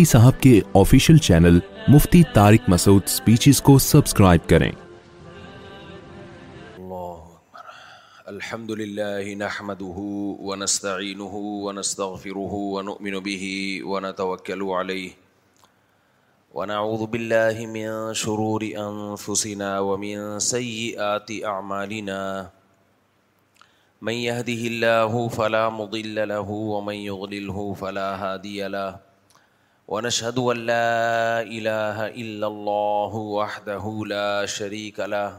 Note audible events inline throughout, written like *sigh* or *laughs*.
مفتی صاحب کے official channel Mufti Tariq Masood speeches کو سبسکرائب کریں الحمد لله نحمده ونستعينه ونستغفره ونؤمن به ونتوكل عليه ونعوذ بالله من من شرور أنفسنا ومن ومن سيئات أعمالنا يهده الله فلا فلا مضل له له يغلله هادي ونشهد ونشهد أن أن لا لا إله إلا الله وحده شريك له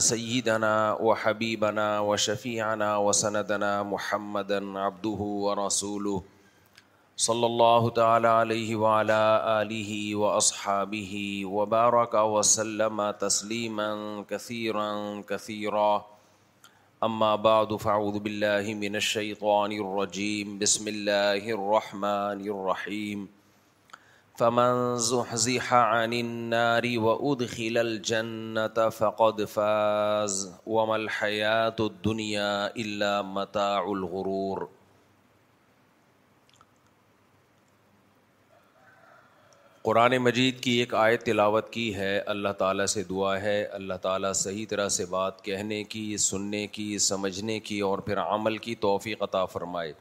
سيدنا وحبيبنا وشفيعنا وسندنا حبیب و شفیعہ وا محمد صلی اللہ تعالیٰ و اصحاب وبارک و سلّم كثيرا كثيرا اما بعد فاعوذ باللہ من الشیطان الرجیم بسم اللہ الرحمن الرحیم فمن زحزح عن النار وادخل الجنة فقد فاز وما الحیات الدنیا الا متاع الغرور قرآن مجید کی ایک آیت تلاوت کی ہے اللہ تعالیٰ سے دعا ہے اللہ تعالیٰ صحیح طرح سے بات کہنے کی سننے کی سمجھنے کی اور پھر عمل کی توفیق عطا فرمائے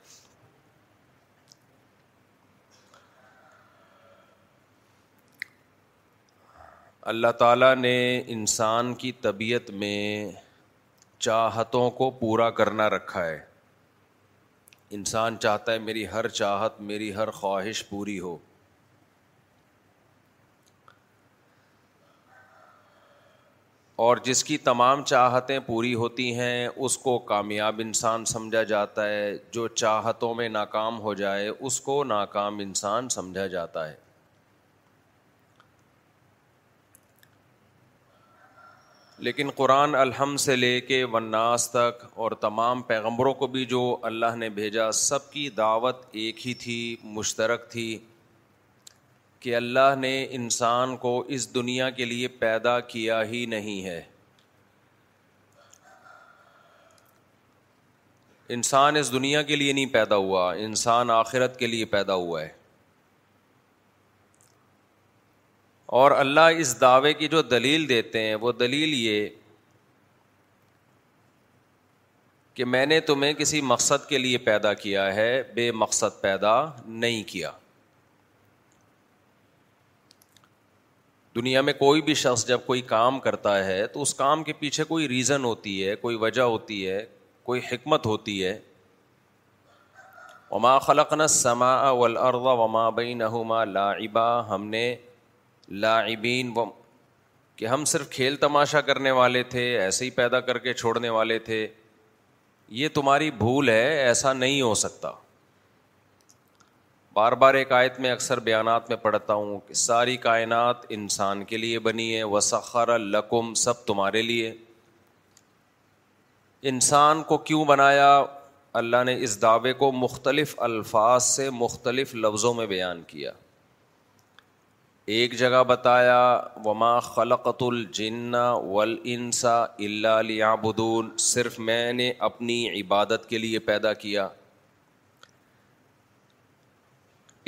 اللہ تعالیٰ نے انسان کی طبیعت میں چاہتوں کو پورا کرنا رکھا ہے انسان چاہتا ہے میری ہر چاہت میری ہر خواہش پوری ہو اور جس کی تمام چاہتیں پوری ہوتی ہیں اس کو کامیاب انسان سمجھا جاتا ہے جو چاہتوں میں ناکام ہو جائے اس کو ناکام انسان سمجھا جاتا ہے لیکن قرآن الحم سے لے کے وناس تک اور تمام پیغمبروں کو بھی جو اللہ نے بھیجا سب کی دعوت ایک ہی تھی مشترک تھی کہ اللہ نے انسان کو اس دنیا کے لیے پیدا کیا ہی نہیں ہے انسان اس دنیا کے لیے نہیں پیدا ہوا انسان آخرت کے لیے پیدا ہوا ہے اور اللہ اس دعوے کی جو دلیل دیتے ہیں وہ دلیل یہ کہ میں نے تمہیں کسی مقصد کے لیے پیدا کیا ہے بے مقصد پیدا نہیں کیا دنیا میں کوئی بھی شخص جب کوئی کام کرتا ہے تو اس کام کے پیچھے کوئی ریزن ہوتی ہے کوئی وجہ ہوتی ہے کوئی حکمت ہوتی ہے وما خلقن سما والارض وما بینہما لا ابا ہم نے لا و کہ ہم صرف کھیل تماشا کرنے والے تھے ایسے ہی پیدا کر کے چھوڑنے والے تھے یہ تمہاری بھول ہے ایسا نہیں ہو سکتا بار بار ایک آیت میں اکثر بیانات میں پڑھتا ہوں کہ ساری کائنات انسان کے لیے بنی ہے وسخر القم سب تمہارے لیے انسان کو کیوں بنایا اللہ نے اس دعوے کو مختلف الفاظ سے مختلف لفظوں میں بیان کیا ایک جگہ بتایا وما خلقت الجنا والانس اللہ لیابدون صرف میں نے اپنی عبادت کے لیے پیدا کیا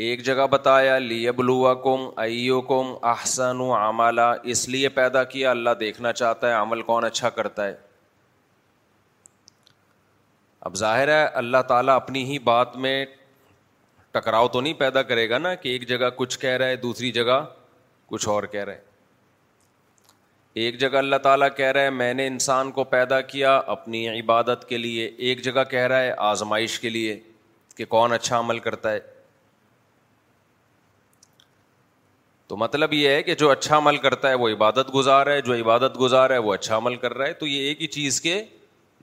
ایک جگہ بتایا لی بلوا کم ائیو کم و اعمالا اس لیے پیدا کیا اللہ دیکھنا چاہتا ہے عمل کون اچھا کرتا ہے اب ظاہر ہے اللہ تعالیٰ اپنی ہی بات میں ٹکراؤ تو نہیں پیدا کرے گا نا کہ ایک جگہ کچھ کہہ رہا ہے دوسری جگہ کچھ اور کہہ رہے ایک جگہ اللہ تعالیٰ کہہ رہا ہے میں نے انسان کو پیدا کیا اپنی عبادت کے لیے ایک جگہ کہہ رہا ہے آزمائش کے لیے کہ کون اچھا عمل کرتا ہے تو مطلب یہ ہے کہ جو اچھا عمل کرتا ہے وہ عبادت گزار ہے جو عبادت گزار ہے وہ اچھا عمل کر رہا ہے تو یہ ایک ہی چیز کے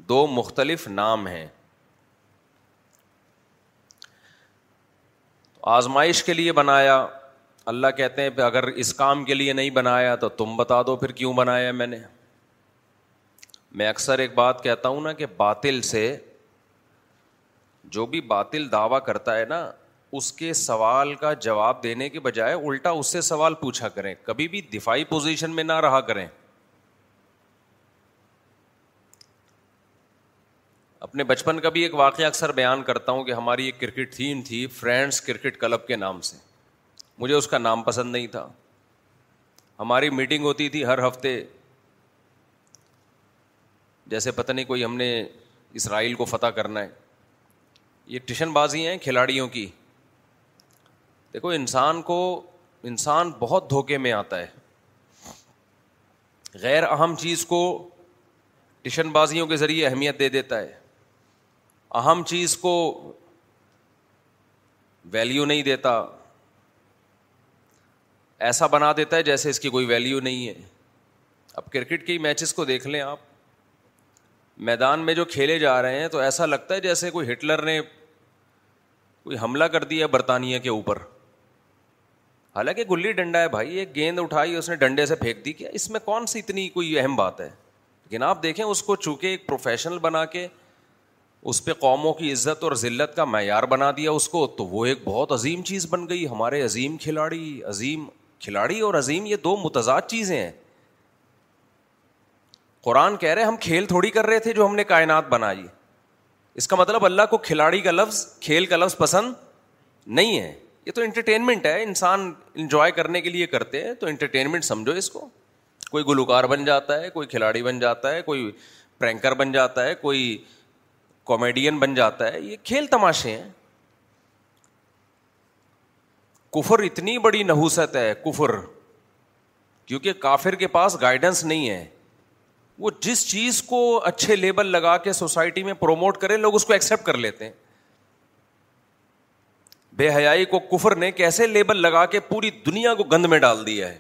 دو مختلف نام ہیں آزمائش کے لیے بنایا اللہ کہتے ہیں کہ اگر اس کام کے لیے نہیں بنایا تو تم بتا دو پھر کیوں بنایا میں نے میں اکثر ایک بات کہتا ہوں نا کہ باطل سے جو بھی باطل دعویٰ کرتا ہے نا اس کے سوال کا جواب دینے کے بجائے الٹا اس سے سوال پوچھا کریں کبھی بھی دفاعی پوزیشن میں نہ رہا کریں اپنے بچپن کا بھی ایک واقعہ اکثر بیان کرتا ہوں کہ ہماری ایک کرکٹ تھیم تھی فرینڈس کرکٹ کلب کے نام سے مجھے اس کا نام پسند نہیں تھا ہماری میٹنگ ہوتی تھی ہر ہفتے جیسے پتہ نہیں کوئی ہم نے اسرائیل کو فتح کرنا ہے یہ ٹیشن بازی ہیں کھلاڑیوں کی دیکھو انسان کو انسان بہت دھوکے میں آتا ہے غیر اہم چیز کو ٹیشن بازیوں کے ذریعے اہمیت دے دیتا ہے اہم چیز کو ویلیو نہیں دیتا ایسا بنا دیتا ہے جیسے اس کی کوئی ویلیو نہیں ہے اب کرکٹ کی میچز کو دیکھ لیں آپ میدان میں جو کھیلے جا رہے ہیں تو ایسا لگتا ہے جیسے کوئی ہٹلر نے کوئی حملہ کر دیا برطانیہ کے اوپر حالانکہ گلی ڈنڈا ہے بھائی ایک گیند اٹھائی اس نے ڈنڈے سے پھینک دی کیا اس میں کون سی اتنی کوئی اہم بات ہے لیکن آپ دیکھیں اس کو چونکہ ایک پروفیشنل بنا کے اس پہ قوموں کی عزت اور ذلت کا معیار بنا دیا اس کو تو وہ ایک بہت عظیم چیز بن گئی ہمارے عظیم کھلاڑی عظیم کھلاڑی اور عظیم یہ دو متضاد چیزیں ہیں قرآن کہہ رہے ہم کھیل تھوڑی کر رہے تھے جو ہم نے کائنات بنائی اس کا مطلب اللہ کو کھلاڑی کا لفظ کھیل کا لفظ پسند نہیں ہے یہ تو انٹرٹینمنٹ ہے انسان انجوائے کرنے کے لیے کرتے ہیں تو انٹرٹینمنٹ سمجھو اس کو کوئی گلوکار بن جاتا ہے کوئی کھلاڑی بن جاتا ہے کوئی پرینکر بن جاتا ہے کوئی کامیڈین بن جاتا ہے یہ کھیل تماشے ہیں کفر اتنی بڑی نحوست ہے کفر کیونکہ کافر کے پاس گائیڈنس نہیں ہے وہ جس چیز کو اچھے لیبل لگا کے سوسائٹی میں پروموٹ کرے لوگ اس کو ایکسیپٹ کر لیتے ہیں بے حیائی کو کفر نے کیسے لیبل لگا کے پوری دنیا کو گند میں ڈال دیا ہے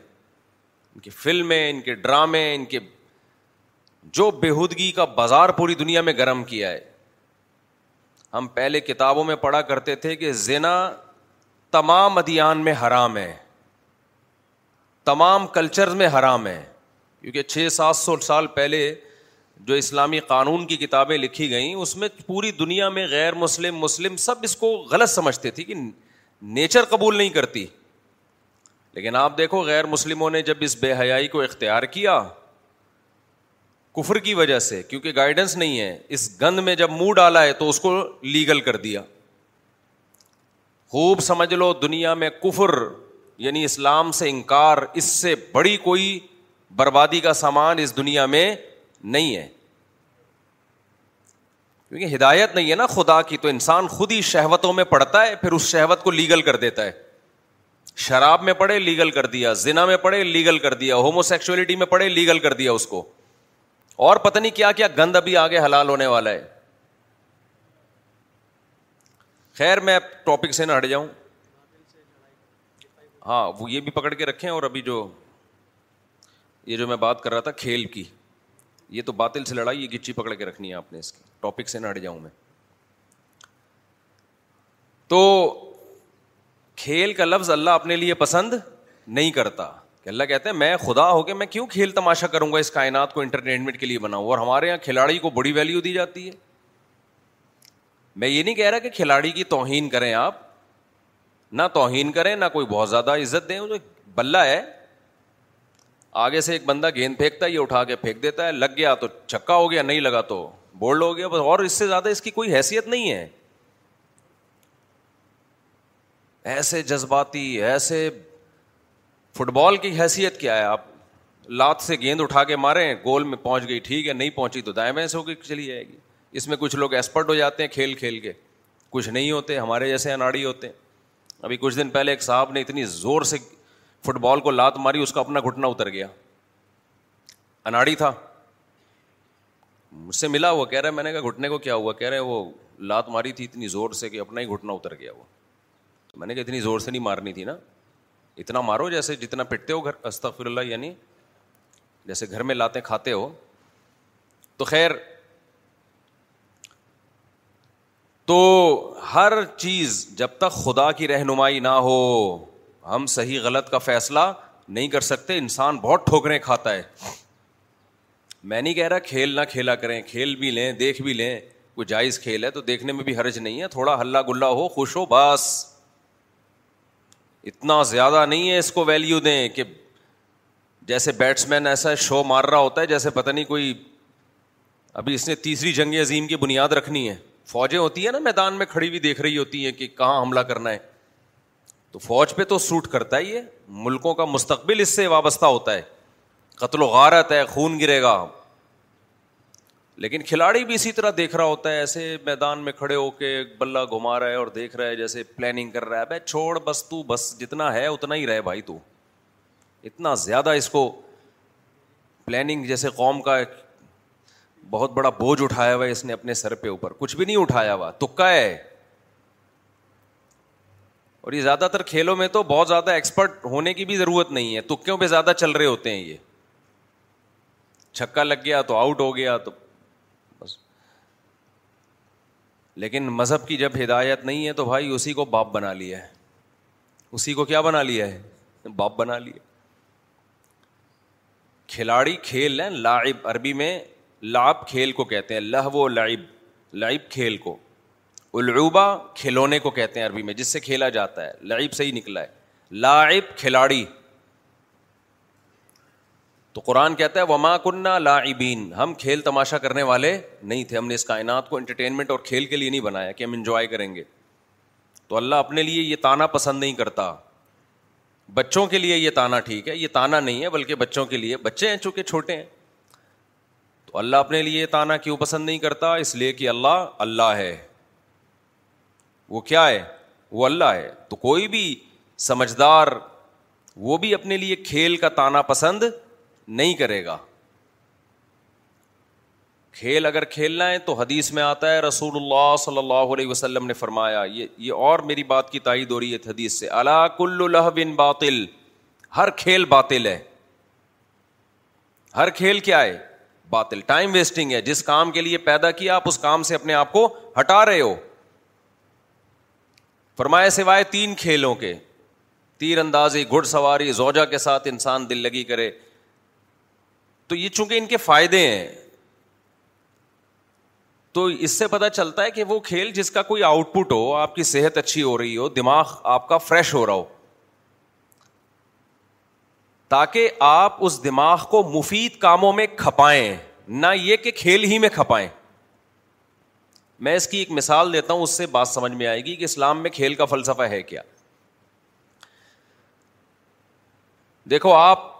ان کی فلمیں ان کے ڈرامے ان کے جو بےحودگی کا بازار پوری دنیا میں گرم کیا ہے ہم پہلے کتابوں میں پڑھا کرتے تھے کہ زینا تمام ادیان میں حرام ہے تمام کلچرز میں حرام ہے کیونکہ چھ سات سو سال پہلے جو اسلامی قانون کی کتابیں لکھی گئیں اس میں پوری دنیا میں غیر مسلم مسلم سب اس کو غلط سمجھتے تھے کہ نیچر قبول نہیں کرتی لیکن آپ دیکھو غیر مسلموں نے جب اس بے حیائی کو اختیار کیا کفر کی وجہ سے کیونکہ گائیڈنس نہیں ہے اس گند میں جب منہ ڈالا ہے تو اس کو لیگل کر دیا خوب سمجھ لو دنیا میں کفر یعنی اسلام سے انکار اس سے بڑی کوئی بربادی کا سامان اس دنیا میں نہیں ہے کیونکہ ہدایت نہیں ہے نا خدا کی تو انسان خود ہی شہوتوں میں پڑتا ہے پھر اس شہوت کو لیگل کر دیتا ہے شراب میں پڑے لیگل کر دیا زنا میں پڑے لیگل کر دیا ہومو سیکچولیٹی میں پڑے لیگل کر دیا اس کو اور پتہ نہیں کیا کیا گند ابھی آگے حلال ہونے والا ہے خیر میں ٹاپک سے نہ ہٹ جاؤں ہاں وہ یہ بھی پکڑ کے رکھے اور ابھی جو یہ جو میں بات کر رہا تھا کھیل کی یہ تو باطل سے لڑائی گچی پکڑ کے رکھنی ہے آپ نے اس کی ٹاپک سے نہ ہٹ جاؤں میں تو کھیل کا لفظ اللہ اپنے لیے پسند نہیں کرتا کہ اللہ کہتے ہیں میں خدا ہو کے میں کیوں کھیل تماشا کروں گا اس کائنات کو انٹرٹینمنٹ کے لیے بناؤں اور ہمارے یہاں کھلاڑی کو بڑی ویلیو دی جاتی ہے میں یہ نہیں کہہ رہا کہ کھلاڑی کی توہین کریں آپ نہ توہین کریں نہ کوئی بہت زیادہ عزت دیں جو بلہ ہے آگے سے ایک بندہ گیند پھینکتا ہے یہ اٹھا کے پھینک دیتا ہے لگ گیا تو چکا ہو گیا نہیں لگا تو بولڈ ہو گیا بس اور اس سے زیادہ اس کی کوئی حیثیت نہیں ہے ایسے جذباتی ایسے فٹ بال کی حیثیت کیا ہے آپ لات سے گیند اٹھا کے مارے گول میں پہنچ گئی ٹھیک ہے نہیں پہنچی تو دائیں بائیں ہو کے چلی جائے گی اس میں کچھ لوگ ایکسپرٹ ہو جاتے ہیں کھیل کھیل کے کچھ نہیں ہوتے ہمارے جیسے اناڑی ہوتے ہیں ابھی کچھ دن پہلے ایک صاحب نے اتنی زور سے فٹ بال کو لات ماری اس کا اپنا گھٹنا اتر گیا اناڑی تھا مجھ سے ملا ہوا کہہ رہا میں نے کہا گھٹنے کو کیا ہوا کہہ رہے وہ لات ماری تھی اتنی زور سے کہ اپنا ہی گھٹنا اتر گیا وہ تو میں نے کہا اتنی زور سے نہیں مارنی تھی نا اتنا مارو جیسے جتنا پٹتے ہو گھر استغفر اللہ یعنی جیسے گھر میں لاتے کھاتے ہو تو خیر تو ہر چیز جب تک خدا کی رہنمائی نہ ہو ہم صحیح غلط کا فیصلہ نہیں کر سکتے انسان بہت ٹھوکریں کھاتا ہے میں نہیں کہہ رہا کھیل نہ کھیلا کریں کھیل بھی لیں دیکھ بھی لیں کوئی جائز کھیل ہے تو دیکھنے میں بھی حرج نہیں ہے تھوڑا ہلا گلا ہو خوش ہو بس اتنا زیادہ نہیں ہے اس کو ویلیو دیں کہ جیسے بیٹس مین ایسا شو مار رہا ہوتا ہے جیسے پتہ نہیں کوئی ابھی اس نے تیسری جنگ عظیم کی بنیاد رکھنی ہے فوجیں ہوتی ہیں نا میدان میں کھڑی ہوئی دیکھ رہی ہوتی ہیں کہ کہاں حملہ کرنا ہے تو فوج پہ تو سوٹ کرتا ہی ہے ملکوں کا مستقبل اس سے وابستہ ہوتا ہے قتل و غارت ہے خون گرے گا لیکن کھلاڑی بھی اسی طرح دیکھ رہا ہوتا ہے ایسے میدان میں کھڑے ہو کے بلہ گھما رہا ہے اور دیکھ رہا ہے جیسے پلاننگ کر رہا ہے بھائی چھوڑ بس تو بس جتنا ہے اتنا ہی رہے بھائی تو اتنا زیادہ اس کو پلاننگ جیسے قوم کا بہت بڑا بوجھ اٹھایا ہوا ہے اس نے اپنے سر پہ اوپر کچھ بھی نہیں اٹھایا ہوا تکا ہے اور یہ زیادہ تر کھیلوں میں تو بہت زیادہ ایکسپرٹ ہونے کی بھی ضرورت نہیں ہے تکیوں پہ زیادہ چل رہے ہوتے ہیں یہ چھکا لگ گیا تو آؤٹ ہو گیا تو بس لیکن مذہب کی جب ہدایت نہیں ہے تو بھائی اسی کو باپ بنا لیا ہے اسی کو کیا بنا لیا ہے باپ بنا لیا کھلاڑی کھیل ہیں لائب عربی میں لاپ کھیل کو کہتے ہیں لہ و لائب لائب کھیل کو العبا کھلونے کو کہتے ہیں عربی میں جس سے کھیلا جاتا ہے لعب سے ہی نکلا ہے لاعب کھلاڑی تو قرآن کہتا ہے وما کنہ لا ابین ہم کھیل تماشا کرنے والے نہیں تھے ہم نے اس کائنات کو انٹرٹینمنٹ اور کھیل کے لیے نہیں بنایا کہ ہم انجوائے کریں گے تو اللہ اپنے لیے یہ تانا پسند نہیں کرتا بچوں کے لیے یہ تانا ٹھیک ہے یہ تانا نہیں ہے بلکہ بچوں کے لیے بچے ہیں چونکہ چھوٹے ہیں تو اللہ اپنے لیے یہ تانا کیوں پسند نہیں کرتا اس لیے کہ اللہ اللہ ہے وہ کیا ہے وہ اللہ ہے تو کوئی بھی سمجھدار وہ بھی اپنے لیے کھیل کا تانا پسند نہیں کرے گا کھیل اگر کھیلنا ہے تو حدیث میں آتا ہے رسول اللہ صلی اللہ علیہ وسلم نے فرمایا یہ یہ اور میری بات کی تائید ہو رہی ہے حدیث سے اللہ کل اللہ بن باطل ہر کھیل باطل ہے ہر کھیل کیا ہے باطل ٹائم ویسٹنگ ہے جس کام کے لیے پیدا کیا آپ اس کام سے اپنے آپ کو ہٹا رہے ہو فرمایا سوائے تین کھیلوں کے تیر اندازی گھڑ سواری زوجا کے ساتھ انسان دل لگی کرے تو یہ چونکہ ان کے فائدے ہیں تو اس سے پتہ چلتا ہے کہ وہ کھیل جس کا کوئی آؤٹ پٹ ہو آپ کی صحت اچھی ہو رہی ہو دماغ آپ کا فریش ہو رہا ہو تاکہ آپ اس دماغ کو مفید کاموں میں کھپائیں نہ یہ کہ کھیل ہی میں کھپائیں میں اس کی ایک مثال دیتا ہوں اس سے بات سمجھ میں آئے گی کہ اسلام میں کھیل کا فلسفہ ہے کیا دیکھو آپ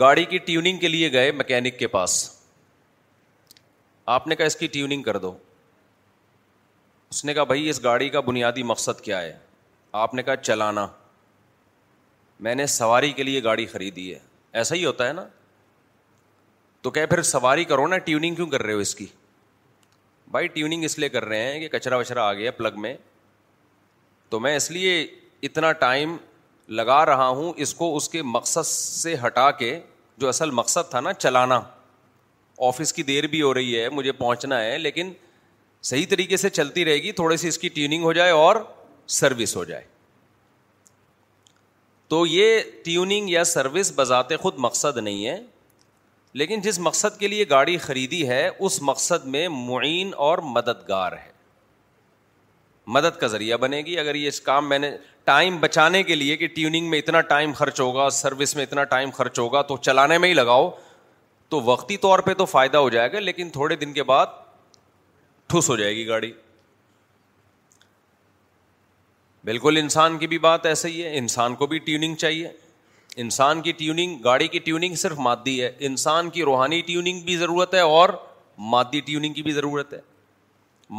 گاڑی کی ٹیوننگ کے لیے گئے مکینک کے پاس آپ نے کہا اس کی ٹیوننگ کر دو اس نے کہا بھائی اس گاڑی کا بنیادی مقصد کیا ہے آپ نے کہا چلانا میں نے سواری کے لیے گاڑی خریدی ہے ایسا ہی ہوتا ہے نا تو کہ پھر سواری کرو نا ٹیوننگ کیوں کر رہے ہو اس کی بھائی ٹیوننگ اس لیے کر رہے ہیں کہ کچرا وچرا آ گیا پلگ میں تو میں اس لیے اتنا ٹائم لگا رہا ہوں اس کو اس کے مقصد سے ہٹا کے جو اصل مقصد تھا نا چلانا آفس کی دیر بھی ہو رہی ہے مجھے پہنچنا ہے لیکن صحیح طریقے سے چلتی رہے گی تھوڑی سی اس کی ٹیوننگ ہو جائے اور سروس ہو جائے تو یہ ٹیوننگ یا سروس بذات خود مقصد نہیں ہے لیکن جس مقصد کے لیے گاڑی خریدی ہے اس مقصد میں معین اور مددگار ہے مدد کا ذریعہ بنے گی اگر یہ اس کام میں نے ٹائم بچانے کے لیے کہ ٹیوننگ میں اتنا ٹائم خرچ ہوگا سروس میں اتنا ٹائم خرچ ہوگا تو چلانے میں ہی لگاؤ تو وقتی طور پہ تو فائدہ ہو جائے گا لیکن تھوڑے دن کے بعد ٹھوس ہو جائے گی گاڑی بالکل انسان کی بھی بات ایسے ہی ہے انسان کو بھی ٹیوننگ چاہیے انسان کی ٹیوننگ گاڑی کی ٹیوننگ صرف مادی ہے انسان کی روحانی ٹیوننگ بھی ضرورت ہے اور مادی ٹیوننگ کی بھی ضرورت ہے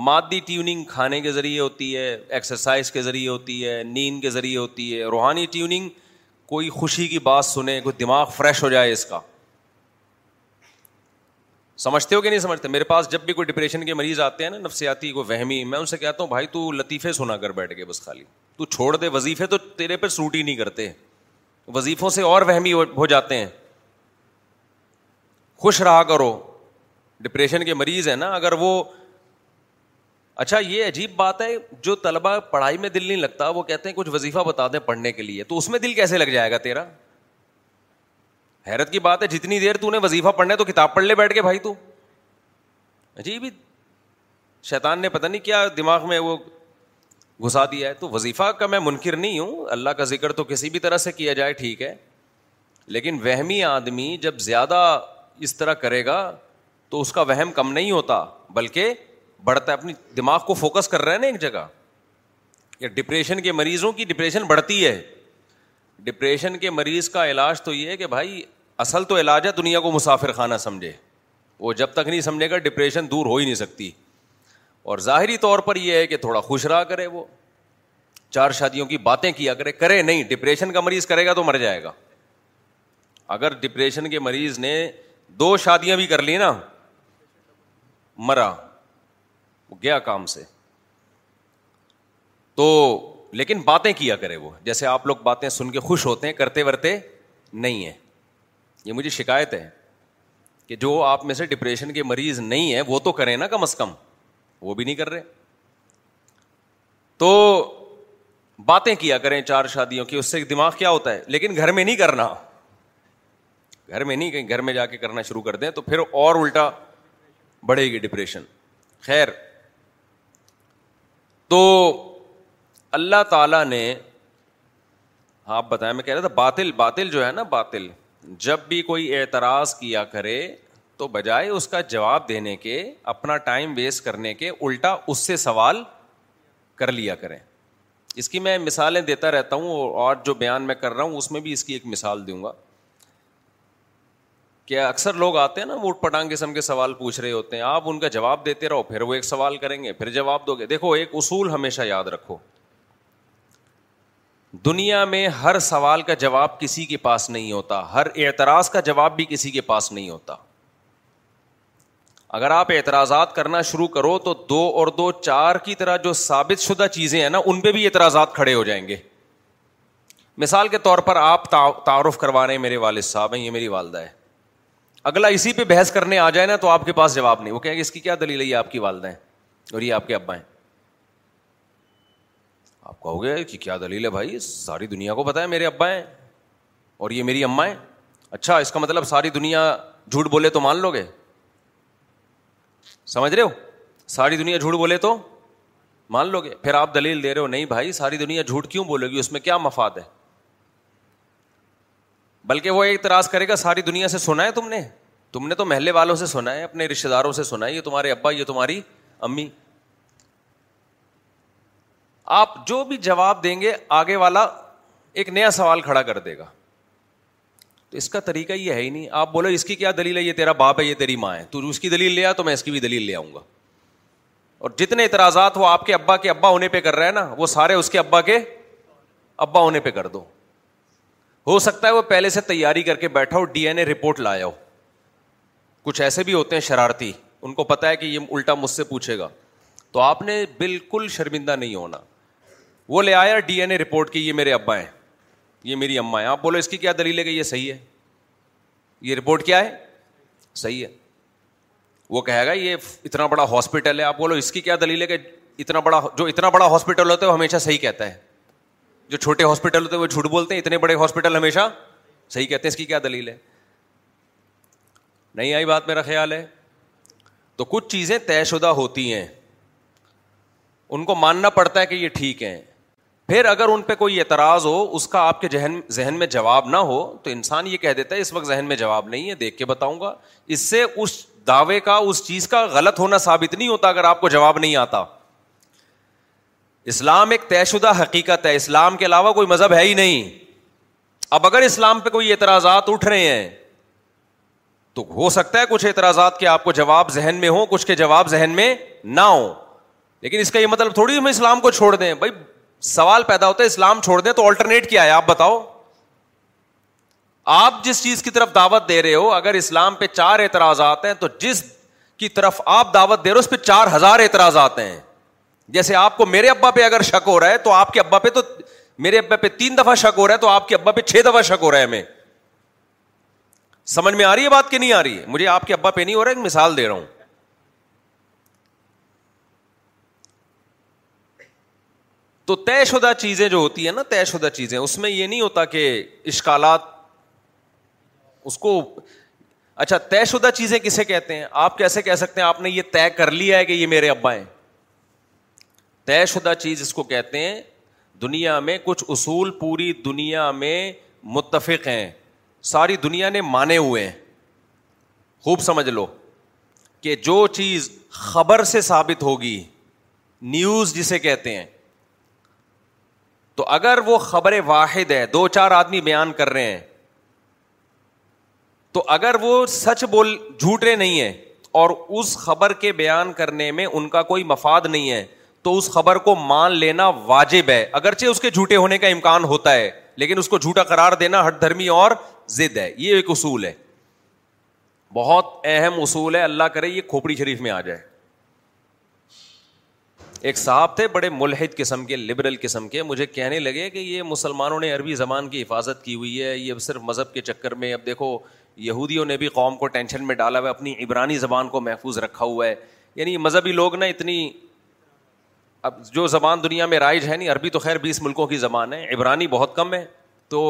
مادی ٹیوننگ کھانے کے ذریعے ہوتی ہے ایکسرسائز کے ذریعے ہوتی ہے نیند کے ذریعے ہوتی ہے روحانی ٹیوننگ کوئی خوشی کی بات سنیں کوئی دماغ فریش ہو جائے اس کا سمجھتے ہو کہ نہیں سمجھتے میرے پاس جب بھی کوئی ڈپریشن کے مریض آتے ہیں نا نفسیاتی کوئی وہمی میں ان سے کہتا ہوں بھائی تو لطیفے سنا کر بیٹھ کے بس خالی تو چھوڑ دے وظیفے تو تیرے پہ سوٹ ہی نہیں کرتے وظیفوں سے اور وہمی ہو جاتے ہیں خوش رہا کرو ڈپریشن کے مریض ہیں نا اگر وہ اچھا یہ عجیب بات ہے جو طلبہ پڑھائی میں دل نہیں لگتا وہ کہتے ہیں کچھ وظیفہ بتا دیں پڑھنے کے لیے تو اس میں دل کیسے لگ جائے گا تیرا حیرت کی بات ہے جتنی دیر تو نے وظیفہ پڑھنا ہے تو کتاب پڑھ لے بیٹھ کے بھائی تو عجیب ہی شیطان نے پتا نہیں کیا دماغ میں وہ گھسا دیا ہے تو وظیفہ کا میں منکر نہیں ہوں اللہ کا ذکر تو کسی بھی طرح سے کیا جائے ٹھیک ہے لیکن وہمی آدمی جب زیادہ اس طرح کرے گا تو اس کا وہم کم نہیں ہوتا بلکہ بڑھتا ہے اپنی دماغ کو فوکس کر رہا ہے نا ایک جگہ یا ڈپریشن کے مریضوں کی ڈپریشن بڑھتی ہے ڈپریشن کے مریض کا علاج تو یہ ہے کہ بھائی اصل تو علاج ہے دنیا کو مسافر خانہ سمجھے وہ جب تک نہیں سمجھے گا ڈپریشن دور ہو ہی نہیں سکتی اور ظاہری طور پر یہ ہے کہ تھوڑا خوش رہا کرے وہ چار شادیوں کی باتیں کیا کرے کرے نہیں ڈپریشن کا مریض کرے گا تو مر جائے گا اگر ڈپریشن کے مریض نے دو شادیاں بھی کر لی نا مرا وہ گیا کام سے تو لیکن باتیں کیا کرے وہ جیسے آپ لوگ باتیں سن کے خوش ہوتے ہیں کرتے ورتے نہیں ہیں یہ مجھے شکایت ہے کہ جو آپ میں سے ڈپریشن کے مریض نہیں ہے وہ تو کریں نا کم از کم وہ بھی نہیں کر رہے تو باتیں کیا کریں چار شادیوں کی اس سے دماغ کیا ہوتا ہے لیکن گھر میں نہیں کرنا گھر میں نہیں کہیں گھر میں جا کے کرنا شروع کر دیں تو پھر اور الٹا بڑھے گی ڈپریشن خیر تو اللہ تعالی نے آپ بتایا میں کہہ رہا تھا باطل باطل جو ہے نا باطل جب بھی کوئی اعتراض کیا کرے تو بجائے اس کا جواب دینے کے اپنا ٹائم ویسٹ کرنے کے الٹا اس سے سوال کر لیا کریں اس کی میں مثالیں دیتا رہتا ہوں اور جو بیان میں کر رہا ہوں اس میں بھی اس کی ایک مثال دوں گا کیا اکثر لوگ آتے ہیں نا مٹ پٹانگ قسم کے سوال پوچھ رہے ہوتے ہیں آپ ان کا جواب دیتے رہو پھر وہ ایک سوال کریں گے پھر جواب دو گے دیکھو ایک اصول ہمیشہ یاد رکھو دنیا میں ہر سوال کا جواب کسی کے پاس نہیں ہوتا ہر اعتراض کا جواب بھی کسی کے پاس نہیں ہوتا اگر آپ اعتراضات کرنا شروع کرو تو دو اور دو چار کی طرح جو ثابت شدہ چیزیں ہیں نا ان پہ بھی اعتراضات کھڑے ہو جائیں گے مثال کے طور پر آپ تعارف کروا رہے ہیں میرے والد صاحب ہیں یہ میری والدہ ہے اگلا اسی پہ بحث کرنے آ جائے نا تو آپ کے پاس جواب نہیں وہ کہیں گے اس کی کیا دلیل ہے یہ آپ کی والدہ ہیں اور یہ آپ کے ابا ہیں آپ کہو گے کہ کیا دلیل ہے بھائی ساری دنیا کو پتا ہے میرے ابا ہیں اور یہ میری اماں ہیں اچھا اس کا مطلب ساری دنیا جھوٹ بولے تو مان لو گے سمجھ رہے ہو ساری دنیا جھوٹ بولے تو مان لو گے پھر آپ دلیل دے رہے ہو نہیں بھائی ساری دنیا جھوٹ کیوں بولے گی اس میں کیا مفاد ہے بلکہ وہ اعتراض کرے گا ساری دنیا سے سنا ہے تم نے تم نے تو محلے والوں سے سنا ہے اپنے رشتے داروں سے سنا ہے یہ تمہارے ابا یہ تمہاری امی آپ جو بھی جواب دیں گے آگے والا ایک نیا سوال کھڑا کر دے گا تو اس کا طریقہ یہ ہے ہی نہیں آپ بولو اس کی کیا دلیل ہے یہ تیرا باپ ہے یہ تیری ماں ہے تو اس کی دلیل لے آ تو میں اس کی بھی دلیل لے آؤں گا اور جتنے اعتراضات وہ آپ کے ابا کے ابا ہونے پہ کر رہے ہیں نا وہ سارے اس کے ابا کے ابا ہونے پہ کر دو ہو سکتا ہے وہ پہلے سے تیاری کر کے بیٹھا ہو ڈی این اے رپورٹ لایا ہو کچھ ایسے بھی ہوتے ہیں شرارتی ان کو پتا ہے کہ یہ الٹا مجھ سے پوچھے گا تو آپ نے بالکل شرمندہ نہیں ہونا وہ لے آیا ڈی این اے رپورٹ کی یہ میرے ابا ہیں یہ میری اما ہے آپ بولو اس کی کیا دلیل ہے کہ یہ صحیح ہے یہ رپورٹ کیا ہے صحیح ہے وہ کہے گا یہ اتنا بڑا ہاسپٹل ہے آپ بولو اس کی کیا دلیل ہے کہ اتنا بڑا جو اتنا بڑا ہاسپٹل ہوتا ہے وہ ہمیشہ صحیح کہتا ہے جو چھوٹے ہاسپٹل ہوتے ہیں وہ جھوٹ بولتے ہیں اتنے بڑے ہاسپٹل ہمیشہ صحیح کہتے ہیں اس کی کیا دلیل ہے نہیں آئی بات میرا خیال ہے تو کچھ چیزیں طے شدہ ہوتی ہیں ان کو ماننا پڑتا ہے کہ یہ ٹھیک ہے پھر اگر ان پہ کوئی اعتراض ہو اس کا آپ کے ذہن ذہن میں جواب نہ ہو تو انسان یہ کہہ دیتا ہے اس وقت ذہن میں جواب نہیں ہے دیکھ کے بتاؤں گا اس سے اس دعوے کا اس چیز کا غلط ہونا ثابت نہیں ہوتا اگر آپ کو جواب نہیں آتا اسلام ایک طے شدہ حقیقت ہے اسلام کے علاوہ کوئی مذہب ہے ہی نہیں اب اگر اسلام پہ کوئی اعتراضات اٹھ رہے ہیں تو ہو سکتا ہے کچھ اعتراضات کے آپ کو جواب ذہن میں ہو کچھ کے جواب ذہن میں نہ ہو لیکن اس کا یہ مطلب تھوڑی ہم اسلام کو چھوڑ دیں بھائی سوال پیدا ہوتا ہے اسلام چھوڑ دیں تو آلٹرنیٹ کیا ہے آپ بتاؤ آپ جس چیز کی طرف دعوت دے رہے ہو اگر اسلام پہ چار اعتراضات ہیں تو جس کی طرف آپ دعوت دے رہے ہو اس پہ چار ہزار اعتراضات ہیں جیسے آپ کو میرے ابا پہ اگر شک ہو رہا ہے تو آپ کے ابا پہ تو میرے ابا پہ تین دفعہ شک ہو رہا ہے تو آپ کے ابا پہ چھ دفعہ شک ہو رہا ہے ہمیں سمجھ میں آ رہی ہے بات کہ نہیں آ رہی ہے مجھے آپ کے ابا پہ نہیں ہو رہا ہے مثال دے رہا ہوں تو طے شدہ چیزیں جو ہوتی ہیں نا طے شدہ چیزیں اس میں یہ نہیں ہوتا کہ اشکالات اس کو اچھا طے شدہ چیزیں کسے کہتے ہیں آپ کیسے کہہ سکتے ہیں آپ نے یہ طے کر لیا ہے کہ یہ میرے ابا ہیں طے شدہ چیز اس کو کہتے ہیں دنیا میں کچھ اصول پوری دنیا میں متفق ہیں ساری دنیا نے مانے ہوئے ہیں خوب سمجھ لو کہ جو چیز خبر سے ثابت ہوگی نیوز جسے کہتے ہیں تو اگر وہ خبر واحد ہے دو چار آدمی بیان کر رہے ہیں تو اگر وہ سچ بول جھوٹے نہیں ہے اور اس خبر کے بیان کرنے میں ان کا کوئی مفاد نہیں ہے تو اس خبر کو مان لینا واجب ہے اگرچہ اس کے جھوٹے ہونے کا امکان ہوتا ہے لیکن اس کو جھوٹا قرار دینا ہٹ دھرمی اور زد ہے یہ ایک اصول ہے بہت اہم اصول ہے اللہ کرے یہ کھوپڑی شریف میں آ جائے ایک صاحب تھے بڑے ملحد قسم کے لبرل قسم کے مجھے کہنے لگے کہ یہ مسلمانوں نے عربی زبان کی حفاظت کی ہوئی ہے یہ صرف مذہب کے چکر میں اب دیکھو یہودیوں نے بھی قوم کو ٹینشن میں ڈالا ہوا اپنی عبرانی زبان کو محفوظ رکھا ہوا ہے یعنی مذہبی لوگ نا اتنی اب جو زبان دنیا میں رائج ہے نہیں عربی تو خیر بیس ملکوں کی زبان ہے عبرانی بہت کم ہے تو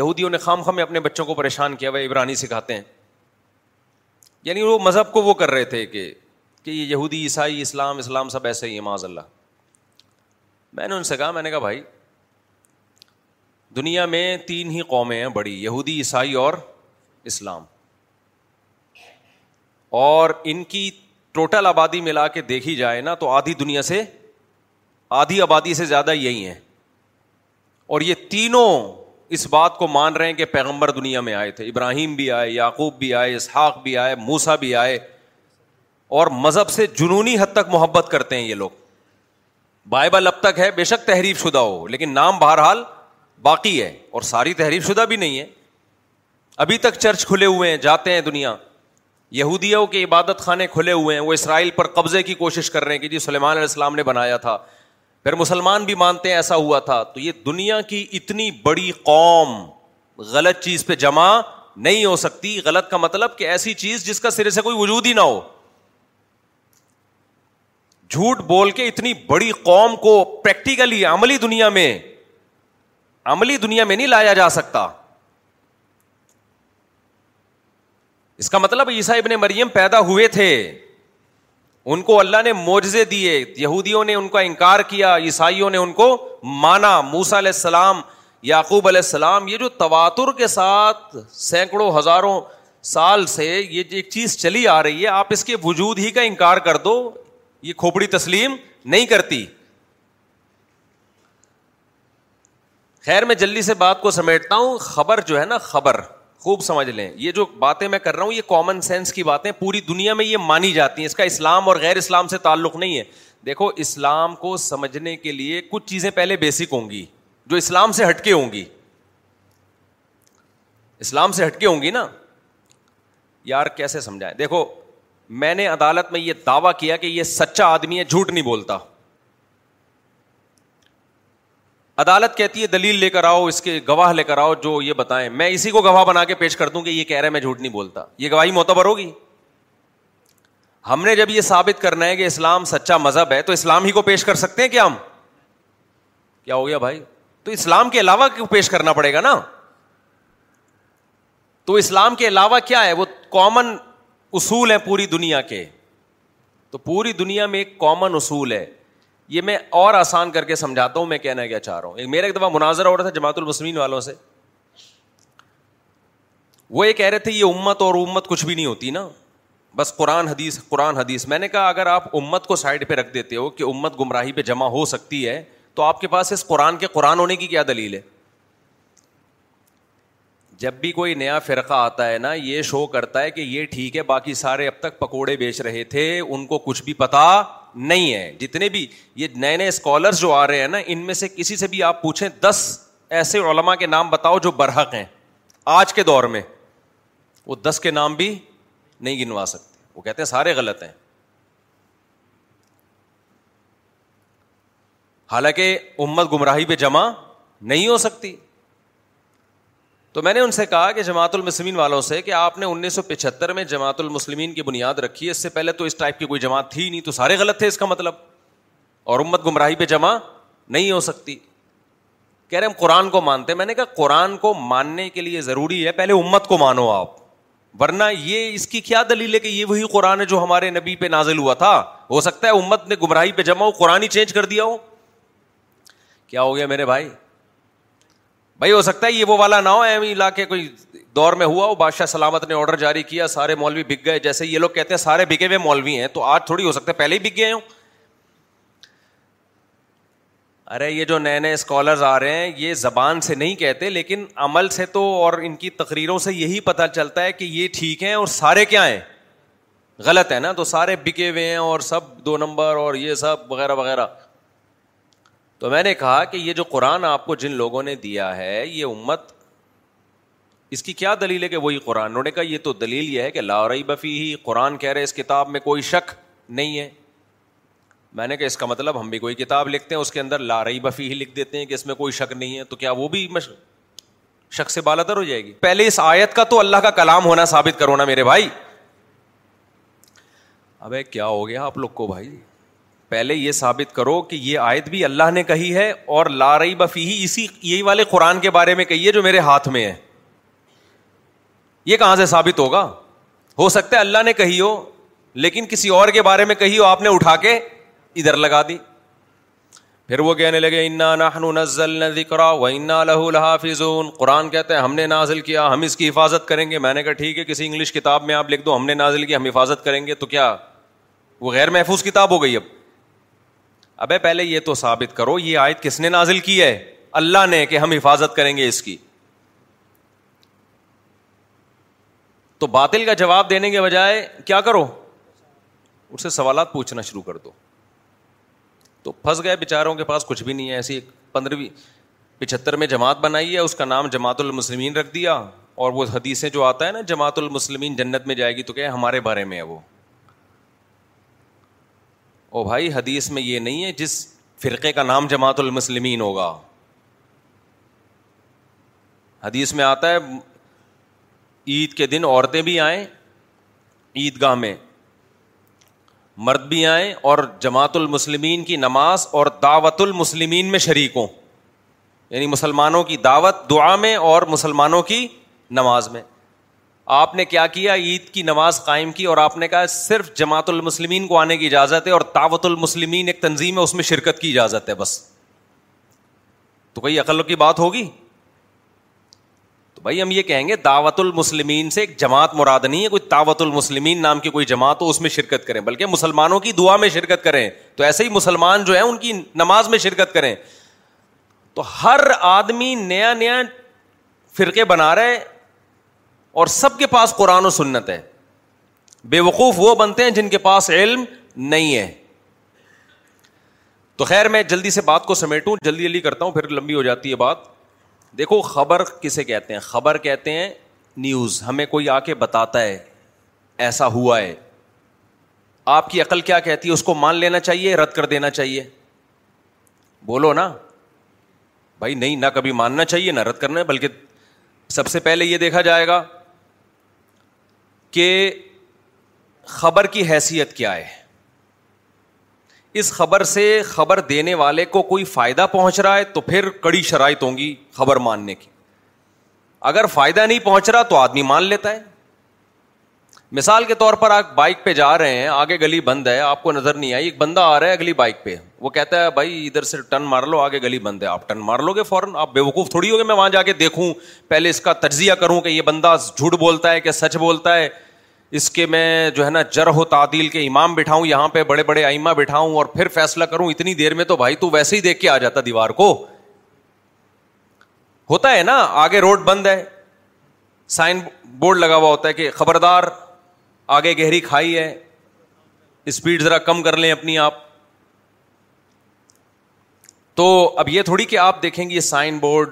یہودیوں نے خام خام اپنے بچوں کو پریشان کیا ہوا عبرانی سکھاتے ہیں یعنی وہ مذہب کو وہ کر رہے تھے کہ کہ یہ یہودی عیسائی اسلام اسلام سب ایسے ہی ہیں اللہ میں نے ان سے کہا میں نے کہا بھائی دنیا میں تین ہی قومیں ہیں بڑی یہودی عیسائی اور اسلام اور ان کی ٹوٹل آبادی ملا کے دیکھی جائے نا تو آدھی دنیا سے آدھی آبادی سے زیادہ یہی ہے اور یہ تینوں اس بات کو مان رہے ہیں کہ پیغمبر دنیا میں آئے تھے ابراہیم بھی آئے یعقوب بھی آئے اسحاق بھی آئے موسا بھی آئے اور مذہب سے جنونی حد تک محبت کرتے ہیں یہ لوگ بائبل اب تک ہے بے شک تحریف شدہ ہو لیکن نام بہرحال باقی ہے اور ساری تحریف شدہ بھی نہیں ہے ابھی تک چرچ کھلے ہوئے ہیں جاتے ہیں دنیا یہودیوں کے عبادت خانے کھلے ہوئے ہیں وہ اسرائیل پر قبضے کی کوشش کر رہے ہیں کہ جی سلیمان علیہ السلام نے بنایا تھا پھر مسلمان بھی مانتے ہیں ایسا ہوا تھا تو یہ دنیا کی اتنی بڑی قوم غلط چیز پہ جمع نہیں ہو سکتی غلط کا مطلب کہ ایسی چیز جس کا سرے سے کوئی وجود ہی نہ ہو جھوٹ بول کے اتنی بڑی قوم کو پریکٹیکلی عملی دنیا میں عملی دنیا میں نہیں لایا جا سکتا اس کا مطلب عیسائی ابن مریم پیدا ہوئے تھے ان کو اللہ نے موجے دیے یہودیوں نے ان کا انکار کیا عیسائیوں نے ان کو مانا موسا علیہ السلام یعقوب علیہ السلام یہ جو تواتر کے ساتھ سینکڑوں ہزاروں سال سے یہ ایک چیز چلی آ رہی ہے آپ اس کے وجود ہی کا انکار کر دو یہ کھوپڑی تسلیم نہیں کرتی خیر میں جلدی سے بات کو سمیٹتا ہوں خبر جو ہے نا خبر خوب سمجھ لیں یہ جو باتیں میں کر رہا ہوں یہ کامن سینس کی باتیں پوری دنیا میں یہ مانی جاتی ہیں اس کا اسلام اور غیر اسلام سے تعلق نہیں ہے دیکھو اسلام کو سمجھنے کے لیے کچھ چیزیں پہلے بیسک ہوں گی جو اسلام سے ہٹ کے ہوں گی اسلام سے ہٹ کے ہوں گی نا یار کیسے سمجھائیں دیکھو میں نے عدالت میں یہ دعوی کیا کہ یہ سچا آدمی ہے جھوٹ نہیں بولتا عدالت کہتی ہے دلیل لے کر آؤ اس کے گواہ لے کر آؤ جو یہ بتائیں میں اسی کو گواہ بنا کے پیش کر دوں کہ یہ کہہ رہے میں جھوٹ نہیں بولتا یہ گواہی معتبر ہوگی ہم نے جب یہ ثابت کرنا ہے کہ اسلام سچا مذہب ہے تو اسلام ہی کو پیش کر سکتے ہیں کیا ہم کیا ہو گیا بھائی تو اسلام کے علاوہ کیوں پیش کرنا پڑے گا نا تو اسلام کے علاوہ کیا ہے وہ کامن اصول ہیں پوری دنیا کے تو پوری دنیا میں ایک کامن اصول ہے یہ میں اور آسان کر کے سمجھاتا ہوں میں کہنا کیا چاہ رہا ہوں میرا ایک دفعہ مناظر رہا تھا جماعت المسلمین والوں سے وہ یہ کہہ رہے تھے یہ امت اور امت کچھ بھی نہیں ہوتی نا بس قرآن حدیث قرآن حدیث میں نے کہا اگر آپ امت کو سائڈ پہ رکھ دیتے ہو کہ امت گمراہی پہ جمع ہو سکتی ہے تو آپ کے پاس اس قرآن کے قرآن ہونے کی کیا دلیل ہے جب بھی کوئی نیا فرقہ آتا ہے نا یہ شو کرتا ہے کہ یہ ٹھیک ہے باقی سارے اب تک پکوڑے بیچ رہے تھے ان کو کچھ بھی پتا نہیں ہے جتنے بھی یہ نئے نئے اسکالر جو آ رہے ہیں نا ان میں سے کسی سے بھی آپ پوچھیں دس ایسے علما کے نام بتاؤ جو برحق ہیں آج کے دور میں وہ دس کے نام بھی نہیں گنوا سکتے وہ کہتے ہیں سارے غلط ہیں حالانکہ امت گمراہی پہ جمع نہیں ہو سکتی تو میں نے ان سے کہا کہ جماعت المسلمین والوں سے کہ آپ نے انیس سو پچہتر میں جماعت المسلمین کی بنیاد رکھی ہے اس سے پہلے تو اس ٹائپ کی کوئی جماعت تھی نہیں تو سارے غلط تھے اس کا مطلب اور امت گمراہی پہ جمع نہیں ہو سکتی کہہ رہے ہم قرآن کو مانتے میں نے کہا قرآن کو ماننے کے لیے ضروری ہے پہلے امت کو مانو آپ ورنہ یہ اس کی کیا دلیل ہے کہ یہ وہی قرآن ہے جو ہمارے نبی پہ نازل ہوا تھا ہو سکتا ہے امت نے گمراہی پہ جمع ہو قرآن ہی چینج کر دیا ہو کیا ہو گیا میرے بھائی بھائی ہو سکتا ہے یہ وہ والا نہ ہو لا علاقے کوئی دور میں ہوا وہ بادشاہ سلامت نے آرڈر جاری کیا سارے مولوی بک گئے جیسے یہ لوگ کہتے ہیں سارے بکے ہوئے مولوی ہیں تو آج تھوڑی ہو سکتا ہے پہلے ہی بک گئے ہوں ارے یہ جو نئے نئے اسکالرز آ رہے ہیں یہ زبان سے نہیں کہتے لیکن عمل سے تو اور ان کی تقریروں سے یہی پتہ چلتا ہے کہ یہ ٹھیک ہیں اور سارے کیا ہیں غلط ہے نا تو سارے بکے ہوئے ہیں اور سب دو نمبر اور یہ سب وغیرہ وغیرہ تو میں نے کہا کہ یہ جو قرآن آپ کو جن لوگوں نے دیا ہے یہ امت اس کی کیا دلیل ہے کہ وہی قرآن انہوں نے کہا یہ تو دلیل یہ ہے کہ لارئی بفی ہی قرآن کہہ رہے اس کتاب میں کوئی شک نہیں ہے میں نے کہا اس کا مطلب ہم بھی کوئی کتاب لکھتے ہیں اس کے اندر لارئی بفی ہی لکھ دیتے ہیں کہ اس میں کوئی شک نہیں ہے تو کیا وہ بھی مش... شک سے بالادر ہو جائے گی پہلے اس آیت کا تو اللہ کا کلام ہونا ثابت کرو نا میرے بھائی ابے کیا ہو گیا آپ لوگ کو بھائی پہلے یہ ثابت کرو کہ یہ آیت بھی اللہ نے کہی ہے اور لا رہی بفی ہی والے قرآن کے بارے میں کہی ہے جو میرے ہاتھ میں ہے یہ کہاں سے ثابت ہوگا ہو سکتا ہے اللہ نے کہی ہو لیکن کسی اور کے بارے میں کہی ہو آپ نے اٹھا کے ادھر لگا دی پھر وہ کہنے لگے انا انا ذکر و قرآن کہتے ہیں ہم نے نازل کیا ہم اس کی حفاظت کریں گے میں نے کہا ٹھیک ہے کسی انگلش کتاب میں آپ لکھ دو ہم نے نازل کیا ہم حفاظت کریں گے تو کیا وہ غیر محفوظ کتاب ہو گئی اب ابے پہلے یہ تو ثابت کرو یہ آیت کس نے نازل کی ہے اللہ نے کہ ہم حفاظت کریں گے اس کی تو باطل کا جواب دینے کے بجائے کیا کرو اسے سوالات پوچھنا شروع کر دو تو پھنس گئے بیچاروں کے پاس کچھ بھی نہیں ہے ایسی پندرہویں پچہتر میں جماعت بنائی ہے اس کا نام جماعت المسلمین رکھ دیا اور وہ حدیثیں جو آتا ہے نا جماعت المسلمین جنت میں جائے گی تو کہ ہمارے بارے میں ہے وہ او بھائی حدیث میں یہ نہیں ہے جس فرقے کا نام جماعت المسلمین ہوگا حدیث میں آتا ہے عید کے دن عورتیں بھی آئیں عیدگاہ میں مرد بھی آئیں اور جماعت المسلمین کی نماز اور دعوت المسلمین میں شریک ہوں یعنی مسلمانوں کی دعوت دعا میں اور مسلمانوں کی نماز میں آپ نے کیا کیا عید کی نماز قائم کی اور آپ نے کہا صرف جماعت المسلمین کو آنے کی اجازت ہے اور دعوت المسلمین ایک تنظیم ہے اس میں شرکت کی اجازت ہے بس تو کوئی عقل کی بات ہوگی تو بھائی ہم یہ کہیں گے دعوت المسلمین سے ایک جماعت مراد نہیں ہے کوئی دعوت المسلمین نام کی کوئی جماعت ہو اس میں شرکت کریں بلکہ مسلمانوں کی دعا میں شرکت کریں تو ایسے ہی مسلمان جو ہیں ان کی نماز میں شرکت کریں تو ہر آدمی نیا نیا فرقے بنا رہے اور سب کے پاس قرآن و سنت ہے بے وقوف وہ بنتے ہیں جن کے پاس علم نہیں ہے تو خیر میں جلدی سے بات کو سمیٹوں جلدی جلدی کرتا ہوں پھر لمبی ہو جاتی ہے بات دیکھو خبر کسے کہتے ہیں خبر کہتے ہیں نیوز ہمیں کوئی آ کے بتاتا ہے ایسا ہوا ہے آپ کی عقل کیا کہتی ہے اس کو مان لینا چاہیے رد کر دینا چاہیے بولو نا بھائی نہیں نہ کبھی ماننا چاہیے نہ رد کرنا ہے بلکہ سب سے پہلے یہ دیکھا جائے گا کہ خبر کی حیثیت کیا ہے اس خبر سے خبر دینے والے کو کوئی فائدہ پہنچ رہا ہے تو پھر کڑی شرائط ہوں گی خبر ماننے کی اگر فائدہ نہیں پہنچ رہا تو آدمی مان لیتا ہے مثال کے طور پر آپ بائک پہ جا رہے ہیں آگے گلی بند ہے آپ کو نظر نہیں آئی ایک بندہ آ رہا ہے اگلی بائک پہ وہ کہتا ہے بھائی ادھر سے ٹرن مار لو آگے گلی بند ہے آپ ٹرن مار لو گے فوراً آپ بے وقوف تھوڑی ہوگی میں وہاں جا کے دیکھوں پہلے اس کا تجزیہ کروں کہ یہ بندہ جھوٹ بولتا ہے کہ سچ بولتا ہے اس کے میں جو ہے نا جر ہو تعدیل کے امام بٹھاؤں یہاں پہ بڑے بڑے آئمہ بٹھاؤں اور پھر فیصلہ کروں اتنی دیر میں تو بھائی تو ویسے ہی دیکھ کے آ جاتا دیوار کو ہوتا ہے نا آگے روڈ بند ہے سائن بورڈ لگا ہوا ہوتا ہے کہ خبردار آگے گہری کھائی ہے اسپیڈ ذرا کم کر لیں اپنی آپ تو اب یہ تھوڑی کہ آپ دیکھیں گے یہ سائن بورڈ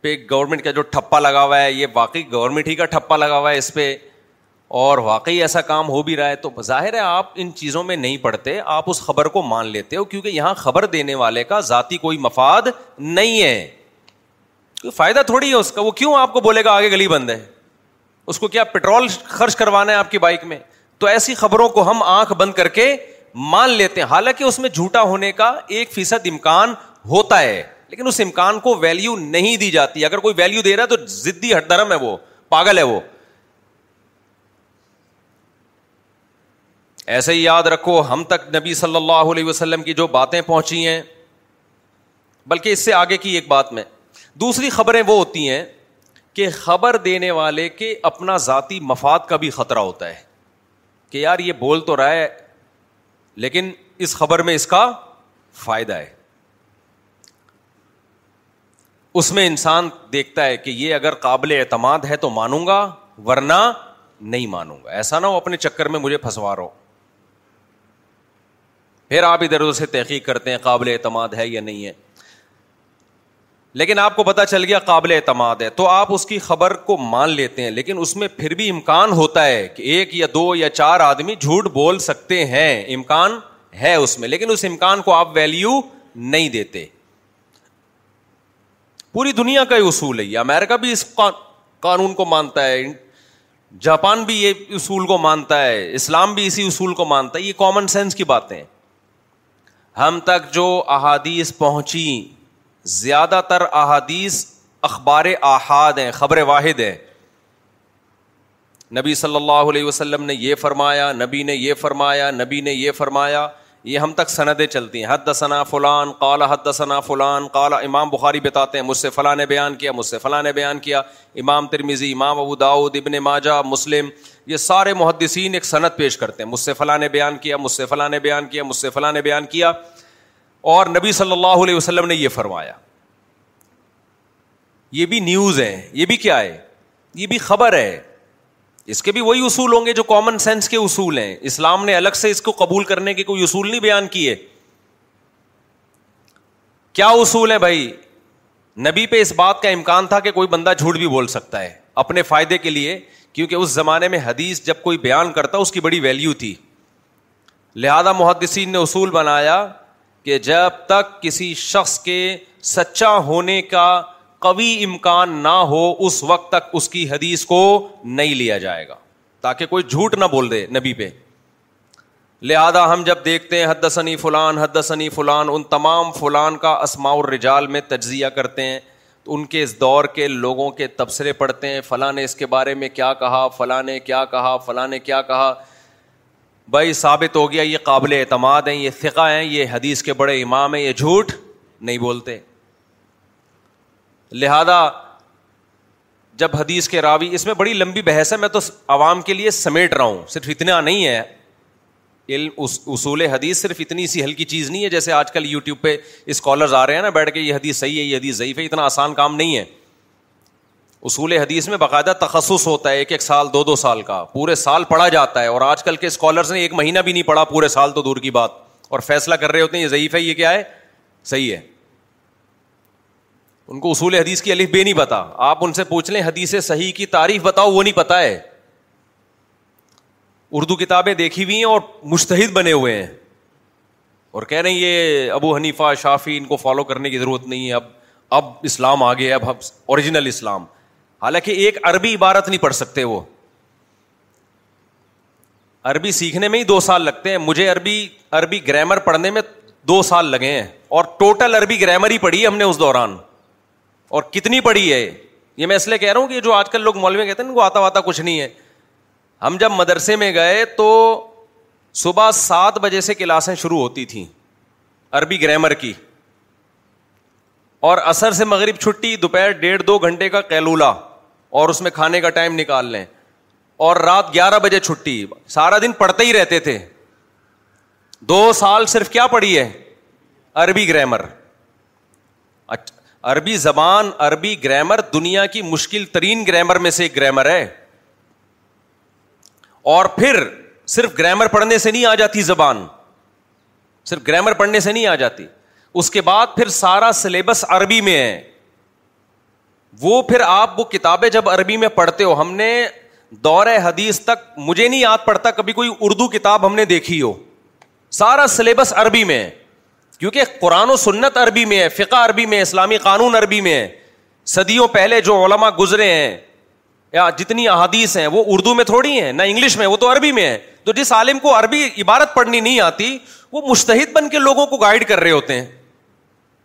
پہ گورنمنٹ کا جو ٹھپا لگا ہوا ہے یہ واقعی گورنمنٹ ہی کا ٹھپا لگا ہوا ہے اس پہ اور واقعی ایسا کام ہو بھی رہا ہے تو ظاہر ہے آپ ان چیزوں میں نہیں پڑھتے آپ اس خبر کو مان لیتے ہو کیونکہ یہاں خبر دینے والے کا ذاتی کوئی مفاد نہیں ہے فائدہ تھوڑی ہے اس کا وہ کیوں آپ کو بولے گا آگے گلی بند ہے اس کو کیا پیٹرول خرچ کروانا ہے آپ کی بائک میں تو ایسی خبروں کو ہم آنکھ بند کر کے مان لیتے ہیں حالانکہ اس میں جھوٹا ہونے کا ایک فیصد امکان ہوتا ہے لیکن اس امکان کو ویلو نہیں دی جاتی اگر کوئی ویلو دے رہا ہے تو ضدی ہٹ درم ہے وہ پاگل ہے وہ ایسے ہی یاد رکھو ہم تک نبی صلی اللہ علیہ وسلم کی جو باتیں پہنچی ہیں بلکہ اس سے آگے کی ایک بات میں دوسری خبریں وہ ہوتی ہیں کہ خبر دینے والے کے اپنا ذاتی مفاد کا بھی خطرہ ہوتا ہے کہ یار یہ بول تو رہا ہے لیکن اس خبر میں اس کا فائدہ ہے اس میں انسان دیکھتا ہے کہ یہ اگر قابل اعتماد ہے تو مانوں گا ورنہ نہیں مانوں گا ایسا نہ ہو اپنے چکر میں مجھے پھنسوا رہو پھر آپ ادھر ادھر سے تحقیق کرتے ہیں قابل اعتماد ہے یا نہیں ہے لیکن آپ کو پتا چل گیا قابل اعتماد ہے تو آپ اس کی خبر کو مان لیتے ہیں لیکن اس میں پھر بھی امکان ہوتا ہے کہ ایک یا دو یا چار آدمی جھوٹ بول سکتے ہیں امکان ہے اس میں لیکن اس امکان کو آپ ویلیو نہیں دیتے پوری دنیا کا اصول ہے یہ امیرکا بھی اس قانون کو مانتا ہے جاپان بھی یہ اصول کو مانتا ہے اسلام بھی اسی اصول کو مانتا ہے یہ کامن سینس کی باتیں ہم تک جو احادیث پہنچی زیادہ تر احادیث اخبار احاد ہیں خبر واحد ہیں نبی صلی اللہ علیہ وسلم نے یہ فرمایا نبی نے یہ فرمایا نبی نے یہ فرمایا یہ ہم تک سندیں چلتی ہیں حد ثنا فلان قال حد ثنا فلان قال امام بخاری بتاتے ہیں مجھ سے فلاں نے بیان کیا مجھ سے فلاں نے بیان کیا امام ترمیزی امام ابو داود ابن ماجا مسلم یہ سارے محدثین ایک صنعت پیش کرتے ہیں مجھ سے فلاں نے بیان کیا مجھ سے فلاں نے بیان کیا مجھ سے فلاں نے بیان کیا اور نبی صلی اللہ علیہ وسلم نے یہ فرمایا یہ بھی نیوز ہے یہ بھی کیا ہے یہ بھی خبر ہے اس کے بھی وہی اصول ہوں گے جو کامن سینس کے اصول ہیں اسلام نے الگ سے اس کو قبول کرنے کے کوئی اصول نہیں بیان کیے کیا اصول ہے بھائی نبی پہ اس بات کا امکان تھا کہ کوئی بندہ جھوٹ بھی بول سکتا ہے اپنے فائدے کے لیے کیونکہ اس زمانے میں حدیث جب کوئی بیان کرتا اس کی بڑی ویلیو تھی لہذا محدثین نے اصول بنایا کہ جب تک کسی شخص کے سچا ہونے کا قوی امکان نہ ہو اس وقت تک اس کی حدیث کو نہیں لیا جائے گا تاکہ کوئی جھوٹ نہ بول دے نبی پہ لہذا ہم جب دیکھتے ہیں حد ثنی فلان حد ثنی فلان ان تمام فلان کا اسماع الرجال میں تجزیہ کرتے ہیں تو ان کے اس دور کے لوگوں کے تبصرے پڑھتے ہیں فلاں نے اس کے بارے میں کیا کہا فلاں نے کیا کہا فلاں نے کیا کہا بھائی ثابت ہو گیا یہ قابل اعتماد ہیں یہ فقہ ہیں یہ حدیث کے بڑے امام ہیں یہ جھوٹ نہیں بولتے لہذا جب حدیث کے راوی اس میں بڑی لمبی بحث ہے میں تو عوام کے لیے سمیٹ رہا ہوں صرف اتنا نہیں ہے علم اصول حدیث صرف اتنی سی ہلکی چیز نہیں ہے جیسے آج کل یوٹیوب پہ اسکالرز آ رہے ہیں نا بیٹھ کے یہ حدیث صحیح ہے یہ حدیث ضعیف ہے اتنا آسان کام نہیں ہے اصول حدیث میں باقاعدہ تخصص ہوتا ہے ایک ایک سال دو دو سال کا پورے سال پڑھا جاتا ہے اور آج کل کے اسکالرس نے ایک مہینہ بھی نہیں پڑھا پورے سال تو دور کی بات اور فیصلہ کر رہے ہوتے ہیں یہ ضعیف ہے یہ کیا ہے صحیح ہے ان کو اصول حدیث کی الف بے نہیں پتا آپ ان سے پوچھ لیں حدیث صحیح کی تعریف بتاؤ وہ نہیں پتا ہے اردو کتابیں دیکھی ہوئی ہیں اور مشتحد بنے ہوئے ہیں اور کہہ رہے ہیں یہ ابو حنیفہ شافی ان کو فالو کرنے کی ضرورت نہیں ہے اب اب اسلام آ گیا اب اوریجنل اسلام حالانکہ ایک عربی عبارت نہیں پڑھ سکتے وہ عربی سیکھنے میں ہی دو سال لگتے ہیں مجھے عربی عربی گرامر پڑھنے میں دو سال لگے ہیں اور ٹوٹل عربی گرامر ہی پڑھی ہم نے اس دوران اور کتنی پڑھی ہے یہ میں اس لیے کہہ رہا ہوں کہ جو آج کل لوگ مولوی کہتے ہیں ان کو آتا واتا کچھ نہیں ہے ہم جب مدرسے میں گئے تو صبح سات بجے سے کلاسیں شروع ہوتی تھیں عربی گرامر کی اور اثر سے مغرب چھٹی دوپہر ڈیڑھ دو گھنٹے کا کیلولہ اور اس میں کھانے کا ٹائم نکال لیں اور رات گیارہ بجے چھٹی سارا دن پڑھتے ہی رہتے تھے دو سال صرف کیا پڑھی ہے عربی گرامر عربی زبان عربی گرامر دنیا کی مشکل ترین گرامر میں سے ایک گرامر ہے اور پھر صرف گرامر پڑھنے سے نہیں آ جاتی زبان صرف گرامر پڑھنے سے نہیں آ جاتی اس کے بعد پھر سارا سلیبس عربی میں ہے وہ پھر آپ وہ کتابیں جب عربی میں پڑھتے ہو ہم نے دور حدیث تک مجھے نہیں یاد پڑتا کبھی کوئی اردو کتاب ہم نے دیکھی ہو سارا سلیبس عربی میں ہے کیونکہ قرآن و سنت عربی میں ہے فقہ عربی میں اسلامی قانون عربی میں ہے صدیوں پہلے جو علماء گزرے ہیں یا جتنی احادیث ہیں وہ اردو میں تھوڑی ہیں نہ انگلش میں وہ تو عربی میں ہے تو جس عالم کو عربی عبارت پڑھنی نہیں آتی وہ مشتحد بن کے لوگوں کو گائڈ کر رہے ہوتے ہیں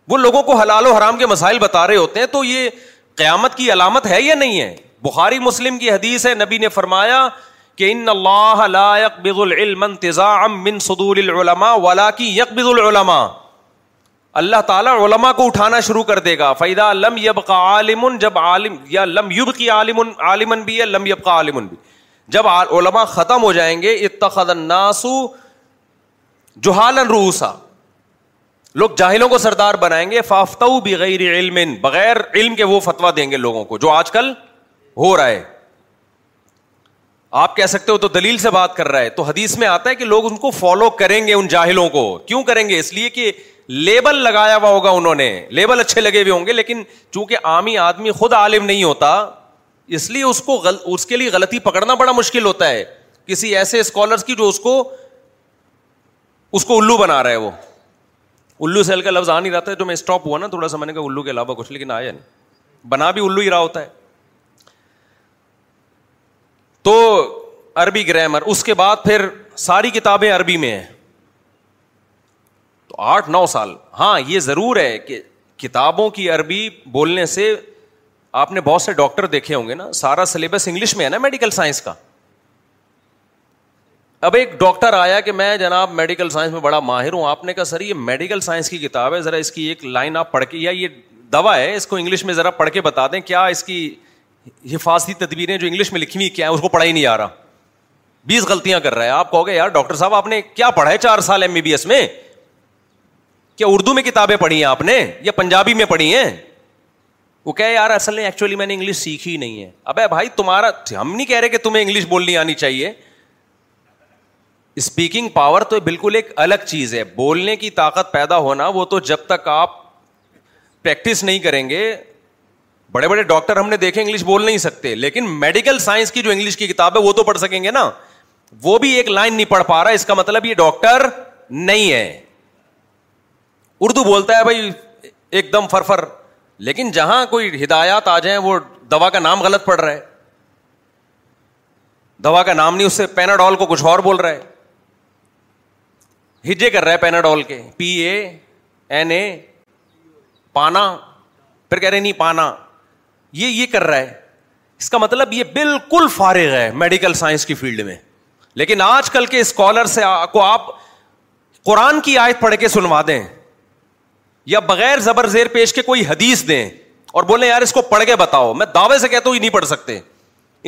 وہ لوگوں کو حلال و حرام کے مسائل بتا رہے ہوتے ہیں تو یہ قیامت کی علامت ہے یا نہیں ہے بخاری مسلم کی حدیث ہے نبی نے فرمایا کہ ان اللہ العلم من صدور العلماء ولا کی اللہ تعالیٰ علماء کو اٹھانا شروع کر دے گا فیدا لم یب کا عالم جب عالم یا لم یوب کی عالم عالمن بھی یا لم یب کا بھی جب علماء ختم ہو جائیں گے اتخذ الناس جہالا روسا لوگ جاہلوں کو سردار بنائیں گے فافتو بغیر علم بغیر علم کے وہ فتوا دیں گے لوگوں کو جو آج کل ہو رہا ہے آپ کہہ سکتے ہو تو دلیل سے بات کر رہا ہے تو حدیث میں آتا ہے کہ لوگ ان کو فالو کریں گے ان جاہلوں کو کیوں کریں گے اس لیے کہ لیبل لگایا ہوا ہوگا انہوں نے لیبل اچھے لگے ہوئے ہوں گے لیکن چونکہ عامی آدمی خود عالم نہیں ہوتا اس لیے اس کو غل... اس کے لیے غلطی پکڑنا بڑا مشکل ہوتا ہے کسی ایسے اسکالرس کی جو اس کو اس کو الو بنا رہا ہے وہ الو سیل کا لفظ آ نہیں رہا تھا جو میں اسٹاپ ہوا نا تھوڑا سا میں نے کہا الو کے علاوہ کچھ لیکن آیا نہیں بنا بھی الو ہی رہا ہوتا ہے تو عربی گرامر اس کے بعد پھر ساری کتابیں عربی میں ہیں تو آٹھ نو سال ہاں یہ ضرور ہے کہ کتابوں کی عربی بولنے سے آپ نے بہت سے ڈاکٹر دیکھے ہوں گے نا سارا سلیبس انگلش میں ہے نا میڈیکل سائنس کا اب ایک ڈاکٹر آیا کہ میں جناب میڈیکل سائنس میں بڑا ماہر ہوں آپ نے کہا سر یہ میڈیکل سائنس کی کتاب ہے ذرا اس کی ایک لائن آپ پڑھ کے یا یہ دوا ہے اس کو انگلش میں ذرا پڑھ کے بتا دیں کیا اس کی حفاظتی تدبیریں جو انگلش میں لکھی ہوئی کیا ہے اس کو پڑھا ہی نہیں آ رہا بیس غلطیاں کر رہا ہے آپ کہو گے یار ڈاکٹر صاحب آپ نے کیا پڑھا ہے چار سال ایم بی بی ایس میں کیا اردو میں کتابیں پڑھی ہیں آپ نے یا پنجابی میں پڑھی ہیں وہ کہ یار اصل نے ایکچولی میں نے انگلش سیکھی ہی نہیں ہے اب بھائی تمہارا ہم نہیں کہہ رہے کہ تمہیں انگلش بولنی آنی چاہیے اسپیکنگ پاور تو بالکل ایک الگ چیز ہے بولنے کی طاقت پیدا ہونا وہ تو جب تک آپ پریکٹس نہیں کریں گے بڑے بڑے ڈاکٹر ہم نے دیکھے انگلش بول نہیں سکتے لیکن میڈیکل سائنس کی جو انگلش کی کتاب ہے وہ تو پڑھ سکیں گے نا وہ بھی ایک لائن نہیں پڑھ پا رہا اس کا مطلب یہ ڈاکٹر نہیں ہے اردو بولتا ہے بھائی ایک دم فرفر لیکن جہاں کوئی ہدایات آ جائیں وہ دوا کا نام غلط پڑ رہا ہے دوا کا نام نہیں اس سے پیناڈول کو کچھ اور بول رہا ہے ہجے کر رہا ہے پیناڈول کے پی اے این اے پانا پھر کہہ رہے نہیں پانا یہ یہ کر رہا ہے اس کا مطلب یہ بالکل فارغ ہے میڈیکل سائنس کی فیلڈ میں لیکن آج کل کے اسکالر سے کو آپ قرآن کی آیت پڑھ کے سنوا دیں یا بغیر زبر زیر پیش کے کوئی حدیث دیں اور بولیں یار اس کو پڑھ کے بتاؤ میں دعوے سے کہتا ہوں یہ نہیں پڑھ سکتے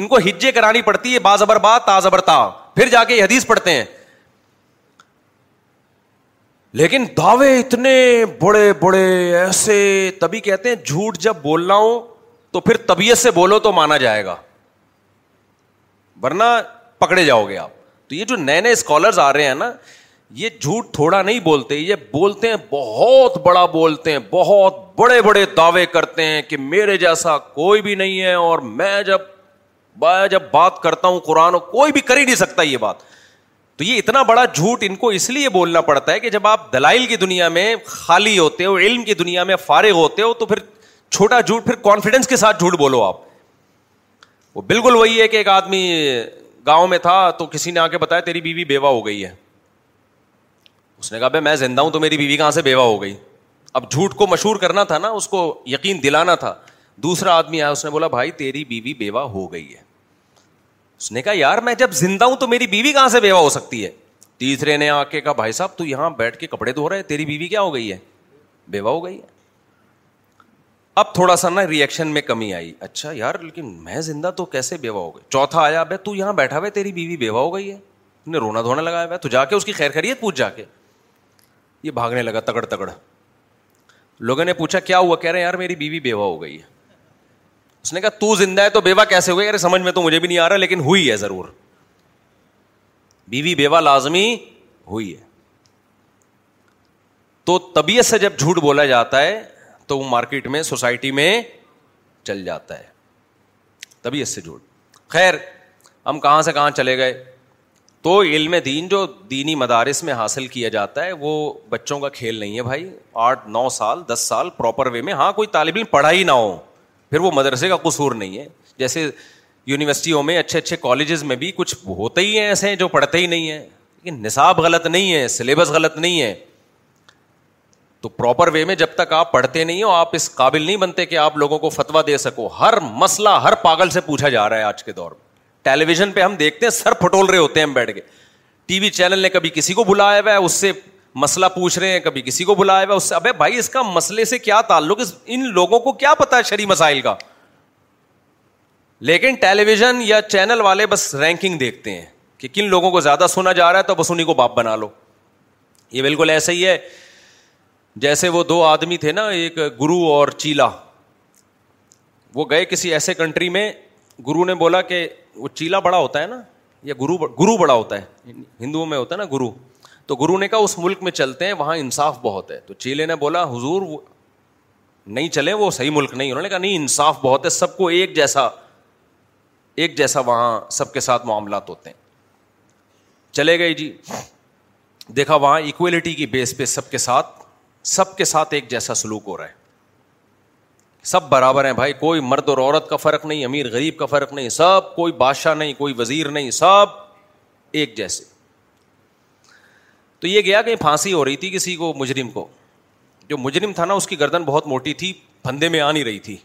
ان کو ہجے کرانی پڑتی ہے با زبر با تا زبر تا پھر جا کے یہ حدیث پڑھتے ہیں لیکن دعوے اتنے بڑے بڑے ایسے تبھی کہتے ہیں جھوٹ جب بولنا ہوں تو پھر طبیعت سے بولو تو مانا جائے گا ورنہ پکڑے جاؤ گے آپ تو یہ جو نئے نئے اسکالرز آ رہے ہیں نا یہ جھوٹ تھوڑا نہیں بولتے یہ بولتے ہیں بہت بڑا بولتے ہیں بہت بڑے بڑے دعوے کرتے ہیں کہ میرے جیسا کوئی بھی نہیں ہے اور میں جب جب بات کرتا ہوں قرآن کوئی بھی کر ہی نہیں سکتا یہ بات تو یہ اتنا بڑا جھوٹ ان کو اس لیے بولنا پڑتا ہے کہ جب آپ دلائل کی دنیا میں خالی ہوتے ہو علم کی دنیا میں فارغ ہوتے ہو تو پھر چھوٹا جھوٹ پھر کانفیڈینس کے ساتھ جھوٹ بولو آپ وہ بالکل وہی ہے کہ ایک آدمی گاؤں میں تھا تو کسی نے آ کے بتایا تیری بیوی بیوہ ہو گئی ہے اس نے کہا بھائی میں زندہ ہوں تو میری بیوی کہاں سے بیوہ ہو گئی اب جھوٹ کو مشہور کرنا تھا نا اس کو یقین دلانا تھا دوسرا آدمی آیا اس نے بولا بھائی تیری بیوی بیوہ ہو گئی ہے اس نے کہا یار میں جب زندہ ہوں تو میری بیوی کہاں سے بیوہ ہو سکتی ہے تیسرے نے آ کے کہا بھائی صاحب تو یہاں بیٹھ کے کپڑے دھو رہے تیری بیوی کیا ہو گئی ہے بیوہ ہو گئی ہے اب تھوڑا سا نا ریئیکشن میں کمی آئی اچھا یار لیکن میں زندہ تو کیسے بیوہ ہو گئی چوتھا آیا بھائی تو یہاں بیٹھا ہوا تیری بیوی بیوہ ہو گئی ہے نے رونا دھونا لگایا ہوا تو جا کے اس کی خیر خیریت پوچھ جا کے یہ بھاگنے لگا تگڑ تگڑ لوگوں نے پوچھا کیا ہوا کہہ رہے ہیں یار میری بیوی بیوہ ہو گئی ہے اس نے کہا تو زندہ ہے تو بیوہ کیسے ہوئے ارے سمجھ میں تو مجھے بھی نہیں آ رہا لیکن ہوئی ہے ضرور بیوی بیوہ لازمی ہوئی ہے تو طبیعت سے جب جھوٹ بولا جاتا ہے تو وہ مارکیٹ میں سوسائٹی میں چل جاتا ہے طبیعت سے جھوٹ خیر ہم کہاں سے کہاں چلے گئے تو علم دین جو دینی مدارس میں حاصل کیا جاتا ہے وہ بچوں کا کھیل نہیں ہے بھائی آٹھ نو سال دس سال پراپر وے میں ہاں کوئی طالب علم پڑھائی نہ ہو پھر وہ مدرسے کا قصور نہیں ہے جیسے یونیورسٹیوں میں اچھے اچھے کالجز میں بھی کچھ ہوتے ہی ہیں ایسے جو پڑھتے ہی نہیں ہیں لیکن نصاب غلط نہیں ہے سلیبس غلط نہیں ہے تو پراپر وے میں جب تک آپ پڑھتے نہیں ہو آپ اس قابل نہیں بنتے کہ آپ لوگوں کو فتوا دے سکو ہر مسئلہ ہر پاگل سے پوچھا جا رہا ہے آج کے دور میں ٹیلی ویژن پہ ہم دیکھتے ہیں سر پھٹول رہے ہوتے ہیں ہم بیٹھ کے ٹی وی چینل نے کبھی کسی کو بلایا ہوا ہے اس سے مسئلہ پوچھ رہے ہیں کبھی کسی کو بلایا ہوا اس سے ابے بھائی اس کا مسئلے سے کیا تعلق ان لوگوں کو کیا پتا ہے شری مسائل کا لیکن ٹیلی ویژن یا چینل والے بس رینکنگ دیکھتے ہیں کہ کن لوگوں کو زیادہ سنا جا رہا ہے تو بس انہیں کو باپ بنا لو یہ بالکل ایسے ہی ہے جیسے وہ دو آدمی تھے نا ایک گرو اور چیلا وہ گئے کسی ایسے کنٹری میں گرو نے بولا کہ وہ چیلا بڑا ہوتا ہے نا یا گرو گرو بڑا ہوتا ہے ہندوؤں میں ہوتا ہے نا گرو تو گرو نے کہا اس ملک میں چلتے ہیں وہاں انصاف بہت ہے تو چیلے نے بولا حضور نہیں چلے وہ صحیح ملک نہیں انہوں نے کہا نہیں انصاف بہت ہے سب کو ایک جیسا ایک جیسا وہاں سب کے ساتھ معاملات ہوتے ہیں چلے گئے جی دیکھا وہاں اکویلٹی کی بیس پہ سب کے ساتھ سب کے ساتھ ایک جیسا سلوک ہو رہا ہے سب برابر ہیں بھائی کوئی مرد اور عورت کا فرق نہیں امیر غریب کا فرق نہیں سب کوئی بادشاہ نہیں کوئی وزیر نہیں سب ایک جیسے تو یہ گیا کہیں پھانسی ہو رہی تھی کسی کو مجرم کو جو مجرم تھا نا اس کی گردن بہت موٹی تھی پھندے میں آ نہیں رہی تھی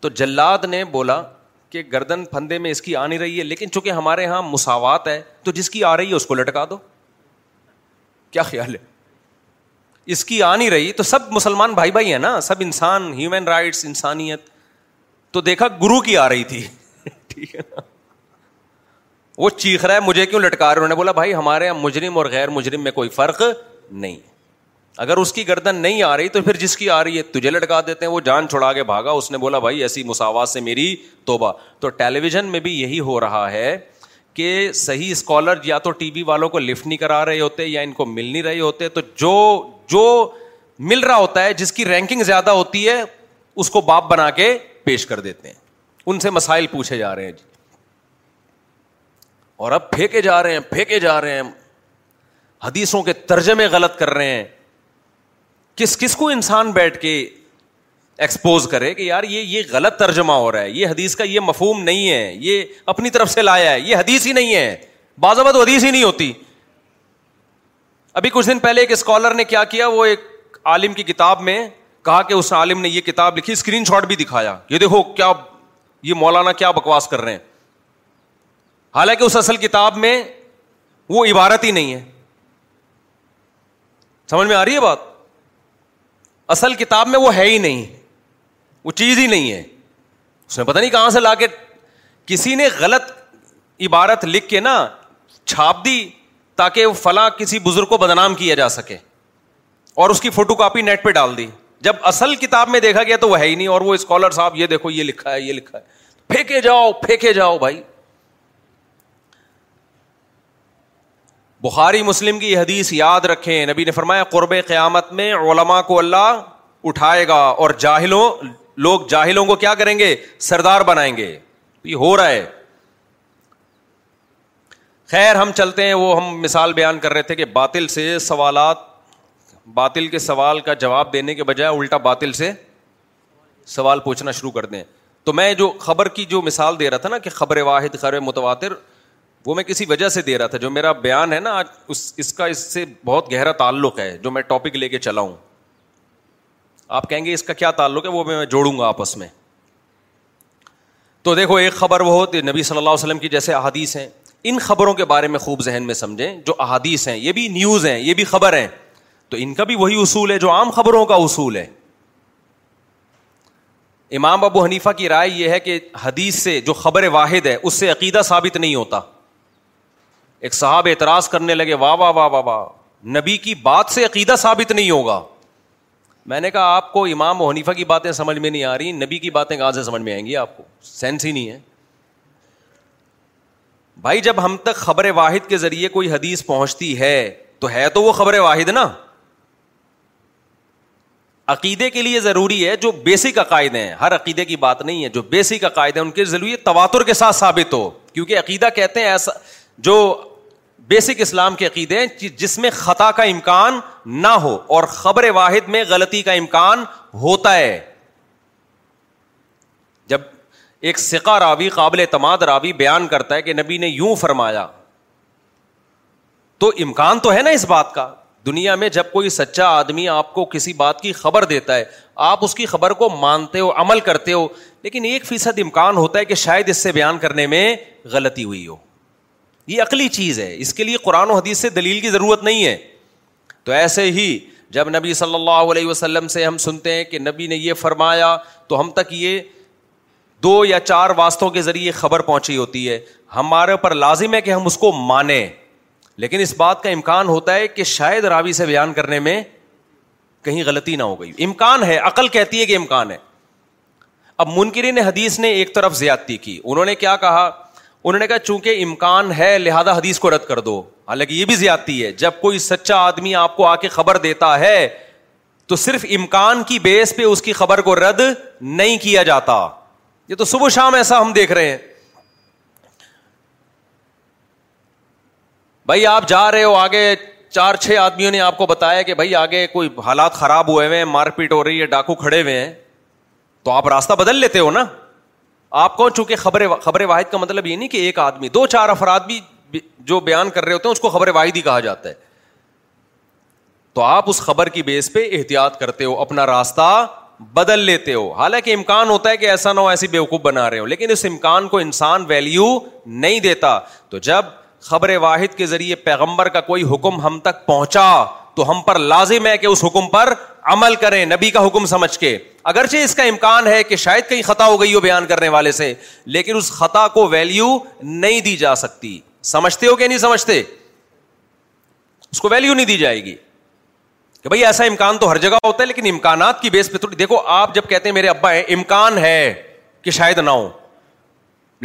تو جلاد نے بولا کہ گردن پھندے میں اس کی آ نہیں رہی ہے لیکن چونکہ ہمارے یہاں مساوات ہے تو جس کی آ رہی ہے اس کو لٹکا دو کیا خیال ہے اس کی آ نہیں رہی تو سب مسلمان بھائی بھائی ہیں نا سب انسان ہیومن رائٹس انسانیت تو دیکھا گرو کی آ رہی تھی *laughs* ٹھیک ہے نا وہ چیخ رہا ہے مجھے کیوں لٹکا رہے انہوں نے بولا بھائی ہمارے یہاں مجرم اور غیر مجرم میں کوئی فرق نہیں اگر اس کی گردن نہیں آ رہی تو پھر جس کی آ رہی ہے تجھے لٹکا دیتے ہیں وہ جان چھوڑا کے بھاگا اس نے بولا بھائی ایسی مساوات سے میری توبہ تو ٹیلی ویژن میں بھی یہی ہو رہا ہے کہ صحیح اسکالر یا تو ٹی وی والوں کو لفٹ نہیں کرا رہے ہوتے یا ان کو مل نہیں رہے ہوتے تو جو جو مل رہا ہوتا ہے جس کی رینکنگ زیادہ ہوتی ہے اس کو باپ بنا کے پیش کر دیتے ہیں ان سے مسائل پوچھے جا رہے ہیں جی اور اب پھینکے جا رہے ہیں پھینکے جا رہے ہیں حدیثوں کے ترجمے غلط کر رہے ہیں کس کس کو انسان بیٹھ کے ایکسپوز کرے کہ یار یہ یہ غلط ترجمہ ہو رہا ہے یہ حدیث کا یہ مفہوم نہیں ہے یہ اپنی طرف سے لایا ہے یہ حدیث ہی نہیں ہے بعض تو حدیث ہی نہیں ہوتی ابھی کچھ دن پہلے ایک اسکالر نے کیا کیا وہ ایک عالم کی کتاب میں کہا کہ اس عالم نے یہ کتاب لکھی اسکرین شاٹ بھی دکھایا یہ دیکھو کیا یہ مولانا کیا بکواس کر رہے ہیں حالانکہ اس اصل کتاب میں وہ عبارت ہی نہیں ہے سمجھ میں آ رہی ہے بات اصل کتاب میں وہ ہے ہی نہیں وہ چیز ہی نہیں ہے اس میں پتا نہیں کہاں سے لا کے کسی نے غلط عبارت لکھ کے نا چھاپ دی تاکہ فلاں کسی بزرگ کو بدنام کیا جا سکے اور اس کی فوٹو کاپی نیٹ پہ ڈال دی جب اصل کتاب میں دیکھا گیا تو وہ ہے ہی نہیں اور وہ اسکالر صاحب یہ دیکھو یہ لکھا ہے یہ لکھا ہے پھینکے جاؤ پھینکے جاؤ بھائی بخاری مسلم کی حدیث یاد رکھیں نبی نے فرمایا قرب قیامت میں علماء کو اللہ اٹھائے گا اور جاہلوں لوگ جاہلوں کو کیا کریں گے سردار بنائیں گے یہ ہو رہا ہے خیر ہم چلتے ہیں وہ ہم مثال بیان کر رہے تھے کہ باطل سے سوالات باطل کے سوال کا جواب دینے کے بجائے الٹا باطل سے سوال پوچھنا شروع کر دیں تو میں جو خبر کی جو مثال دے رہا تھا نا کہ خبر واحد خبر متواتر وہ میں کسی وجہ سے دے رہا تھا جو میرا بیان ہے نا آج اس اس کا اس سے بہت گہرا تعلق ہے جو میں ٹاپک لے کے چلا ہوں آپ کہیں گے اس کا کیا تعلق ہے وہ میں جوڑوں گا آپس میں تو دیکھو ایک خبر وہ ہوتی نبی صلی اللہ علیہ وسلم کی جیسے احادیث ہیں ان خبروں کے بارے میں خوب ذہن میں سمجھیں جو احادیث ہیں یہ بھی نیوز ہیں یہ بھی خبر ہیں تو ان کا بھی وہی اصول ہے جو عام خبروں کا اصول ہے امام ابو حنیفہ کی رائے یہ ہے کہ حدیث سے جو خبر واحد ہے اس سے عقیدہ ثابت نہیں ہوتا ایک صاحب اعتراض کرنے لگے واہ واہ واہ واہ واہ نبی کی بات سے عقیدہ ثابت نہیں ہوگا میں نے کہا آپ کو امام و حنیفہ کی باتیں سمجھ میں نہیں آ رہی نبی کی باتیں کہاں سے سمجھ میں آئیں گی آپ کو سینس ہی نہیں ہے بھائی جب ہم تک خبر واحد کے ذریعے کوئی حدیث پہنچتی ہے تو ہے تو وہ خبر واحد نا عقیدے کے لیے ضروری ہے جو بیسک عقائد ہیں ہر عقیدے کی بات نہیں ہے جو بیسک عقائد ہیں ان کے ذریعے تواتر کے ساتھ ثابت ہو کیونکہ عقیدہ کہتے ہیں ایسا جو بیسک اسلام کے عقیدے جس میں خطا کا امکان نہ ہو اور خبر واحد میں غلطی کا امکان ہوتا ہے جب ایک سکا راوی قابل اعتماد راوی بیان کرتا ہے کہ نبی نے یوں فرمایا تو امکان تو ہے نا اس بات کا دنیا میں جب کوئی سچا آدمی آپ کو کسی بات کی خبر دیتا ہے آپ اس کی خبر کو مانتے ہو عمل کرتے ہو لیکن ایک فیصد امکان ہوتا ہے کہ شاید اس سے بیان کرنے میں غلطی ہوئی ہو یہ عقلی چیز ہے اس کے لیے قرآن و حدیث سے دلیل کی ضرورت نہیں ہے تو ایسے ہی جب نبی صلی اللہ علیہ وسلم سے ہم سنتے ہیں کہ نبی نے یہ فرمایا تو ہم تک یہ دو یا چار واسطوں کے ذریعے خبر پہنچی ہوتی ہے ہمارے پر لازم ہے کہ ہم اس کو مانیں لیکن اس بات کا امکان ہوتا ہے کہ شاید راوی سے بیان کرنے میں کہیں غلطی نہ ہو گئی امکان ہے عقل کہتی ہے کہ امکان ہے اب منکرین حدیث نے ایک طرف زیادتی کی انہوں نے کیا کہا انہوں نے کہا چونکہ امکان ہے لہذا حدیث کو رد کر دو حالانکہ یہ بھی زیادتی ہے جب کوئی سچا آدمی آپ کو آ کے خبر دیتا ہے تو صرف امکان کی بیس پہ اس کی خبر کو رد نہیں کیا جاتا یہ تو صبح شام ایسا ہم دیکھ رہے ہیں بھائی آپ جا رہے ہو آگے چار چھ آدمیوں نے آپ کو بتایا کہ بھائی آگے کوئی حالات خراب ہوئے ہوئے ہیں مار پیٹ ہو رہی ہے ڈاکو کھڑے ہوئے ہیں تو آپ راستہ بدل لیتے ہو نا آپ کون چونکہ خبر خبر واحد کا مطلب یہ نہیں کہ ایک آدمی دو چار افراد بھی جو بیان کر رہے ہوتے ہیں اس کو خبر واحد ہی کہا جاتا ہے تو آپ اس خبر کی بیس پہ احتیاط کرتے ہو اپنا راستہ بدل لیتے ہو حالانکہ امکان ہوتا ہے کہ ایسا نہ ہو ایسی بیوقوف بنا رہے ہو لیکن اس امکان کو انسان ویلیو نہیں دیتا تو جب خبر واحد کے ذریعے پیغمبر کا کوئی حکم ہم تک پہنچا تو ہم پر لازم ہے کہ اس حکم پر عمل کریں نبی کا حکم سمجھ کے اگرچہ اس کا امکان ہے کہ شاید کہیں خطا ہو گئی ہو بیان کرنے والے سے لیکن اس خطا کو ویلو نہیں دی جا سکتی سمجھتے ہو کہ نہیں سمجھتے اس کو ویلو نہیں دی جائے گی کہ بھائی ایسا امکان تو ہر جگہ ہوتا ہے لیکن امکانات کی بیس پہ تھوڑی دیکھو آپ جب کہتے ہیں میرے ابا ہے امکان ہے کہ شاید نہ ہو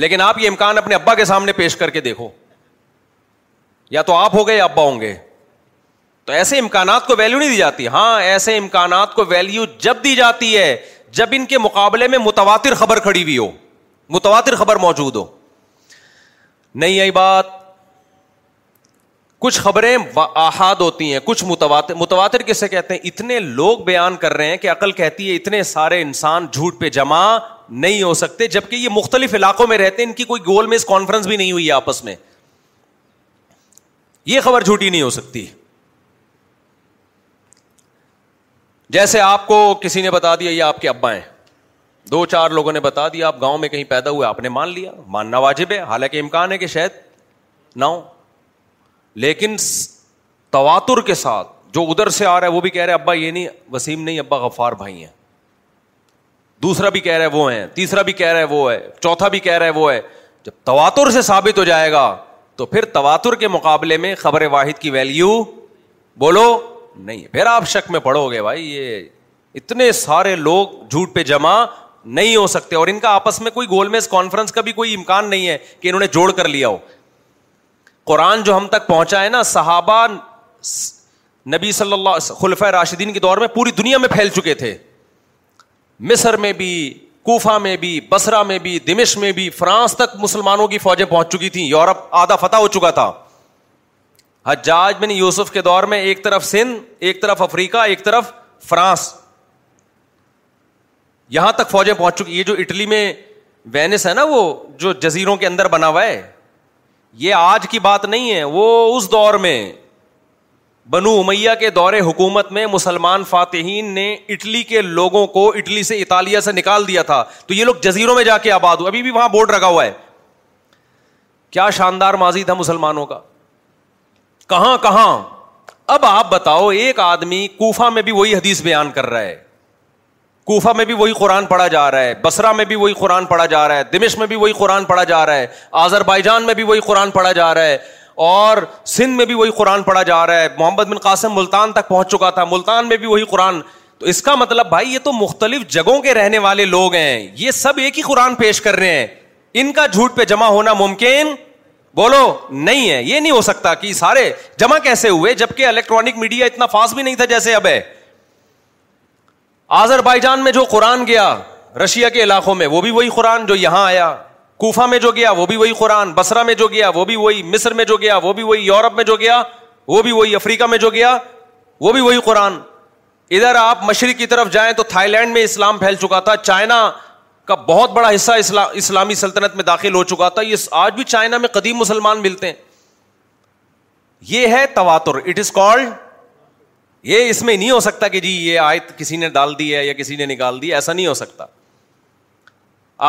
لیکن آپ یہ امکان اپنے ابا کے سامنے پیش کر کے دیکھو یا تو آپ ہو گئے یا ابا ہوں گے تو ایسے امکانات کو ویلو نہیں دی جاتی ہاں ایسے امکانات کو ویلو جب دی جاتی ہے جب ان کے مقابلے میں متواتر خبر کھڑی ہوئی ہو متواتر خبر موجود ہو نہیں آئی بات کچھ خبریں آحاد ہوتی ہیں کچھ متواتر متواتر کسے کہتے ہیں اتنے لوگ بیان کر رہے ہیں کہ عقل کہتی ہے اتنے سارے انسان جھوٹ پہ جمع نہیں ہو سکتے جبکہ یہ مختلف علاقوں میں رہتے ہیں ان کی کوئی گول میز کانفرنس بھی نہیں ہوئی آپس میں یہ خبر جھوٹی نہیں ہو سکتی جیسے آپ کو کسی نے بتا دیا یہ آپ کے ابا ہیں دو چار لوگوں نے بتا دیا آپ گاؤں میں کہیں پیدا ہوئے آپ نے مان لیا ماننا واجب ہے حالانکہ امکان ہے کہ شاید نہ ہو لیکن تواتر کے ساتھ جو ادھر سے آ رہا ہے وہ بھی کہہ رہے ابا یہ نہیں وسیم نہیں ابا غفار بھائی ہیں دوسرا بھی کہہ رہے وہ ہیں تیسرا بھی کہہ رہے وہ ہے چوتھا بھی کہہ رہا ہے وہ ہے جب تواتر سے ثابت ہو جائے گا تو پھر تواتر کے مقابلے میں خبر واحد کی ویلیو بولو نہیں ہے پھر آپ شک میں پڑھو گے بھائی یہ اتنے سارے لوگ جھوٹ پہ جمع نہیں ہو سکتے اور ان کا آپس میں کوئی گول میز کانفرنس کا بھی کوئی امکان نہیں ہے کہ انہوں نے جوڑ کر لیا ہو قرآن جو ہم تک پہنچا ہے نا صحابہ نبی صلی اللہ خلفۂ راشدین کے دور میں پوری دنیا میں پھیل چکے تھے مصر میں بھی کوفہ میں بھی بسرا میں بھی دمش میں بھی فرانس تک مسلمانوں کی فوجیں پہنچ چکی تھیں یورپ آدھا فتح ہو چکا تھا حجاج بن یوسف کے دور میں ایک طرف سندھ ایک طرف افریقہ ایک طرف فرانس یہاں تک فوجیں پہنچ چکی یہ جو اٹلی میں وینس ہے نا وہ جو جزیروں کے اندر بنا ہوا ہے یہ آج کی بات نہیں ہے وہ اس دور میں بنو امیہ کے دور حکومت میں مسلمان فاتحین نے اٹلی کے لوگوں کو اٹلی سے اطالیہ سے نکال دیا تھا تو یہ لوگ جزیروں میں جا کے آباد ہوئے ابھی بھی وہاں بورڈ رکھا ہوا ہے کیا شاندار ماضی تھا مسلمانوں کا کہاں کہاں اب آپ بتاؤ ایک آدمی کوفا میں بھی وہی حدیث بیان کر رہا ہے کوفا میں بھی وہی قرآن پڑھا جا رہا ہے بسرا میں بھی وہی قرآن پڑھا جا رہا ہے دمش میں بھی وہی قرآن پڑھا جا رہا ہے آزر بائیجان میں بھی وہی قرآن پڑھا جا رہا ہے اور سندھ میں بھی وہی قرآن پڑھا جا رہا ہے محمد بن قاسم ملتان تک پہنچ چکا تھا ملتان میں بھی وہی قرآن تو اس کا مطلب بھائی یہ تو مختلف جگہوں کے رہنے والے لوگ ہیں یہ سب ایک ہی قرآن پیش کر رہے ہیں ان کا جھوٹ پہ جمع ہونا ممکن بولو نہیں ہے یہ نہیں ہو سکتا کہ سارے جمع کیسے ہوئے جبکہ الیکٹرانک میڈیا اتنا بھی نہیں تھا جیسے اب ہے آزر جان میں جو قرآن گیا رشیا کے علاقوں میں وہ بھی وہی قرآن جو یہاں آیا کوفا میں جو گیا وہ بھی وہی قرآن بسرا میں جو گیا وہ بھی وہی مصر میں جو گیا وہ بھی وہی یورپ میں جو گیا وہ بھی وہی افریقہ میں جو گیا وہ بھی وہی قرآن ادھر آپ مشرق کی طرف جائیں تو تھائی لینڈ میں اسلام پھیل چکا تھا چائنا کا بہت بڑا حصہ اسلامی سلطنت میں داخل ہو چکا تھا یہ آج بھی چائنا میں قدیم مسلمان ملتے ہیں یہ ہے تواتر اٹ از کالڈ یہ اس میں نہیں ہو سکتا کہ جی یہ آیت کسی نے ڈال دی ہے یا کسی نے نکال دی ایسا نہیں ہو سکتا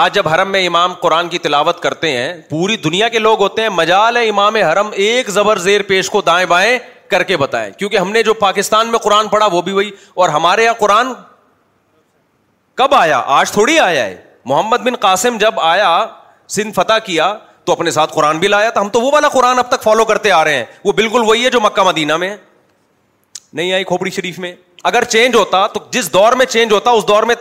آج جب حرم میں امام قرآن کی تلاوت کرتے ہیں پوری دنیا کے لوگ ہوتے ہیں مجال ہے امام حرم ایک زبر زیر پیش کو دائیں بائیں کر کے بتائے کیونکہ ہم نے جو پاکستان میں قرآن پڑھا وہ بھی وہی اور ہمارے یہاں قرآن کب آیا آج تھوڑی آیا ہے محمد بن قاسم جب آیا سندھ فتح کیا تو اپنے ساتھ قرآن بھی لایا تھا ہم تو وہ والا قرآن اب تک فالو کرتے آ رہے ہیں وہ بالکل وہی ہے جو مکہ مدینہ میں نہیں آئی کھوپڑی شریف میں اگر چینج ہوتا تو جس دور میں چینج ہوتا اس دور میں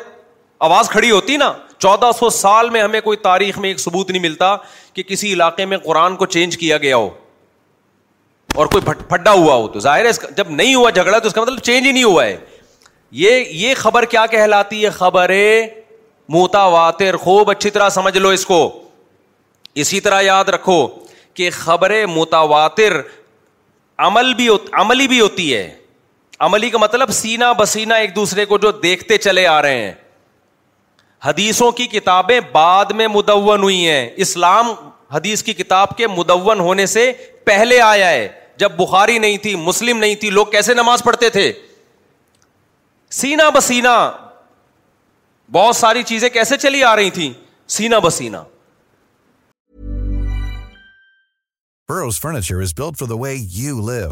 آواز کھڑی ہوتی نا چودہ سو سال میں ہمیں کوئی تاریخ میں ایک ثبوت نہیں ملتا کہ کسی علاقے میں قرآن کو چینج کیا گیا ہو اور کوئی پھڈا ہوا ہو تو ظاہر ہے جب نہیں ہوا جھگڑا تو اس کا مطلب چینج ہی نہیں ہوا ہے یہ یہ خبر کیا کہلاتی ہے خبر متواتر خوب اچھی طرح سمجھ لو اس کو اسی طرح یاد رکھو کہ خبریں متواتر عمل بھی عملی بھی ہوتی ہے عملی کا مطلب سینا بسینا ایک دوسرے کو جو دیکھتے چلے آ رہے ہیں حدیثوں کی کتابیں بعد میں مدون ہوئی ہیں اسلام حدیث کی کتاب کے مدون ہونے سے پہلے آیا ہے جب بخاری نہیں تھی مسلم نہیں تھی لوگ کیسے نماز پڑھتے تھے سینا بسینا بہت ساری چیزیں کیسے چلی آ رہی تھیں سینا بسینا Burrow's furniture is built for the way you live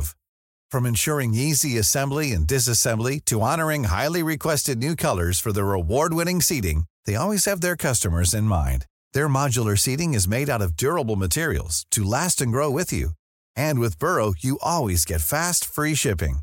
from ensuring easy assembly and disassembly to honouring highly requested new colours for their award winning seating they always have their customers in mind their modular seating is made out of durable materials to last and grow with you and with Burrow you always get fast free shipping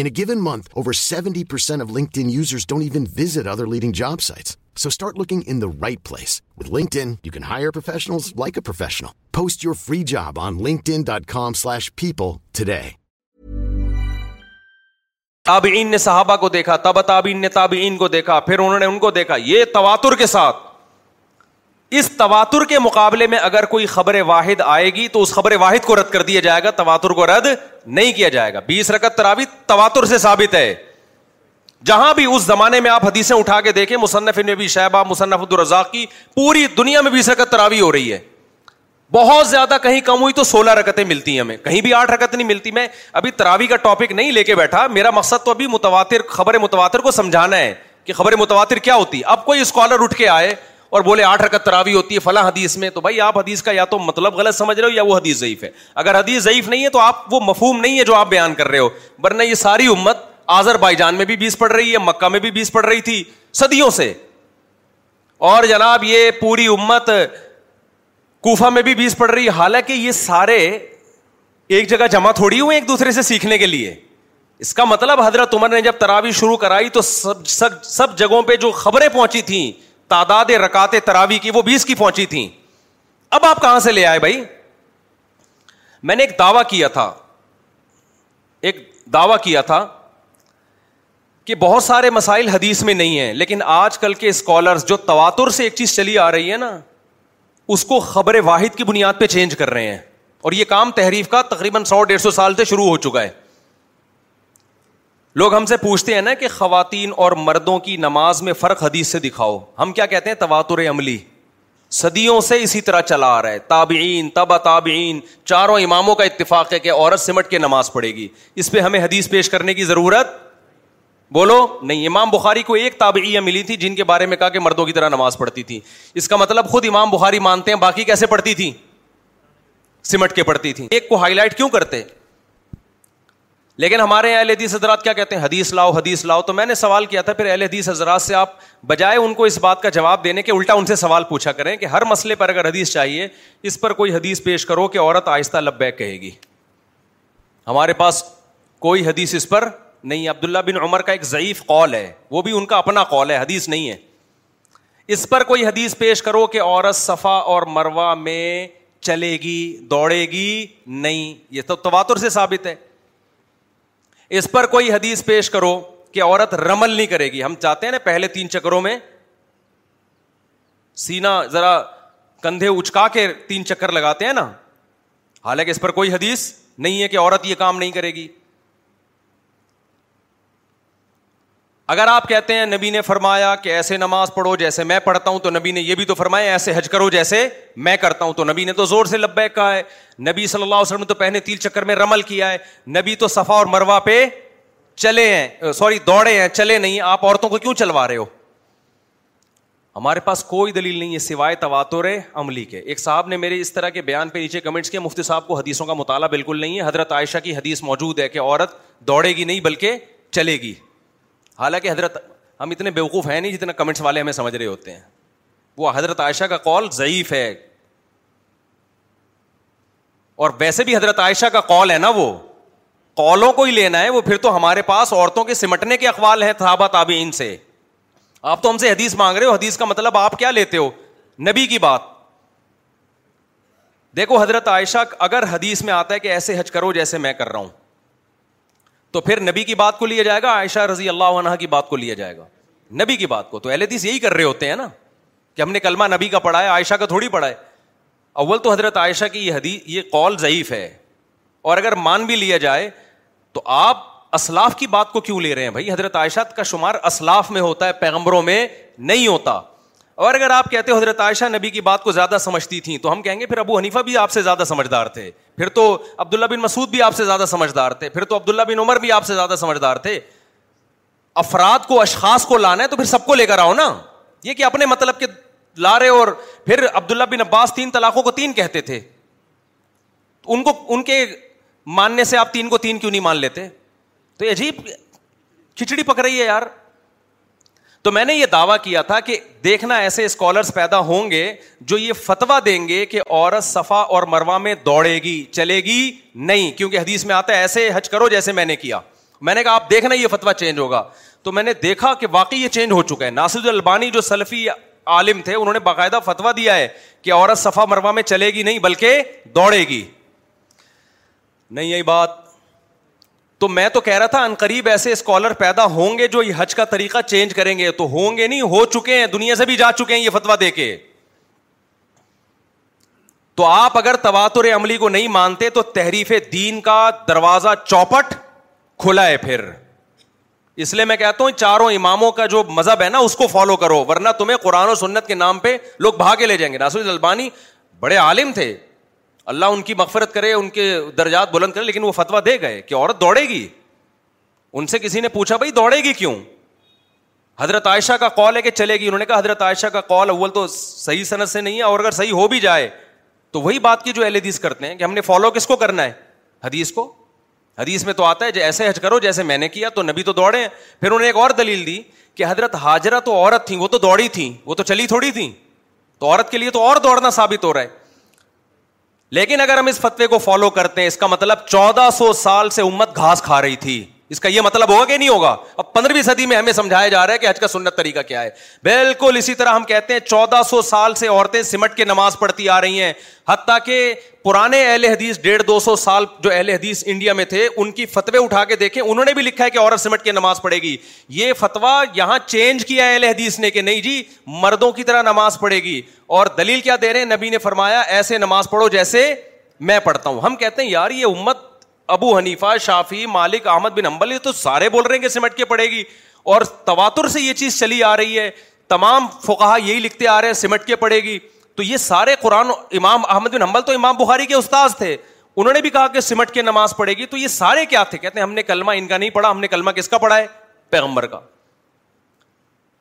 In a given month, over 70% of LinkedIn users don't even visit other leading job sites. So start looking in the right place. With LinkedIn, you can hire professionals like a professional. Post your free job on linkedin.com slash people today. تابعین نے صحابہ کو دیکھا تب تابعین نے تابعین کو دیکھا پھر انہوں نے ان کو دیکھا یہ تواتر کے ساتھ اس تواتر کے مقابلے میں اگر کوئی خبر واحد آئے گی تو اس خبر واحد کو رد کر دیا جائے گا تواتر کو رد نہیں کیا جائے گا بیس رکت تراوی تواتر سے ثابت ہے جہاں بھی اس زمانے میں آپ حدیثیں اٹھا کے دیکھیں مصنف نے پوری دنیا میں بیس رکت تراوی ہو رہی ہے بہت زیادہ کہیں کم ہوئی تو سولہ رکتیں ملتی ہیں ہمیں کہیں بھی آٹھ رکت نہیں ملتی میں ابھی تراوی کا ٹاپک نہیں لے کے بیٹھا میرا مقصد تو ابھی متواتر خبر متواتر کو سمجھانا ہے کہ خبر متواتر کیا ہوتی اب کوئی اسکالر اٹھ کے آئے اور بولے آٹھ رکت تراوی ہوتی ہے فلاں حدیث میں تو بھائی آپ حدیث کا یا تو مطلب غلط سمجھ رہے ہو یا وہ حدیث ضعیف ہے اگر حدیث ضعیف نہیں ہے تو آپ وہ مفہوم نہیں ہے جو آپ بیان کر رہے ہو ورنہ یہ ساری امت آزر بائی جان میں بھی بیس پڑ رہی ہے مکہ میں بھی بیس پڑ رہی تھی صدیوں سے اور جناب یہ پوری امت کوفہ میں بھی بیس پڑ رہی ہے حالانکہ یہ سارے ایک جگہ جمع تھوڑی ہوئے ایک دوسرے سے سیکھنے کے لیے اس کا مطلب حضرت عمر نے جب تراوی شروع کرائی تو سب سب جگہوں پہ جو خبریں پہنچی تھیں تعداد رکات تراوی کی وہ بیس کی پہنچی تھیں اب آپ کہاں سے لے آئے بھائی میں نے ایک دعوی کیا تھا ایک دعوی کیا تھا کہ بہت سارے مسائل حدیث میں نہیں ہیں لیکن آج کل کے اسکالرس جو تواتر سے ایک چیز چلی آ رہی ہے نا اس کو خبر واحد کی بنیاد پہ چینج کر رہے ہیں اور یہ کام تحریف کا تقریباً سو ڈیڑھ سو سال سے شروع ہو چکا ہے لوگ ہم سے پوچھتے ہیں نا کہ خواتین اور مردوں کی نماز میں فرق حدیث سے دکھاؤ ہم کیا کہتے ہیں تواتر عملی صدیوں سے اسی طرح چلا آ رہا ہے تابعین تبا تابعین چاروں اماموں کا اتفاق ہے کہ عورت سمٹ کے نماز پڑھے گی اس پہ ہمیں حدیث پیش کرنے کی ضرورت بولو نہیں امام بخاری کو ایک تابعیہ ملی تھی جن کے بارے میں کہا کہ مردوں کی طرح نماز پڑھتی تھی اس کا مطلب خود امام بخاری مانتے ہیں باقی کیسے پڑھتی تھی سمٹ کے پڑھتی تھی ایک کو ہائی لائٹ کیوں کرتے لیکن ہمارے اہل حدیث حضرات کیا کہتے ہیں حدیث لاؤ حدیث لاؤ تو میں نے سوال کیا تھا پھر اہل حدیث حضرات سے آپ بجائے ان کو اس بات کا جواب دینے کے الٹا ان سے سوال پوچھا کریں کہ ہر مسئلے پر اگر حدیث چاہیے اس پر کوئی حدیث پیش کرو کہ عورت آہستہ لبیک کہے گی ہمارے پاس کوئی حدیث اس پر نہیں ہے عبداللہ بن عمر کا ایک ضعیف قول ہے وہ بھی ان کا اپنا قول ہے حدیث نہیں ہے اس پر کوئی حدیث پیش کرو کہ عورت صفا اور مروا میں چلے گی دوڑے گی نہیں یہ تو تواتر سے ثابت ہے اس پر کوئی حدیث پیش کرو کہ عورت رمل نہیں کرے گی ہم چاہتے ہیں نا پہلے تین چکروں میں سینا ذرا کندھے اچکا کے تین چکر لگاتے ہیں نا حالانکہ اس پر کوئی حدیث نہیں ہے کہ عورت یہ کام نہیں کرے گی اگر آپ کہتے ہیں نبی نے فرمایا کہ ایسے نماز پڑھو جیسے میں پڑھتا ہوں تو نبی نے یہ بھی تو فرمایا ایسے حج کرو جیسے میں کرتا ہوں تو نبی نے تو زور سے کہا ہے نبی صلی اللہ علیہ وسلم نے تو پہنے تیل چکر میں رمل کیا ہے نبی تو صفا اور مروا پہ چلے ہیں سوری دوڑے ہیں چلے نہیں آپ عورتوں کو کیوں چلوا رہے ہو ہمارے پاس کوئی دلیل نہیں ہے سوائے تواتر عملی کے ایک صاحب نے میرے اس طرح کے بیان پہ نیچے کمنٹس کیا مفتی صاحب کو حدیثوں کا مطالعہ بالکل نہیں ہے حضرت عائشہ کی حدیث موجود ہے کہ عورت دوڑے گی نہیں بلکہ چلے گی حالانکہ حضرت ہم اتنے بیوقوف ہیں نہیں جتنا کمنٹس والے ہمیں سمجھ رہے ہوتے ہیں وہ حضرت عائشہ کا کال ضعیف ہے اور ویسے بھی حضرت عائشہ کا کال ہے نا وہ کالوں کو ہی لینا ہے وہ پھر تو ہمارے پاس عورتوں کے سمٹنے کے اخوال ہیں صحابہ تابعین سے آپ تو ہم سے حدیث مانگ رہے ہو حدیث کا مطلب آپ کیا لیتے ہو نبی کی بات دیکھو حضرت عائشہ اگر حدیث میں آتا ہے کہ ایسے حج کرو جیسے میں کر رہا ہوں تو پھر نبی کی بات کو لیا جائے گا عائشہ رضی اللہ عنہ کی بات کو لیا جائے گا نبی کی بات کو تو حدیث یہی کر رہے ہوتے ہیں نا کہ ہم نے کلمہ نبی کا پڑھا ہے عائشہ کا تھوڑی پڑھا ہے اول تو حضرت عائشہ کی یہ حدیث یہ قول ضعیف ہے اور اگر مان بھی لیا جائے تو آپ اسلاف کی بات کو کیوں لے رہے ہیں بھائی حضرت عائشہ کا شمار اسلاف میں ہوتا ہے پیغمبروں میں نہیں ہوتا اور اگر آپ کہتے حضرت عائشہ نبی کی بات کو زیادہ سمجھتی تھیں تو ہم کہیں گے پھر ابو حنیفہ بھی آپ سے زیادہ سمجھدار تھے پھر تو عبداللہ بن مسعود بھی آپ سے زیادہ سمجھدار تھے پھر تو عبداللہ بن عمر بھی آپ سے زیادہ سمجھدار تھے افراد کو اشخاص کو لانا ہے تو پھر سب کو لے کر آؤ نا یہ کہ اپنے مطلب کے لا رہے اور پھر عبداللہ بن عباس تین طلاقوں کو تین کہتے تھے ان کو ان کے ماننے سے آپ تین کو تین کیوں نہیں مان لیتے تو یہ عجیب کھچڑی پک رہی ہے یار تو میں نے یہ دعویٰ کیا تھا کہ دیکھنا ایسے اسکالرس پیدا ہوں گے جو یہ فتوا دیں گے کہ عورت صفا اور مروا میں دوڑے گی چلے گی نہیں کیونکہ حدیث میں آتا ہے ایسے حج کرو جیسے میں نے کیا میں نے کہا آپ دیکھنا یہ فتوا چینج ہوگا تو میں نے دیکھا کہ واقعی یہ چینج ہو چکا ہے ناصر البانی جو سلفی عالم تھے انہوں نے باقاعدہ فتویٰ دیا ہے کہ عورت صفا مروا میں چلے گی نہیں بلکہ دوڑے گی نہیں یہی بات تو میں تو کہہ رہا تھا ان قریب ایسے اسکالر پیدا ہوں گے جو یہ حج کا طریقہ چینج کریں گے تو ہوں گے نہیں ہو چکے ہیں دنیا سے بھی جا چکے ہیں یہ فتوا دے کے تو آپ اگر تواتر عملی کو نہیں مانتے تو تحریف دین کا دروازہ چوپٹ کھلا ہے پھر اس لیے میں کہتا ہوں چاروں اماموں کا جو مذہب ہے نا اس کو فالو کرو ورنہ تمہیں قرآن و سنت کے نام پہ لوگ بھاگے لے جائیں گے ناصر البانی بڑے عالم تھے اللہ ان کی مغفرت کرے ان کے درجات بلند کرے لیکن وہ فتویٰ دے گئے کہ عورت دوڑے گی ان سے کسی نے پوچھا بھائی دوڑے گی کیوں حضرت عائشہ کا کال ہے کہ چلے گی انہوں نے کہا حضرت عائشہ کا کال اول تو صحیح صنعت سے نہیں ہے اور اگر صحیح ہو بھی جائے تو وہی بات کی جو حدیث کرتے ہیں کہ ہم نے فالو کس کو کرنا ہے حدیث کو حدیث میں تو آتا ہے ایسے حج کرو جیسے میں نے کیا تو نبی تو دوڑے پھر انہوں نے ایک اور دلیل دی کہ حضرت حاجرہ تو عورت تھیں وہ تو دوڑی تھیں وہ تو چلی تھوڑی تھیں تو عورت کے لیے تو اور دوڑنا ثابت ہو رہا ہے لیکن اگر ہم اس فتوے کو فالو کرتے ہیں اس کا مطلب چودہ سو سال سے امت گھاس کھا رہی تھی کا یہ مطلب ہوگا کہ نہیں ہوگا اب پندرہویں صدی میں ہمیں سمجھایا جا رہا ہے کہ حج کا سنت طریقہ کیا ہے بالکل اسی طرح ہم کہتے ہیں چودہ سو سال سے عورتیں سمٹ کے نماز پڑھتی آ رہی ہیں حتیٰ کہ پرانے اہل حدیث ڈیڑھ دو سو سال جو اہل حدیث انڈیا میں تھے ان کی فتوے اٹھا کے دیکھیں انہوں نے بھی لکھا ہے کہ عورت سمٹ کے نماز پڑھے گی یہ فتوا یہاں چینج کیا ہے اہل حدیث نے کہ نہیں جی مردوں کی طرح نماز پڑھے گی اور دلیل کیا دے رہے ہیں نبی نے فرمایا ایسے نماز پڑھو جیسے میں پڑھتا ہوں ہم کہتے ہیں یار یہ امت ابو حنیفا شافی مالک احمد بن امبل یہ تو سارے بول رہے ہیں کہ سمٹ کے پڑے گی اور تواتر سے یہ چیز چلی آ رہی ہے تمام فقہ یہی لکھتے آ رہے ہیں سمٹ کے پڑے گی تو یہ سارے قرآن امام احمد بن حنبل تو امام بخاری کے استاد تھے انہوں نے بھی کہا کہ سمٹ کے نماز پڑے گی تو یہ سارے کیا تھے کہتے ہیں ہم نے کلمہ ان کا نہیں پڑھا ہم نے کلمہ کس کا پڑھا ہے پیغمبر کا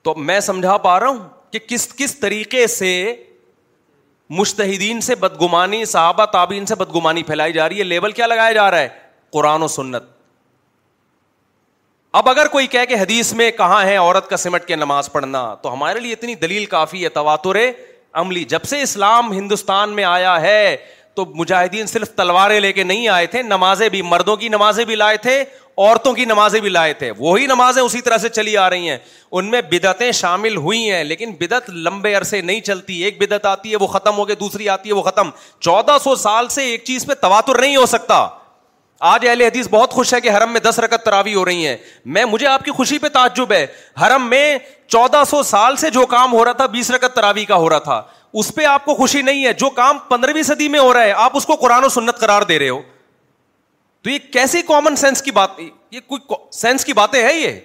تو میں سمجھا پا رہا ہوں کہ کس کس طریقے سے مشتحدین سے بدگمانی صحابہ تابین سے بدگمانی پھیلائی جا رہی ہے لیبل کیا لگایا جا رہا ہے قرآن و سنت اب اگر کوئی کہہ کہ حدیث میں کہاں ہے عورت کا سمٹ کے نماز پڑھنا تو ہمارے لیے اتنی دلیل کافی ہے تواتر عملی جب سے اسلام ہندوستان میں آیا ہے تو مجاہدین صرف تلواریں لے کے نہیں آئے تھے نمازیں بھی مردوں کی نمازیں بھی لائے تھے عورتوں کی نمازیں بھی لائے تھے وہی نمازیں اسی طرح سے چلی آ رہی ہیں ان میں بدعتیں شامل ہوئی ہیں لیکن بدعت لمبے عرصے نہیں چلتی ایک بدعت آتی ہے وہ ختم ہو کے دوسری آتی ہے وہ ختم چودہ سو سال سے ایک چیز پہ تواتر نہیں ہو سکتا آج اہل حدیث بہت خوش ہے کہ حرم میں دس رکت تراوی ہو رہی ہیں میں مجھے آپ کی خوشی پہ تعجب ہے حرم میں چودہ سو سال سے جو کام ہو رہا تھا بیس رکت تراوی کا ہو رہا تھا اس پہ آپ کو خوشی نہیں ہے جو کام پندرہویں صدی میں ہو رہا ہے آپ اس کو قرآن و سنت کرار دے رہے ہو تو یہ کیسی کامن سینس کی بات یہ کوئی سینس کی باتیں ہے یہ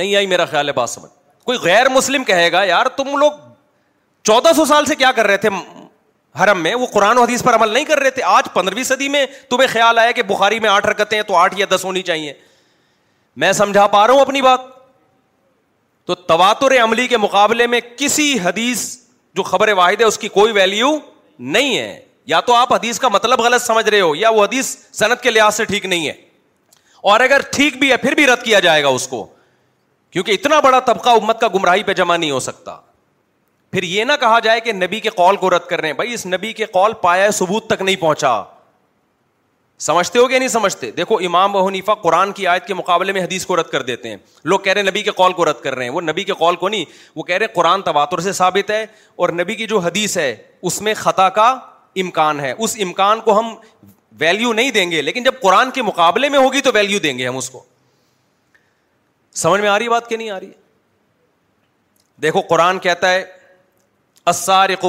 نہیں آئی میرا خیال ہے بات سمجھ کوئی غیر مسلم کہے گا یار تم لوگ چودہ سو سال سے کیا کر رہے تھے حرم میں وہ قرآن و حدیث پر عمل نہیں کر رہے تھے آج پندرہویں صدی میں تمہیں خیال آیا کہ بخاری میں آٹھ رکتے ہیں تو آٹھ یا دس ہونی چاہیے میں سمجھا پا رہا ہوں اپنی بات تو تواتر عملی کے مقابلے میں کسی حدیث جو خبر واحد ہے اس کی کوئی ویلو نہیں ہے یا تو آپ حدیث کا مطلب غلط سمجھ رہے ہو یا وہ حدیث صنعت کے لحاظ سے ٹھیک نہیں ہے اور اگر ٹھیک بھی ہے پھر بھی رد کیا جائے گا اس کو کیونکہ اتنا بڑا طبقہ امت کا گمراہی پہ جمع نہیں ہو سکتا پھر یہ نہ کہا جائے کہ نبی کے قول کو رد کر رہے ہیں بھائی اس نبی کے قول پایا ثبوت تک نہیں پہنچا سمجھتے ہو گیا نہیں سمجھتے دیکھو امام و حنیفا قرآن کی آیت کے مقابلے میں حدیث کو رد کر دیتے ہیں لوگ کہہ رہے ہیں نبی کے کال کو رد کر رہے ہیں وہ نبی کے کال کو نہیں وہ کہہ رہے قرآن تواتر سے ثابت ہے اور نبی کی جو حدیث ہے اس میں خطا کا امکان ہے اس امکان کو ہم ویلو نہیں دیں گے لیکن جب قرآن کے مقابلے میں ہوگی تو ویلو دیں گے ہم اس کو سمجھ میں آ رہی بات کہ نہیں آ رہی ہے دیکھو قرآن کہتا ہے السارق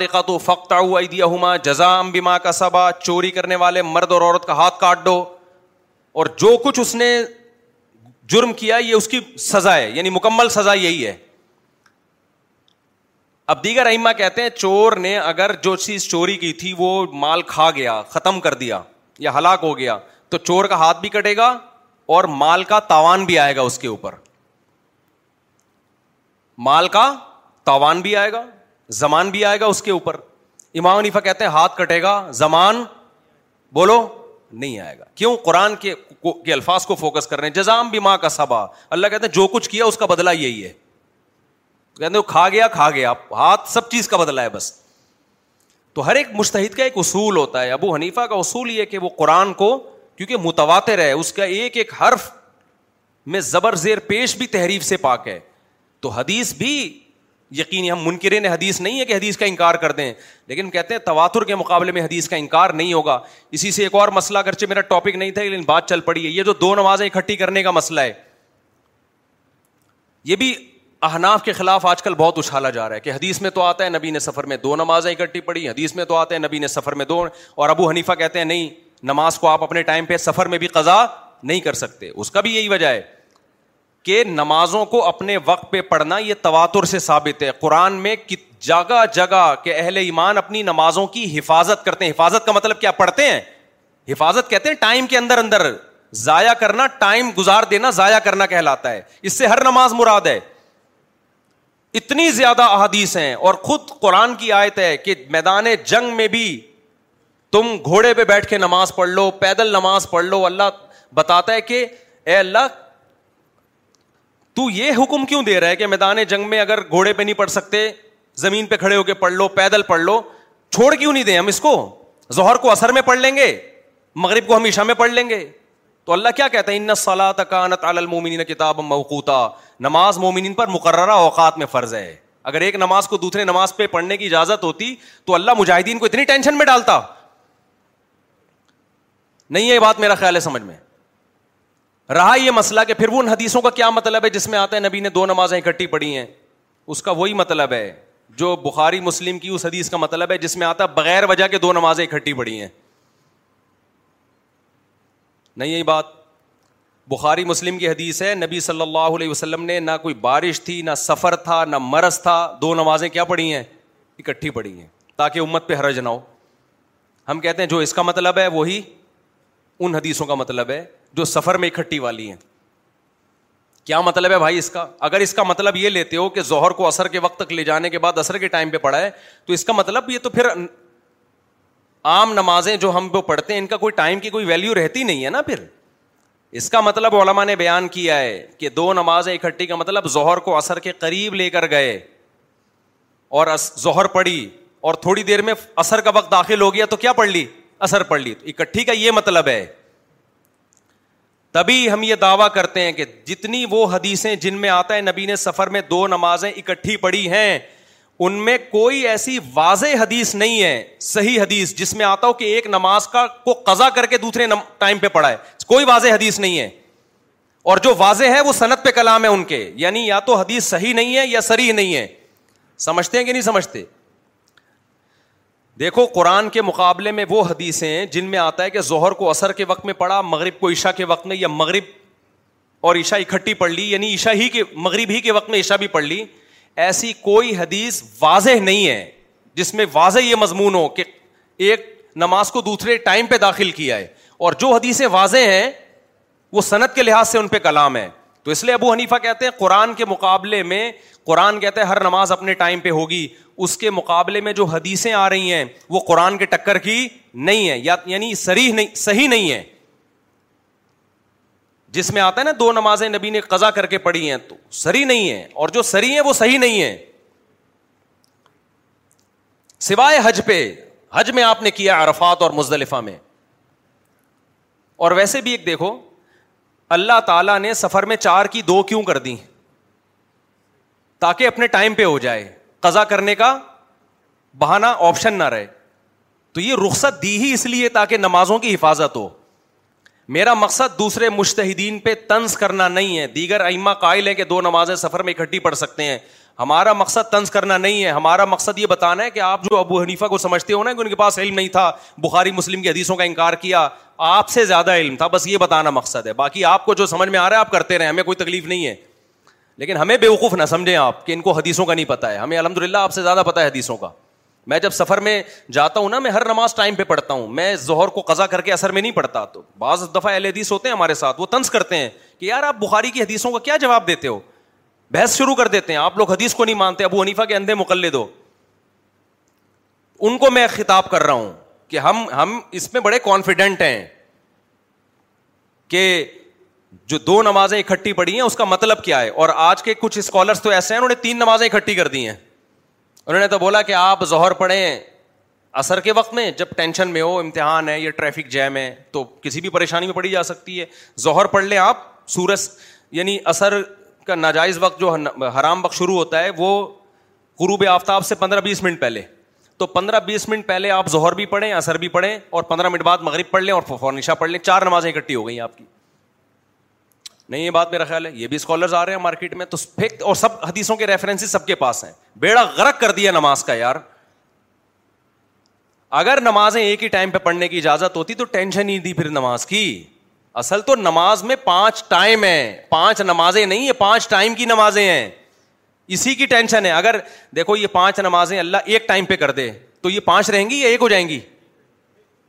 رقا تو ایدیہما ہوما جزام بیما کا سبا چوری کرنے والے مرد اور عورت کا ہاتھ کاٹ دو اور جو کچھ اس نے جرم کیا یہ اس کی سزا ہے یعنی مکمل سزا یہی ہے اب دیگر اہما کہتے ہیں چور نے اگر جو چیز چوری کی تھی وہ مال کھا گیا ختم کر دیا یا ہلاک ہو گیا تو چور کا ہاتھ بھی کٹے گا اور مال کا تاوان بھی آئے گا اس کے اوپر مال کا تاوان بھی آئے گا زمان بھی آئے گا اس کے اوپر امام عنیفا کہتے ہیں ہاتھ کٹے گا زمان بولو نہیں آئے گا کیوں قرآن کے کے الفاظ کو فوکس کر رہے ہیں جزام بھی ماں کا سبا اللہ کہتے ہیں جو کچھ کیا اس کا بدلا یہی ہے کہتے ہیں کھا گیا کھا گیا ہاتھ سب چیز کا بدلا ہے بس تو ہر ایک مشتحد کا ایک اصول ہوتا ہے ابو حنیفا کا اصول یہ کہ وہ قرآن کو کیونکہ متواتر ہے اس کا ایک ایک حرف میں زبر زیر پیش بھی تحریف سے پاک ہے تو حدیث بھی یقینی ہم منکرین حدیث نہیں ہے کہ حدیث کا انکار کر دیں لیکن کہتے ہیں تواتر کے مقابلے میں حدیث کا انکار نہیں ہوگا اسی سے ایک اور مسئلہ اگرچہ میرا ٹاپک نہیں تھا لیکن بات چل پڑی ہے یہ جو دو نمازیں اکٹھی کرنے کا مسئلہ ہے یہ بھی اہناف کے خلاف آج کل بہت اچھالا جا رہا ہے کہ حدیث میں تو آتا ہے نبی نے سفر میں دو نمازیں اکٹھی پڑھی حدیث میں تو آتا ہے نبی نے سفر میں دو اور ابو حنیفہ کہتے ہیں نہیں نماز کو آپ اپنے ٹائم پہ سفر میں بھی قضا نہیں کر سکتے اس کا بھی یہی وجہ ہے کہ نمازوں کو اپنے وقت پہ پڑھنا یہ تواتر سے ثابت ہے قرآن میں جگہ جگہ کہ اہل ایمان اپنی نمازوں کی حفاظت کرتے ہیں حفاظت کا مطلب کیا پڑھتے ہیں حفاظت کہتے ہیں ٹائم کے اندر اندر ضائع کرنا ٹائم گزار دینا ضائع کرنا کہلاتا ہے اس سے ہر نماز مراد ہے اتنی زیادہ احادیث ہیں اور خود قرآن کی آیت ہے کہ میدان جنگ میں بھی تم گھوڑے پہ بیٹھ کے نماز پڑھ لو پیدل نماز پڑھ لو اللہ بتاتا ہے کہ اے اللہ تو یہ حکم کیوں دے رہا ہے کہ میدان جنگ میں اگر گھوڑے پہ نہیں پڑھ سکتے زمین پہ کھڑے ہو کے پڑھ لو پیدل پڑھ لو چھوڑ کیوں نہیں دیں ہم اس کو ظہر کو اثر میں پڑھ لیں گے مغرب کو ہمیشہ میں پڑھ لیں گے تو اللہ کیا کہتا ہے ان سلا تکانت المومنین المومن کتاب موقوتا نماز مومن پر مقررہ اوقات میں فرض ہے اگر ایک نماز کو دوسرے نماز پہ پڑھنے کی اجازت ہوتی تو اللہ مجاہدین کو اتنی ٹینشن میں ڈالتا نہیں یہ بات میرا خیال ہے سمجھ میں رہا یہ مسئلہ کہ پھر وہ ان حدیثوں کا کیا مطلب ہے جس میں آتا ہے نبی نے دو نمازیں اکٹھی پڑھی ہیں اس کا وہی مطلب ہے جو بخاری مسلم کی اس حدیث کا مطلب ہے جس میں آتا بغیر وجہ کے دو نمازیں اکٹھی پڑھی ہیں نہیں یہی بات بخاری مسلم کی حدیث ہے نبی صلی اللہ علیہ وسلم نے نہ کوئی بارش تھی نہ سفر تھا نہ مرض تھا دو نمازیں کیا پڑھی ہیں اکٹھی پڑھی ہیں تاکہ امت پہ حرج نہ ہو ہم کہتے ہیں جو اس کا مطلب ہے وہی ان حدیثوں کا مطلب ہے جو سفر میں اکٹھی والی ہیں کیا مطلب ہے بھائی اس کا اگر اس کا مطلب یہ لیتے ہو کہ ظہر کو اثر کے وقت تک لے جانے کے بعد اثر کے ٹائم پہ ہے تو اس کا مطلب یہ تو پھر عام نمازیں جو ہم وہ پڑھتے ہیں ان کا کوئی ٹائم کی کوئی ویلیو رہتی نہیں ہے نا پھر اس کا مطلب علماء نے بیان کیا ہے کہ دو نمازیں اکٹھی کا مطلب ظہر کو اثر کے قریب لے کر گئے اور ظہر پڑھی اور تھوڑی دیر میں اثر کا وقت داخل ہو گیا تو کیا پڑھ لی اثر پڑھ لی اکٹھی کا یہ مطلب ہے تبھی ہم یہ دعویٰ کرتے ہیں کہ جتنی وہ حدیثیں جن میں آتا ہے نبی نے سفر میں دو نمازیں اکٹھی پڑھی ہیں ان میں کوئی ایسی واضح حدیث نہیں ہے صحیح حدیث جس میں آتا ہو کہ ایک نماز کا کو قزا کر کے دوسرے ٹائم پہ پڑھا ہے کوئی واضح حدیث نہیں ہے اور جو واضح ہے وہ صنعت پہ کلام ہے ان کے یعنی یا تو حدیث صحیح نہیں ہے یا سری نہیں ہے سمجھتے ہیں کہ نہیں سمجھتے دیکھو قرآن کے مقابلے میں وہ حدیثیں ہیں جن میں آتا ہے کہ ظہر کو اثر کے وقت میں پڑھا مغرب کو عشاء کے وقت میں یا مغرب اور عشاء اکٹھی پڑھ لی یعنی عشاء ہی کے مغرب ہی کے وقت میں عشاء بھی پڑھ لی ایسی کوئی حدیث واضح نہیں ہے جس میں واضح یہ مضمون ہو کہ ایک نماز کو دوسرے ٹائم پہ داخل کیا ہے اور جو حدیثیں واضح ہیں وہ صنعت کے لحاظ سے ان پہ کلام ہے تو اس لیے ابو حنیفہ کہتے ہیں قرآن کے مقابلے میں قرآن کہتا ہے ہر نماز اپنے ٹائم پہ ہوگی اس کے مقابلے میں جو حدیثیں آ رہی ہیں وہ قرآن کے ٹکر کی نہیں ہے یعنی نہیں صحیح نہیں ہے جس میں آتا ہے نا دو نمازیں نبی نے قزا کر کے پڑھی ہیں تو سری نہیں ہے اور جو سری ہے وہ صحیح نہیں ہے سوائے حج پہ حج میں آپ نے کیا عرفات اور مزدلفہ میں اور ویسے بھی ایک دیکھو اللہ تعالیٰ نے سفر میں چار کی دو کیوں کر دی تاکہ اپنے ٹائم پہ ہو جائے قزا کرنے کا بہانا آپشن نہ رہے تو یہ رخصت دی ہی اس لیے تاکہ نمازوں کی حفاظت ہو میرا مقصد دوسرے مشتحدین پہ طنز کرنا نہیں ہے دیگر ائمہ قائل ہے کہ دو نمازیں سفر میں اکٹھی پڑھ سکتے ہیں ہمارا مقصد طنز کرنا نہیں ہے ہمارا مقصد یہ بتانا ہے کہ آپ جو ابو حنیفہ کو سمجھتے ہو نا کہ ان کے پاس علم نہیں تھا بخاری مسلم کی حدیثوں کا انکار کیا آپ سے زیادہ علم تھا بس یہ بتانا مقصد ہے باقی آپ کو جو سمجھ میں آ رہا ہے آپ کرتے رہے ہمیں کوئی تکلیف نہیں ہے لیکن ہمیں بیوقوف نہ سمجھیں آپ کہ ان کو حدیثوں کا نہیں پتہ ہے ہمیں الحمد للہ آپ سے زیادہ پتہ ہے حدیثوں کا میں جب سفر میں جاتا ہوں نا میں ہر نماز ٹائم پہ پڑھتا ہوں میں زہر کو قضا کر کے اثر میں نہیں پڑھتا تو بعض دفعہ اہل حدیث ہوتے ہیں ہمارے ساتھ وہ طنز کرتے ہیں کہ یار آپ بخاری کی حدیثوں کا کیا جواب دیتے ہو بحث شروع کر دیتے ہیں آپ لوگ حدیث کو نہیں مانتے ابو حنیفا کے اندھے مقلد دو ان کو میں خطاب کر رہا ہوں کہ ہم ہم اس میں بڑے کانفیڈنٹ ہیں کہ جو دو نمازیں اکٹھی پڑی ہیں اس کا مطلب کیا ہے اور آج کے کچھ اسکالرس تو ایسے ہیں انہوں نے تین نمازیں اکٹھی کر دی ہیں انہوں نے تو بولا کہ آپ زہر پڑھیں اثر کے وقت میں جب ٹینشن میں ہو امتحان ہے یا ٹریفک جیم ہے تو کسی بھی پریشانی میں پڑی جا سکتی ہے زہر پڑھ لیں آپ سورج یعنی اثر کا ناجائز وقت جو حرام وقت شروع ہوتا ہے وہ غروب آفتاب سے پندرہ بیس منٹ پہلے تو پندرہ بیس منٹ پہلے آپ ظہر بھی پڑھیں اثر بھی پڑھیں اور پندرہ منٹ بعد مغرب پڑھ لیں اور فورنشا پڑھ لیں چار نمازیں اکٹھی ہو گئی آپ کی نہیں یہ بات میرا خیال ہے یہ بھی اسکالرز آ رہے ہیں مارکیٹ میں تو فکت اور سب حدیثوں کے ریفرنس سب کے پاس ہیں بیڑا غرق کر دیا نماز کا یار اگر نمازیں ایک ہی ٹائم پہ پڑھنے کی اجازت ہوتی تو ٹینشن ہی دی پھر نماز کی اصل تو نماز میں پانچ ٹائم ہیں پانچ نمازیں نہیں یہ پانچ ٹائم کی نمازیں ہیں اسی کی ٹینشن ہے اگر دیکھو یہ پانچ نمازیں اللہ ایک ٹائم پہ کر دے تو یہ پانچ رہیں گی یا ایک ہو جائیں گی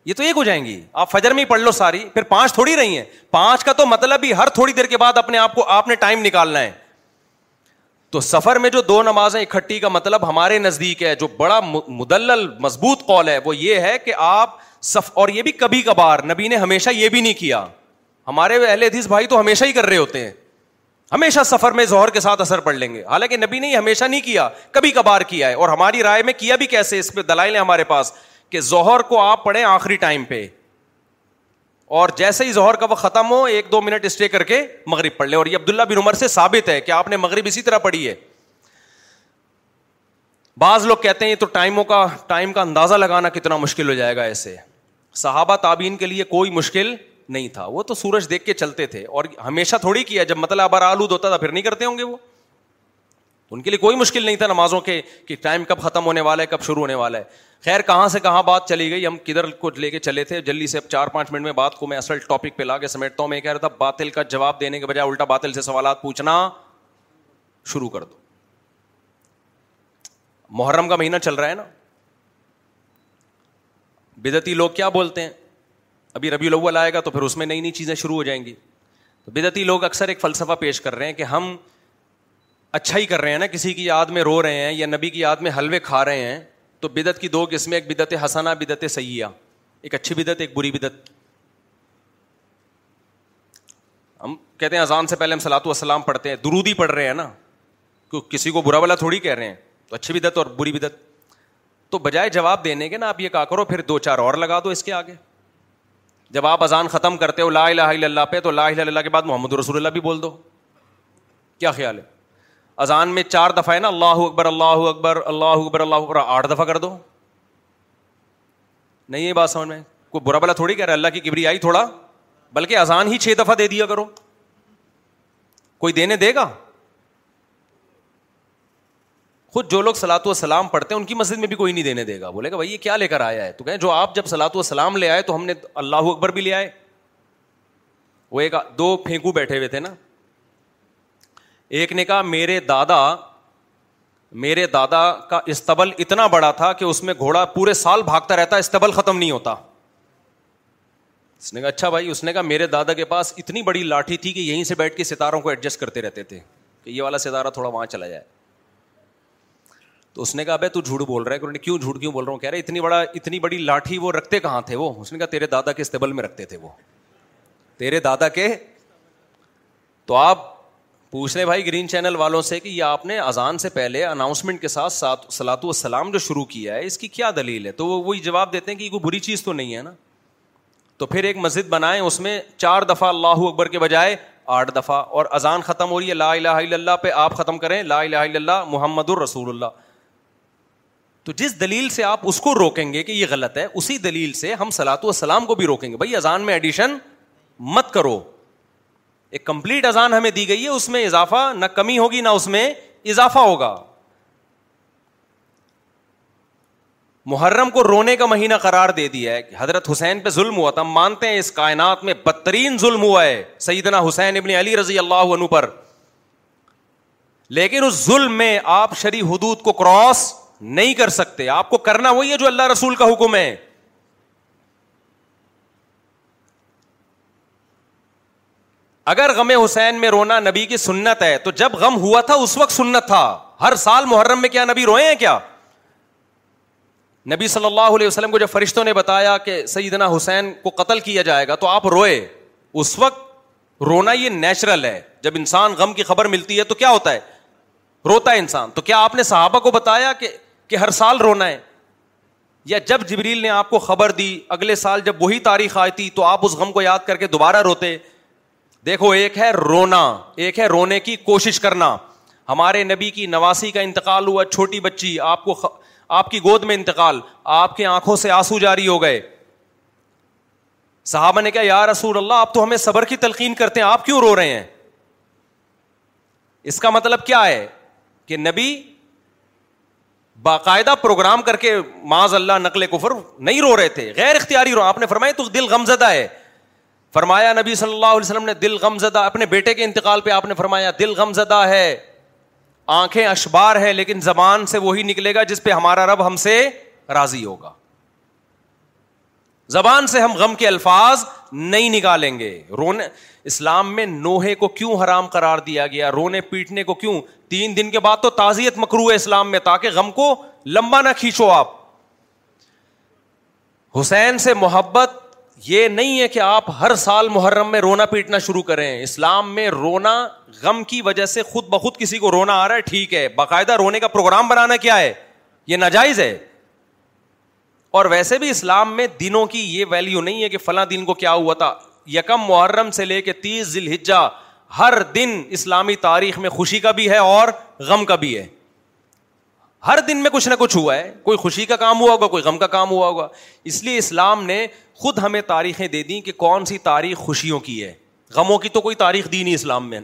یہ تو ایک ہو جائیں گی آپ فجر میں ہی پڑھ لو ساری پھر پانچ تھوڑی رہی ہیں پانچ کا تو مطلب ہی ہر تھوڑی دیر کے بعد اپنے آپ کو آپ نے ٹائم نکالنا ہے تو سفر میں جو دو نمازیں اکٹھی کا مطلب ہمارے نزدیک ہے جو بڑا مدلل مضبوط قول ہے وہ یہ ہے کہ آپ اور یہ بھی کبھی کبھار نبی نے ہمیشہ یہ بھی نہیں کیا ہمارے اہل حدیث بھائی تو ہمیشہ ہی کر رہے ہوتے ہیں ہمیشہ سفر میں زہر کے ساتھ اثر پڑ لیں گے حالانکہ نبی نے ہمیشہ نہیں کیا کبھی کبھار کیا ہے اور ہماری رائے میں کیا بھی کیسے اس پہ دلائل ہیں ہمارے پاس کہ ظہر کو آپ پڑھیں آخری ٹائم پہ اور جیسے ہی زہر کا وہ ختم ہو ایک دو منٹ اسٹے کر کے مغرب پڑھ لیں اور یہ عبداللہ بن عمر سے ثابت ہے کہ آپ نے مغرب اسی طرح پڑھی ہے بعض لوگ کہتے ہیں یہ تو ٹائموں کا ٹائم کا اندازہ لگانا کتنا مشکل ہو جائے گا ایسے صحابہ تعبین کے لیے کوئی مشکل نہیں تھا وہ تو سورج دیکھ کے چلتے تھے اور ہمیشہ تھوڑی کیا جب مطلب ابر آلود ہوتا تھا پھر نہیں کرتے ہوں گے وہ ان کے لیے کوئی مشکل نہیں تھا نمازوں کے کہ ٹائم کب ختم ہونے والا ہے کب شروع ہونے والا ہے خیر کہاں سے کہاں بات چلی گئی ہم کدھر کو لے کے چلے تھے جلدی سے اب چار پانچ منٹ میں بات کو میں اصل ٹاپک پہ لا کے سمیٹتا ہوں میں کہہ رہا تھا باطل کا جواب دینے کے بجائے الٹا باطل سے سوالات پوچھنا شروع کر دو محرم کا مہینہ چل رہا ہے نا بدتی لوگ کیا بولتے ہیں ابھی ربی الاول آئے گا تو پھر اس میں نئی نئی چیزیں شروع ہو جائیں گی تو بدعتی لوگ اکثر ایک فلسفہ پیش کر رہے ہیں کہ ہم اچھا ہی کر رہے ہیں نا کسی کی یاد میں رو رہے ہیں یا نبی کی یاد میں حلوے کھا رہے ہیں تو بدعت کی دو قسمیں ایک بدعت حسنا بدعت سیاح ایک اچھی بدعت ایک بری بدعت ہم کہتے ہیں اذان سے پہلے ہم سلاۃ و السلام پڑھتے ہیں درودی پڑھ رہے ہیں نا کیوں کسی کو برا والا تھوڑی کہہ رہے ہیں تو اچھی بدعت اور بری بدعت تو بجائے جواب دینے کے نا آپ یہ کہا کرو پھر دو چار اور لگا دو اس کے آگے جب آپ اذان ختم کرتے ہو لا الہ الا اللہ پہ تو لا الہ الا اللہ کے بعد محمد رسول اللہ بھی بول دو کیا خیال ہے اذان میں چار دفعہ ہے نا اللہ اکبر اللہ اکبر اللہ اکبر اللہ اکبر آٹھ دفعہ کر دو نہیں یہ بات سمجھ میں کوئی برا بلا تھوڑی کہہ رہا ہے اللہ کی کبری آئی تھوڑا بلکہ اذان ہی چھ دفعہ دے دیا کرو کوئی دینے دے گا خود جو لوگ سلاد وسلام پڑھتے ہیں ان کی مسجد میں بھی کوئی نہیں دینے دے گا بولے گا بھائی یہ کیا لے کر آیا ہے تو کہیں جو آپ جب سلاد و سلام لے آئے تو ہم نے اللہ اکبر بھی لے آئے وہ ایک دو پھینکو بیٹھے ہوئے تھے نا ایک نے کہا میرے دادا میرے دادا کا استبل اتنا بڑا تھا کہ اس میں گھوڑا پورے سال بھاگتا رہتا استبل ختم نہیں ہوتا اس نے کہا اچھا بھائی اس نے کہا میرے دادا کے پاس اتنی بڑی لاٹھی تھی کہ یہیں سے بیٹھ کے ستاروں کو ایڈجسٹ کرتے رہتے تھے کہ یہ والا ستارہ تھوڑا وہاں چلا جائے تو اس نے کہا بھائی تو جھوٹ بول رہا ہے کہ کیوں جھوٹ کیوں بول رہا ہوں کہہ رہے اتنی بڑا اتنی بڑی لاٹھی وہ رکھتے کہاں تھے وہ اس نے کہا تیرے دادا کے استبل میں رکھتے تھے وہ تیرے دادا کے تو آپ پوچھ رہے بھائی گرین چینل والوں سے کہ یہ آپ نے اذان سے پہلے اناؤنسمنٹ کے ساتھ سلاط السلام جو شروع کیا ہے اس کی کیا دلیل ہے تو وہ وہی جواب دیتے ہیں کہ یہ کوئی بری چیز تو نہیں ہے نا تو پھر ایک مسجد بنائیں اس میں چار دفعہ اللہ اکبر کے بجائے آٹھ دفعہ اور اذان ختم ہو رہی ہے لا الہ الا اللہ پہ آپ ختم کریں لا الہ الا اللہ محمد الرسول اللہ تو جس دلیل سے آپ اس کو روکیں گے کہ یہ غلط ہے اسی دلیل سے ہم سلاۃ السلام کو بھی روکیں گے بھائی اذان میں ایڈیشن مت کرو ایک کمپلیٹ اذان ہمیں دی گئی ہے اس میں اضافہ نہ کمی ہوگی نہ اس میں اضافہ ہوگا محرم کو رونے کا مہینہ قرار دے دیا ہے کہ حضرت حسین پہ ظلم ہوا تھا ہم مانتے ہیں اس کائنات میں بدترین ظلم ہوا ہے سیدنا حسین ابن علی رضی اللہ عنہ پر لیکن اس ظلم میں آپ شری حدود کو کراس نہیں کر سکتے آپ کو کرنا وہی ہے جو اللہ رسول کا حکم ہے اگر غم حسین میں رونا نبی کی سنت ہے تو جب غم ہوا تھا اس وقت سنت تھا ہر سال محرم میں کیا نبی روئے ہیں کیا نبی صلی اللہ علیہ وسلم کو جب فرشتوں نے بتایا کہ سیدنا حسین کو قتل کیا جائے گا تو آپ روئے اس وقت رونا یہ نیچرل ہے جب انسان غم کی خبر ملتی ہے تو کیا ہوتا ہے روتا ہے انسان تو کیا آپ نے صحابہ کو بتایا کہ کہ ہر سال رونا ہے یا جب جبریل نے آپ کو خبر دی اگلے سال جب وہی تاریخ آتی تو آپ اس غم کو یاد کر کے دوبارہ روتے دیکھو ایک ہے رونا ایک ہے رونے کی کوشش کرنا ہمارے نبی کی نواسی کا انتقال ہوا چھوٹی بچی آپ کو خ... آپ کی گود میں انتقال آپ کی آنکھوں سے آنسو جاری ہو گئے صحابہ نے کہا یا رسول اللہ آپ تو ہمیں صبر کی تلقین کرتے ہیں آپ کیوں رو رہے ہیں اس کا مطلب کیا ہے کہ نبی باقاعدہ پروگرام کر کے معاذ اللہ نقل کفر نہیں رو رہے تھے غیر اختیاری رو آپ نے فرمایا تو دل غمزدہ ہے فرمایا نبی صلی اللہ علیہ وسلم نے دل غمزدہ اپنے بیٹے کے انتقال پہ آپ نے فرمایا دل غمزدہ ہے آنکھیں اشبار ہے لیکن زبان سے وہی نکلے گا جس پہ ہمارا رب ہم سے راضی ہوگا زبان سے ہم غم کے الفاظ نہیں نکالیں گے رونے اسلام میں نوہے کو کیوں حرام قرار دیا گیا رونے پیٹنے کو کیوں تین دن کے بعد تو تعزیت مکرو ہے اسلام میں تاکہ غم کو لمبا نہ کھینچو آپ حسین سے محبت یہ نہیں ہے کہ آپ ہر سال محرم میں رونا پیٹنا شروع کریں اسلام میں رونا غم کی وجہ سے خود بخود کسی کو رونا آ رہا ہے ٹھیک ہے باقاعدہ رونے کا پروگرام بنانا کیا ہے یہ ناجائز ہے اور ویسے بھی اسلام میں دنوں کی یہ ویلیو نہیں ہے کہ فلاں دن کو کیا ہوا تھا یکم محرم سے لے کے تیس ذیل ہر دن اسلامی تاریخ میں خوشی کا بھی ہے اور غم کا بھی ہے ہر دن میں کچھ نہ کچھ ہوا ہے کوئی خوشی کا کام ہوا ہوگا کوئی غم کا کام ہوا ہوگا اس لیے اسلام نے خود ہمیں تاریخیں دے دیں کہ کون سی تاریخ خوشیوں کی ہے غموں کی تو کوئی تاریخ دی نہیں اسلام میں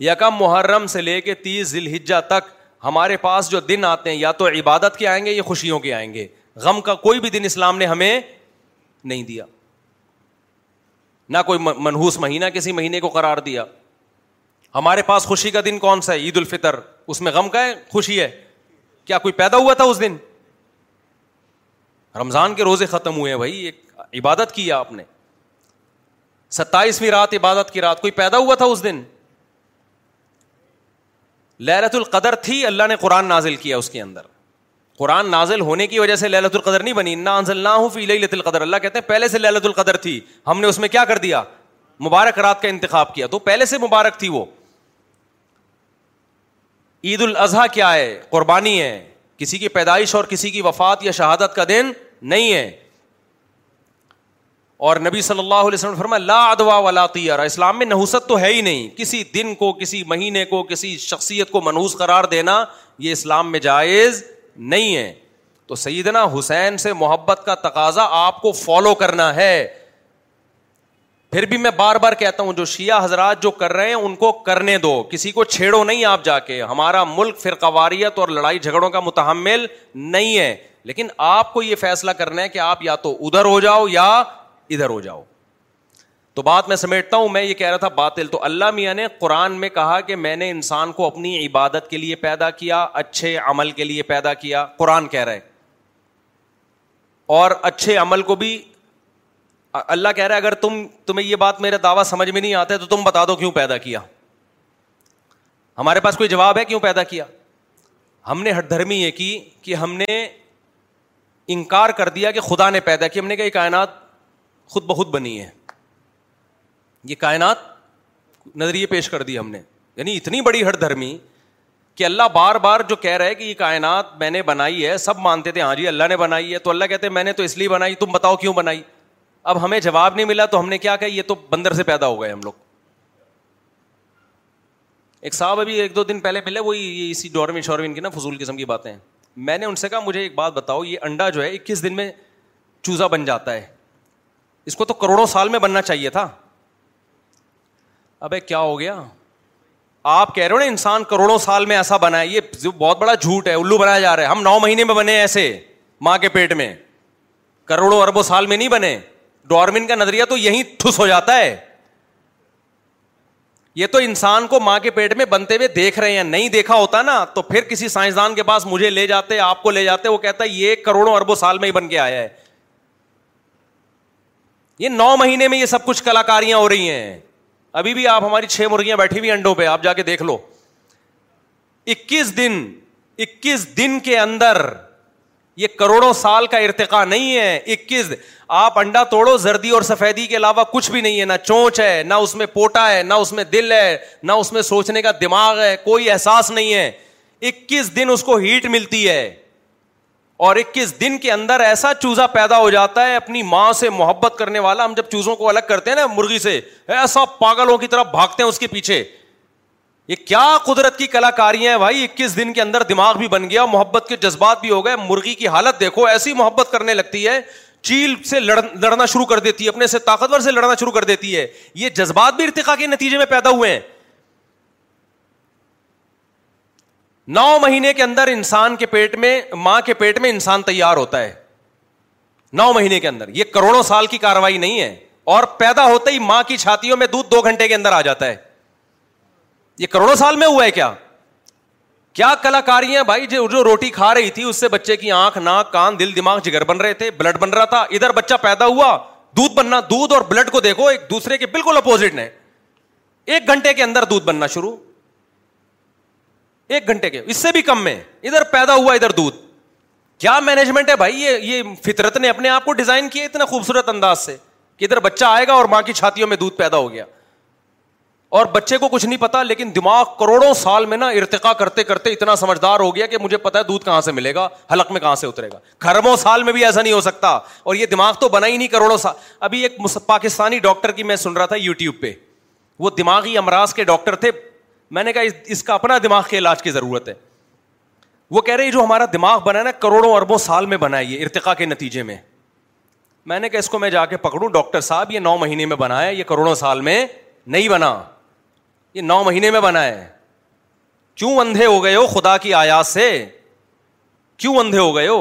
یکم محرم سے لے کے تیس الحجہ تک ہمارے پاس جو دن آتے ہیں یا تو عبادت کے آئیں گے یا خوشیوں کے آئیں گے غم کا کوئی بھی دن اسلام نے ہمیں نہیں دیا نہ کوئی منہوس مہینہ کسی مہینے کو قرار دیا ہمارے پاس خوشی کا دن کون سا ہے عید الفطر اس میں غم کا ہے خوشی ہے کیا کوئی پیدا ہوا تھا اس دن رمضان کے روزے ختم ہوئے ہیں بھائی ایک عبادت کی آپ نے ستائیسویں رات عبادت کی رات کوئی پیدا ہوا تھا اس دن لہرت القدر تھی اللہ نے قرآن نازل کیا اس کے اندر قرآن نازل ہونے کی وجہ سے لہلت القدر نہیں بنی نہ فی لت القدر اللہ کہتے ہیں پہلے سے لہلت القدر تھی ہم نے اس میں کیا کر دیا مبارک رات کا انتخاب کیا تو پہلے سے مبارک تھی وہ عید الاضحیٰ کیا ہے قربانی ہے کسی کی پیدائش اور کسی کی وفات یا شہادت کا دن نہیں ہے اور نبی صلی اللہ علیہ وسلم اللہ ادوا ولا تیارا اسلام میں نحوست تو ہے ہی نہیں کسی دن کو کسی مہینے کو کسی شخصیت کو منحوس قرار دینا یہ اسلام میں جائز نہیں ہے تو سیدنا حسین سے محبت کا تقاضا آپ کو فالو کرنا ہے پھر بھی میں بار بار کہتا ہوں جو شیعہ حضرات جو کر رہے ہیں ان کو کرنے دو کسی کو چھیڑو نہیں آپ جا کے ہمارا ملک پھر قواریت اور لڑائی جھگڑوں کا متحمل نہیں ہے لیکن آپ کو یہ فیصلہ کرنا ہے کہ آپ یا تو ادھر ہو جاؤ یا ادھر ہو جاؤ تو بات میں سمیٹتا ہوں میں یہ کہہ رہا تھا باطل تو اللہ میاں نے قرآن میں کہا کہ میں نے انسان کو اپنی عبادت کے لیے پیدا کیا اچھے عمل کے لیے پیدا کیا قرآن کہہ رہے اور اچھے عمل کو بھی اللہ کہہ رہا ہے اگر تم تمہیں یہ بات میرا دعویٰ سمجھ میں نہیں آتا ہے تو تم بتا دو کیوں پیدا کیا ہمارے پاس کوئی جواب ہے کیوں پیدا کیا ہم نے ہٹ دھرمی یہ کی کہ ہم نے انکار کر دیا کہ خدا نے پیدا کیا ہم نے کہا یہ کائنات خود بہت بنی ہے یہ کائنات نظریے پیش کر دی ہم نے یعنی اتنی بڑی ہر دھرمی کہ اللہ بار بار جو کہہ رہا ہے کہ یہ کائنات میں نے بنائی ہے سب مانتے تھے ہاں جی اللہ نے بنائی ہے تو اللہ کہتے میں نے تو اس لیے بنائی تم بتاؤ کیوں بنائی اب ہمیں جواب نہیں ملا تو ہم نے کیا کہا یہ تو بندر سے پیدا ہو گئے ہم لوگ ایک صاحب ابھی ایک دو دن پہلے پہلے وہی اسی ڈور شورمین کی نا فضول قسم کی باتیں میں نے ان سے کہا مجھے ایک بات بتاؤ یہ انڈا جو ہے اکیس دن میں چوزا بن جاتا ہے اس کو تو کروڑوں سال میں بننا چاہیے تھا کیا ہو گیا آپ کہہ رہے ہو نا انسان کروڑوں سال میں ایسا بنا ہے یہ بہت بڑا جھوٹ ہے الو بنایا جا رہا ہے ہم نو مہینے میں بنے ایسے ماں کے پیٹ میں کروڑوں اربوں سال میں نہیں بنے ڈارمن کا نظریہ تو یہی ٹھس ہو جاتا ہے یہ تو انسان کو ماں کے پیٹ میں بنتے ہوئے دیکھ رہے ہیں نہیں دیکھا ہوتا نا تو پھر کسی سائنسدان کے پاس مجھے لے جاتے آپ کو لے جاتے وہ کہتا ہے یہ کروڑوں اربوں سال میں ہی بن کے آیا ہے یہ نو مہینے میں یہ سب کچھ کلاکاریاں ہو رہی ہیں ابھی بھی آپ ہماری چھ مرغیاں بیٹھی ہوئی انڈوں پہ آپ جا کے دیکھ لو اکیس دن اکیس دن کے اندر یہ کروڑوں سال کا ارتقا نہیں ہے اکیس آپ انڈا توڑو زردی اور سفیدی کے علاوہ کچھ بھی نہیں ہے نہ چونچ ہے نہ اس میں پوٹا ہے نہ اس میں دل ہے نہ اس میں سوچنے کا دماغ ہے کوئی احساس نہیں ہے اکیس دن اس کو ہیٹ ملتی ہے اور اکیس دن کے اندر ایسا چوزا پیدا ہو جاتا ہے اپنی ماں سے محبت کرنے والا ہم جب چوزوں کو الگ کرتے ہیں نا مرغی سے ایسا پاگلوں کی طرف بھاگتے ہیں اس کے پیچھے یہ کیا قدرت کی کلاکاریاں ہیں بھائی اکیس دن کے اندر دماغ بھی بن گیا محبت کے جذبات بھی ہو گئے مرغی کی حالت دیکھو ایسی محبت کرنے لگتی ہے چیل سے لڑنا شروع کر دیتی ہے اپنے سے طاقتور سے لڑنا شروع کر دیتی ہے یہ جذبات بھی ارتقا کے نتیجے میں پیدا ہوئے ہیں نو مہینے کے اندر انسان کے پیٹ میں ماں کے پیٹ میں انسان تیار ہوتا ہے نو مہینے کے اندر یہ کروڑوں سال کی کاروائی نہیں ہے اور پیدا ہوتے ہی ماں کی چھاتیوں میں دودھ دو گھنٹے کے اندر آ جاتا ہے یہ کروڑوں سال میں ہوا ہے کیا کیا کلاکاری ہیں بھائی جو روٹی کھا رہی تھی اس سے بچے کی آنکھ ناک کان دل دماغ جگر بن رہے تھے بلڈ بن رہا تھا ادھر بچہ پیدا ہوا دودھ بننا دودھ اور بلڈ کو دیکھو ایک دوسرے کے بالکل اپوزٹ نے ایک گھنٹے کے اندر دودھ بننا شروع ایک گھنٹے کے اس سے بھی کم میں ادھر پیدا ہوا ادھر دودھ کیا مینجمنٹ ہے بھائی یہ فطرت نے اپنے آپ کو ڈیزائن کیا اتنا خوبصورت انداز سے کہ ادھر بچہ آئے گا اور ماں کی چھاتیوں میں دودھ پیدا ہو گیا اور بچے کو کچھ نہیں پتا لیکن دماغ کروڑوں سال میں نا ارتقا کرتے کرتے اتنا سمجھدار ہو گیا کہ مجھے پتا ہے دودھ کہاں سے ملے گا حلق میں کہاں سے اترے گا کھربوں سال میں بھی ایسا نہیں ہو سکتا اور یہ دماغ تو بنا ہی نہیں کروڑوں سال ابھی ایک پاکستانی ڈاکٹر کی میں سن رہا تھا یو ٹیوب پہ وہ دماغی امراض کے ڈاکٹر تھے میں نے کہا اس کا اپنا دماغ کے علاج کی ضرورت ہے وہ کہہ رہے جو ہمارا دماغ بنا ہے نا کروڑوں اربوں سال میں بنا ہے یہ ارتقا کے نتیجے میں میں نے کہا اس کو میں جا کے پکڑوں ڈاکٹر صاحب یہ نو مہینے میں بنا ہے یہ کروڑوں سال میں نہیں بنا یہ نو مہینے میں بنا ہے کیوں اندھے ہو گئے ہو خدا کی آیات سے کیوں اندھے ہو گئے ہو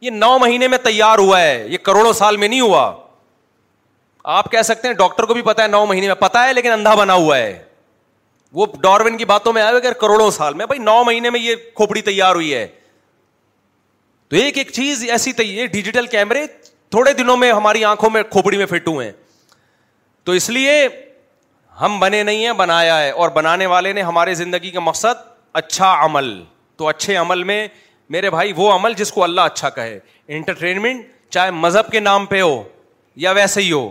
یہ نو مہینے میں تیار ہوا ہے یہ کروڑوں سال میں نہیں ہوا آپ کہہ سکتے ہیں ڈاکٹر کو بھی پتا ہے نو مہینے میں پتا ہے لیکن اندھا بنا ہوا ہے وہ ڈاروین کی باتوں میں آئے کروڑوں سال میں بھائی نو مہینے میں یہ کھوپڑی تیار ہوئی ہے تو ایک ایک چیز ایسی تیار یہ ڈیجیٹل کیمرے تھوڑے دنوں میں ہماری آنکھوں میں کھوپڑی میں فٹ ہوئے ہیں تو اس لیے ہم بنے نہیں ہیں بنایا ہے اور بنانے والے نے ہمارے زندگی کا مقصد اچھا عمل تو اچھے عمل میں میرے بھائی وہ عمل جس کو اللہ اچھا کہے انٹرٹینمنٹ چاہے مذہب کے نام پہ ہو یا ویسے ہی ہو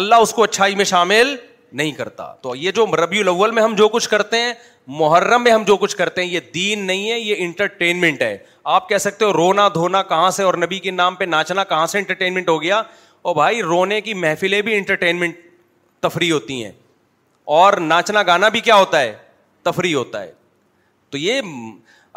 اللہ اس کو اچھائی میں شامل نہیں کرتا تو یہ جو ربیع الاول میں ہم جو کچھ کرتے ہیں محرم میں ہم جو کچھ کرتے ہیں یہ دین نہیں ہے یہ انٹرٹینمنٹ ہے آپ کہہ سکتے ہو رونا دھونا کہاں سے اور نبی کے نام پہ ناچنا کہاں سے انٹرٹینمنٹ ہو گیا اور بھائی رونے کی محفلیں بھی انٹرٹینمنٹ تفریح ہوتی ہیں اور ناچنا گانا بھی کیا ہوتا ہے تفریح ہوتا ہے تو یہ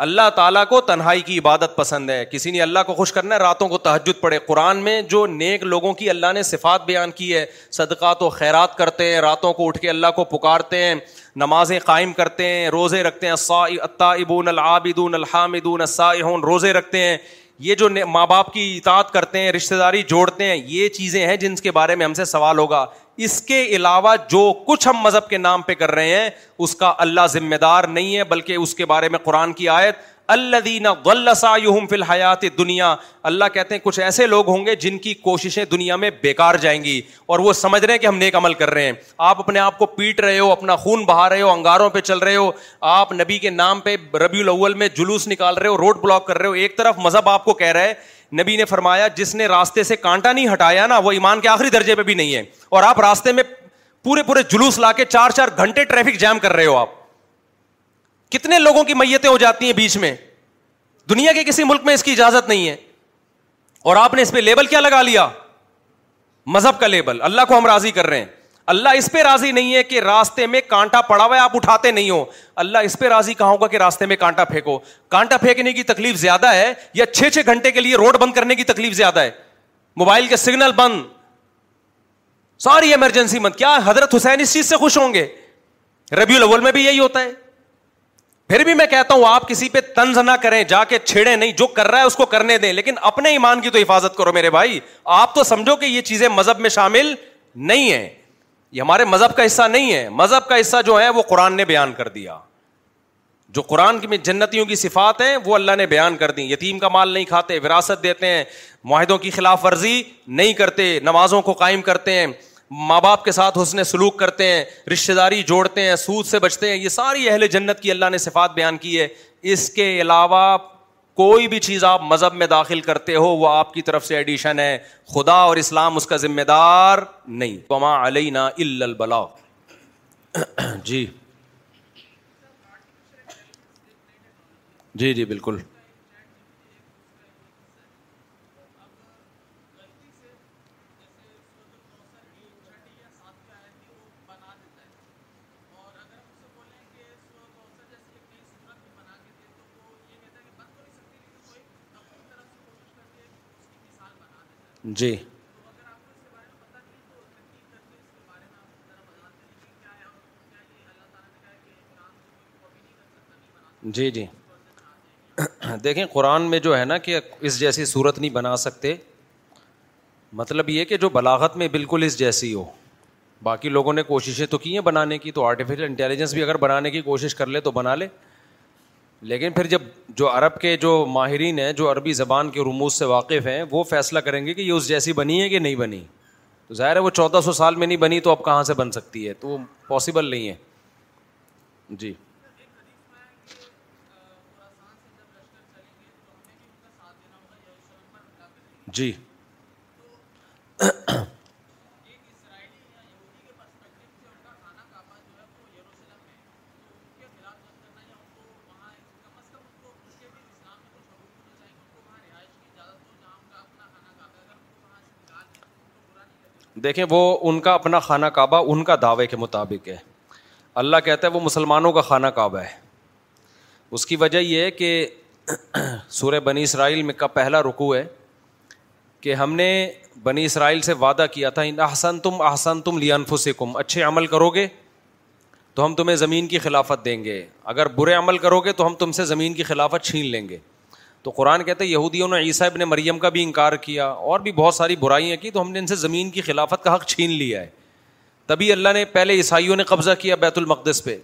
اللہ تعالیٰ کو تنہائی کی عبادت پسند ہے کسی نے اللہ کو خوش کرنا ہے راتوں کو تہجد پڑھے قرآن میں جو نیک لوگوں کی اللہ نے صفات بیان کی ہے صدقہ تو خیرات کرتے ہیں راتوں کو اٹھ کے اللہ کو پکارتے ہیں نمازیں قائم کرتے ہیں روزے رکھتے ہیں اطا ابون الحامدون عیدون روزے رکھتے ہیں یہ جو ماں باپ کی اطاعت کرتے ہیں رشتے داری جوڑتے ہیں یہ چیزیں ہیں جن کے بارے میں ہم سے سوال ہوگا اس کے علاوہ جو کچھ ہم مذہب کے نام پہ کر رہے ہیں اس کا اللہ ذمہ دار نہیں ہے بلکہ اس کے بارے میں قرآن کی آیت اللہ فی الحیات دنیا اللہ کہتے ہیں کچھ ایسے لوگ ہوں گے جن کی کوششیں دنیا میں بیکار جائیں گی اور وہ سمجھ رہے ہیں کہ ہم نیک عمل کر رہے ہیں آپ اپنے آپ کو پیٹ رہے ہو اپنا خون بہا رہے ہو انگاروں پہ چل رہے ہو آپ نبی کے نام پہ ربیع الاول میں جلوس نکال رہے ہو روڈ بلاک کر رہے ہو ایک طرف مذہب آپ کو کہہ رہا ہے نبی نے فرمایا جس نے راستے سے کانٹا نہیں ہٹایا نا وہ ایمان کے آخری درجے پہ بھی نہیں ہے اور آپ راستے میں پورے پورے جلوس لا کے چار چار گھنٹے ٹریفک جام کر رہے ہو آپ کتنے لوگوں کی میتیں ہو جاتی ہیں بیچ میں دنیا کے کسی ملک میں اس کی اجازت نہیں ہے اور آپ نے اس پہ لیبل کیا لگا لیا مذہب کا لیبل اللہ کو ہم راضی کر رہے ہیں اللہ اس پہ راضی نہیں ہے کہ راستے میں کانٹا پڑا ہوا ہے آپ اٹھاتے نہیں ہو اللہ اس پہ راضی کہاں ہوگا کہ راستے میں کانٹا پھینکو کانٹا پھینکنے کی تکلیف زیادہ ہے یا چھ چھ گھنٹے کے لیے روڈ بند کرنے کی تکلیف زیادہ ہے موبائل کے سگنل بند ساری ایمرجنسی مند کیا حضرت حسین اس چیز سے خوش ہوں گے ربیع الاول میں بھی یہی ہوتا ہے پھر بھی میں کہتا ہوں آپ کسی پہ نہ کریں جا کے چھیڑے نہیں جو کر رہا ہے اس کو کرنے دیں لیکن اپنے ایمان کی تو حفاظت کرو میرے بھائی آپ تو سمجھو کہ یہ چیزیں مذہب میں شامل نہیں ہے یہ ہمارے مذہب کا حصہ نہیں ہے مذہب کا حصہ جو ہے وہ قرآن نے بیان کر دیا جو قرآن کی جنتیوں کی صفات ہیں وہ اللہ نے بیان کر دی یتیم کا مال نہیں کھاتے وراثت دیتے ہیں معاہدوں کی خلاف ورزی نہیں کرتے نمازوں کو قائم کرتے ہیں ماں باپ کے ساتھ حسن سلوک کرتے ہیں رشتے داری جوڑتے ہیں سود سے بچتے ہیں یہ ساری اہل جنت کی اللہ نے صفات بیان کی ہے اس کے علاوہ کوئی بھی چیز آپ مذہب میں داخل کرتے ہو وہ آپ کی طرف سے ایڈیشن ہے خدا اور اسلام اس کا ذمہ دار نہیں پما علین البلا *coughs* جی جی جی بالکل جی جی جی دیکھیں قرآن میں جو ہے نا کہ اس جیسی صورت نہیں بنا سکتے مطلب یہ کہ جو بلاغت میں بالکل اس جیسی ہو باقی لوگوں نے کوششیں تو کی ہیں بنانے کی تو آرٹیفیشیل انٹیلیجنس بھی اگر بنانے کی کوشش کر لے تو بنا لے لیکن پھر جب جو عرب کے جو ماہرین ہیں جو عربی زبان کے رموز سے واقف ہیں وہ فیصلہ کریں گے کہ یہ اس جیسی بنی ہے کہ نہیں بنی تو ظاہر ہے وہ چودہ سو سال میں نہیں بنی تو اب کہاں سے بن سکتی ہے تو وہ پاسبل نہیں ہے جی جی دیکھیں وہ ان کا اپنا خانہ کعبہ ان کا دعوے کے مطابق ہے اللہ کہتا ہے وہ مسلمانوں کا خانہ کعبہ ہے اس کی وجہ یہ ہے کہ *clears throat* سورہ بنی اسرائیل میں کا پہلا رکو ہے کہ ہم نے بنی اسرائیل سے وعدہ کیا تھا ان احسن تم احسن تم لی کم اچھے عمل کرو گے تو ہم تمہیں زمین کی خلافت دیں گے اگر برے عمل کرو گے تو ہم تم سے زمین کی خلافت چھین لیں گے تو قرآن کہتے یہودیوں نے عیسیٰ ابن مریم کا بھی انکار کیا اور بھی بہت ساری برائیاں کی تو ہم نے ان سے زمین کی خلافت کا حق چھین لیا ہے تبھی اللہ نے پہلے عیسائیوں نے قبضہ کیا بیت المقدس پہ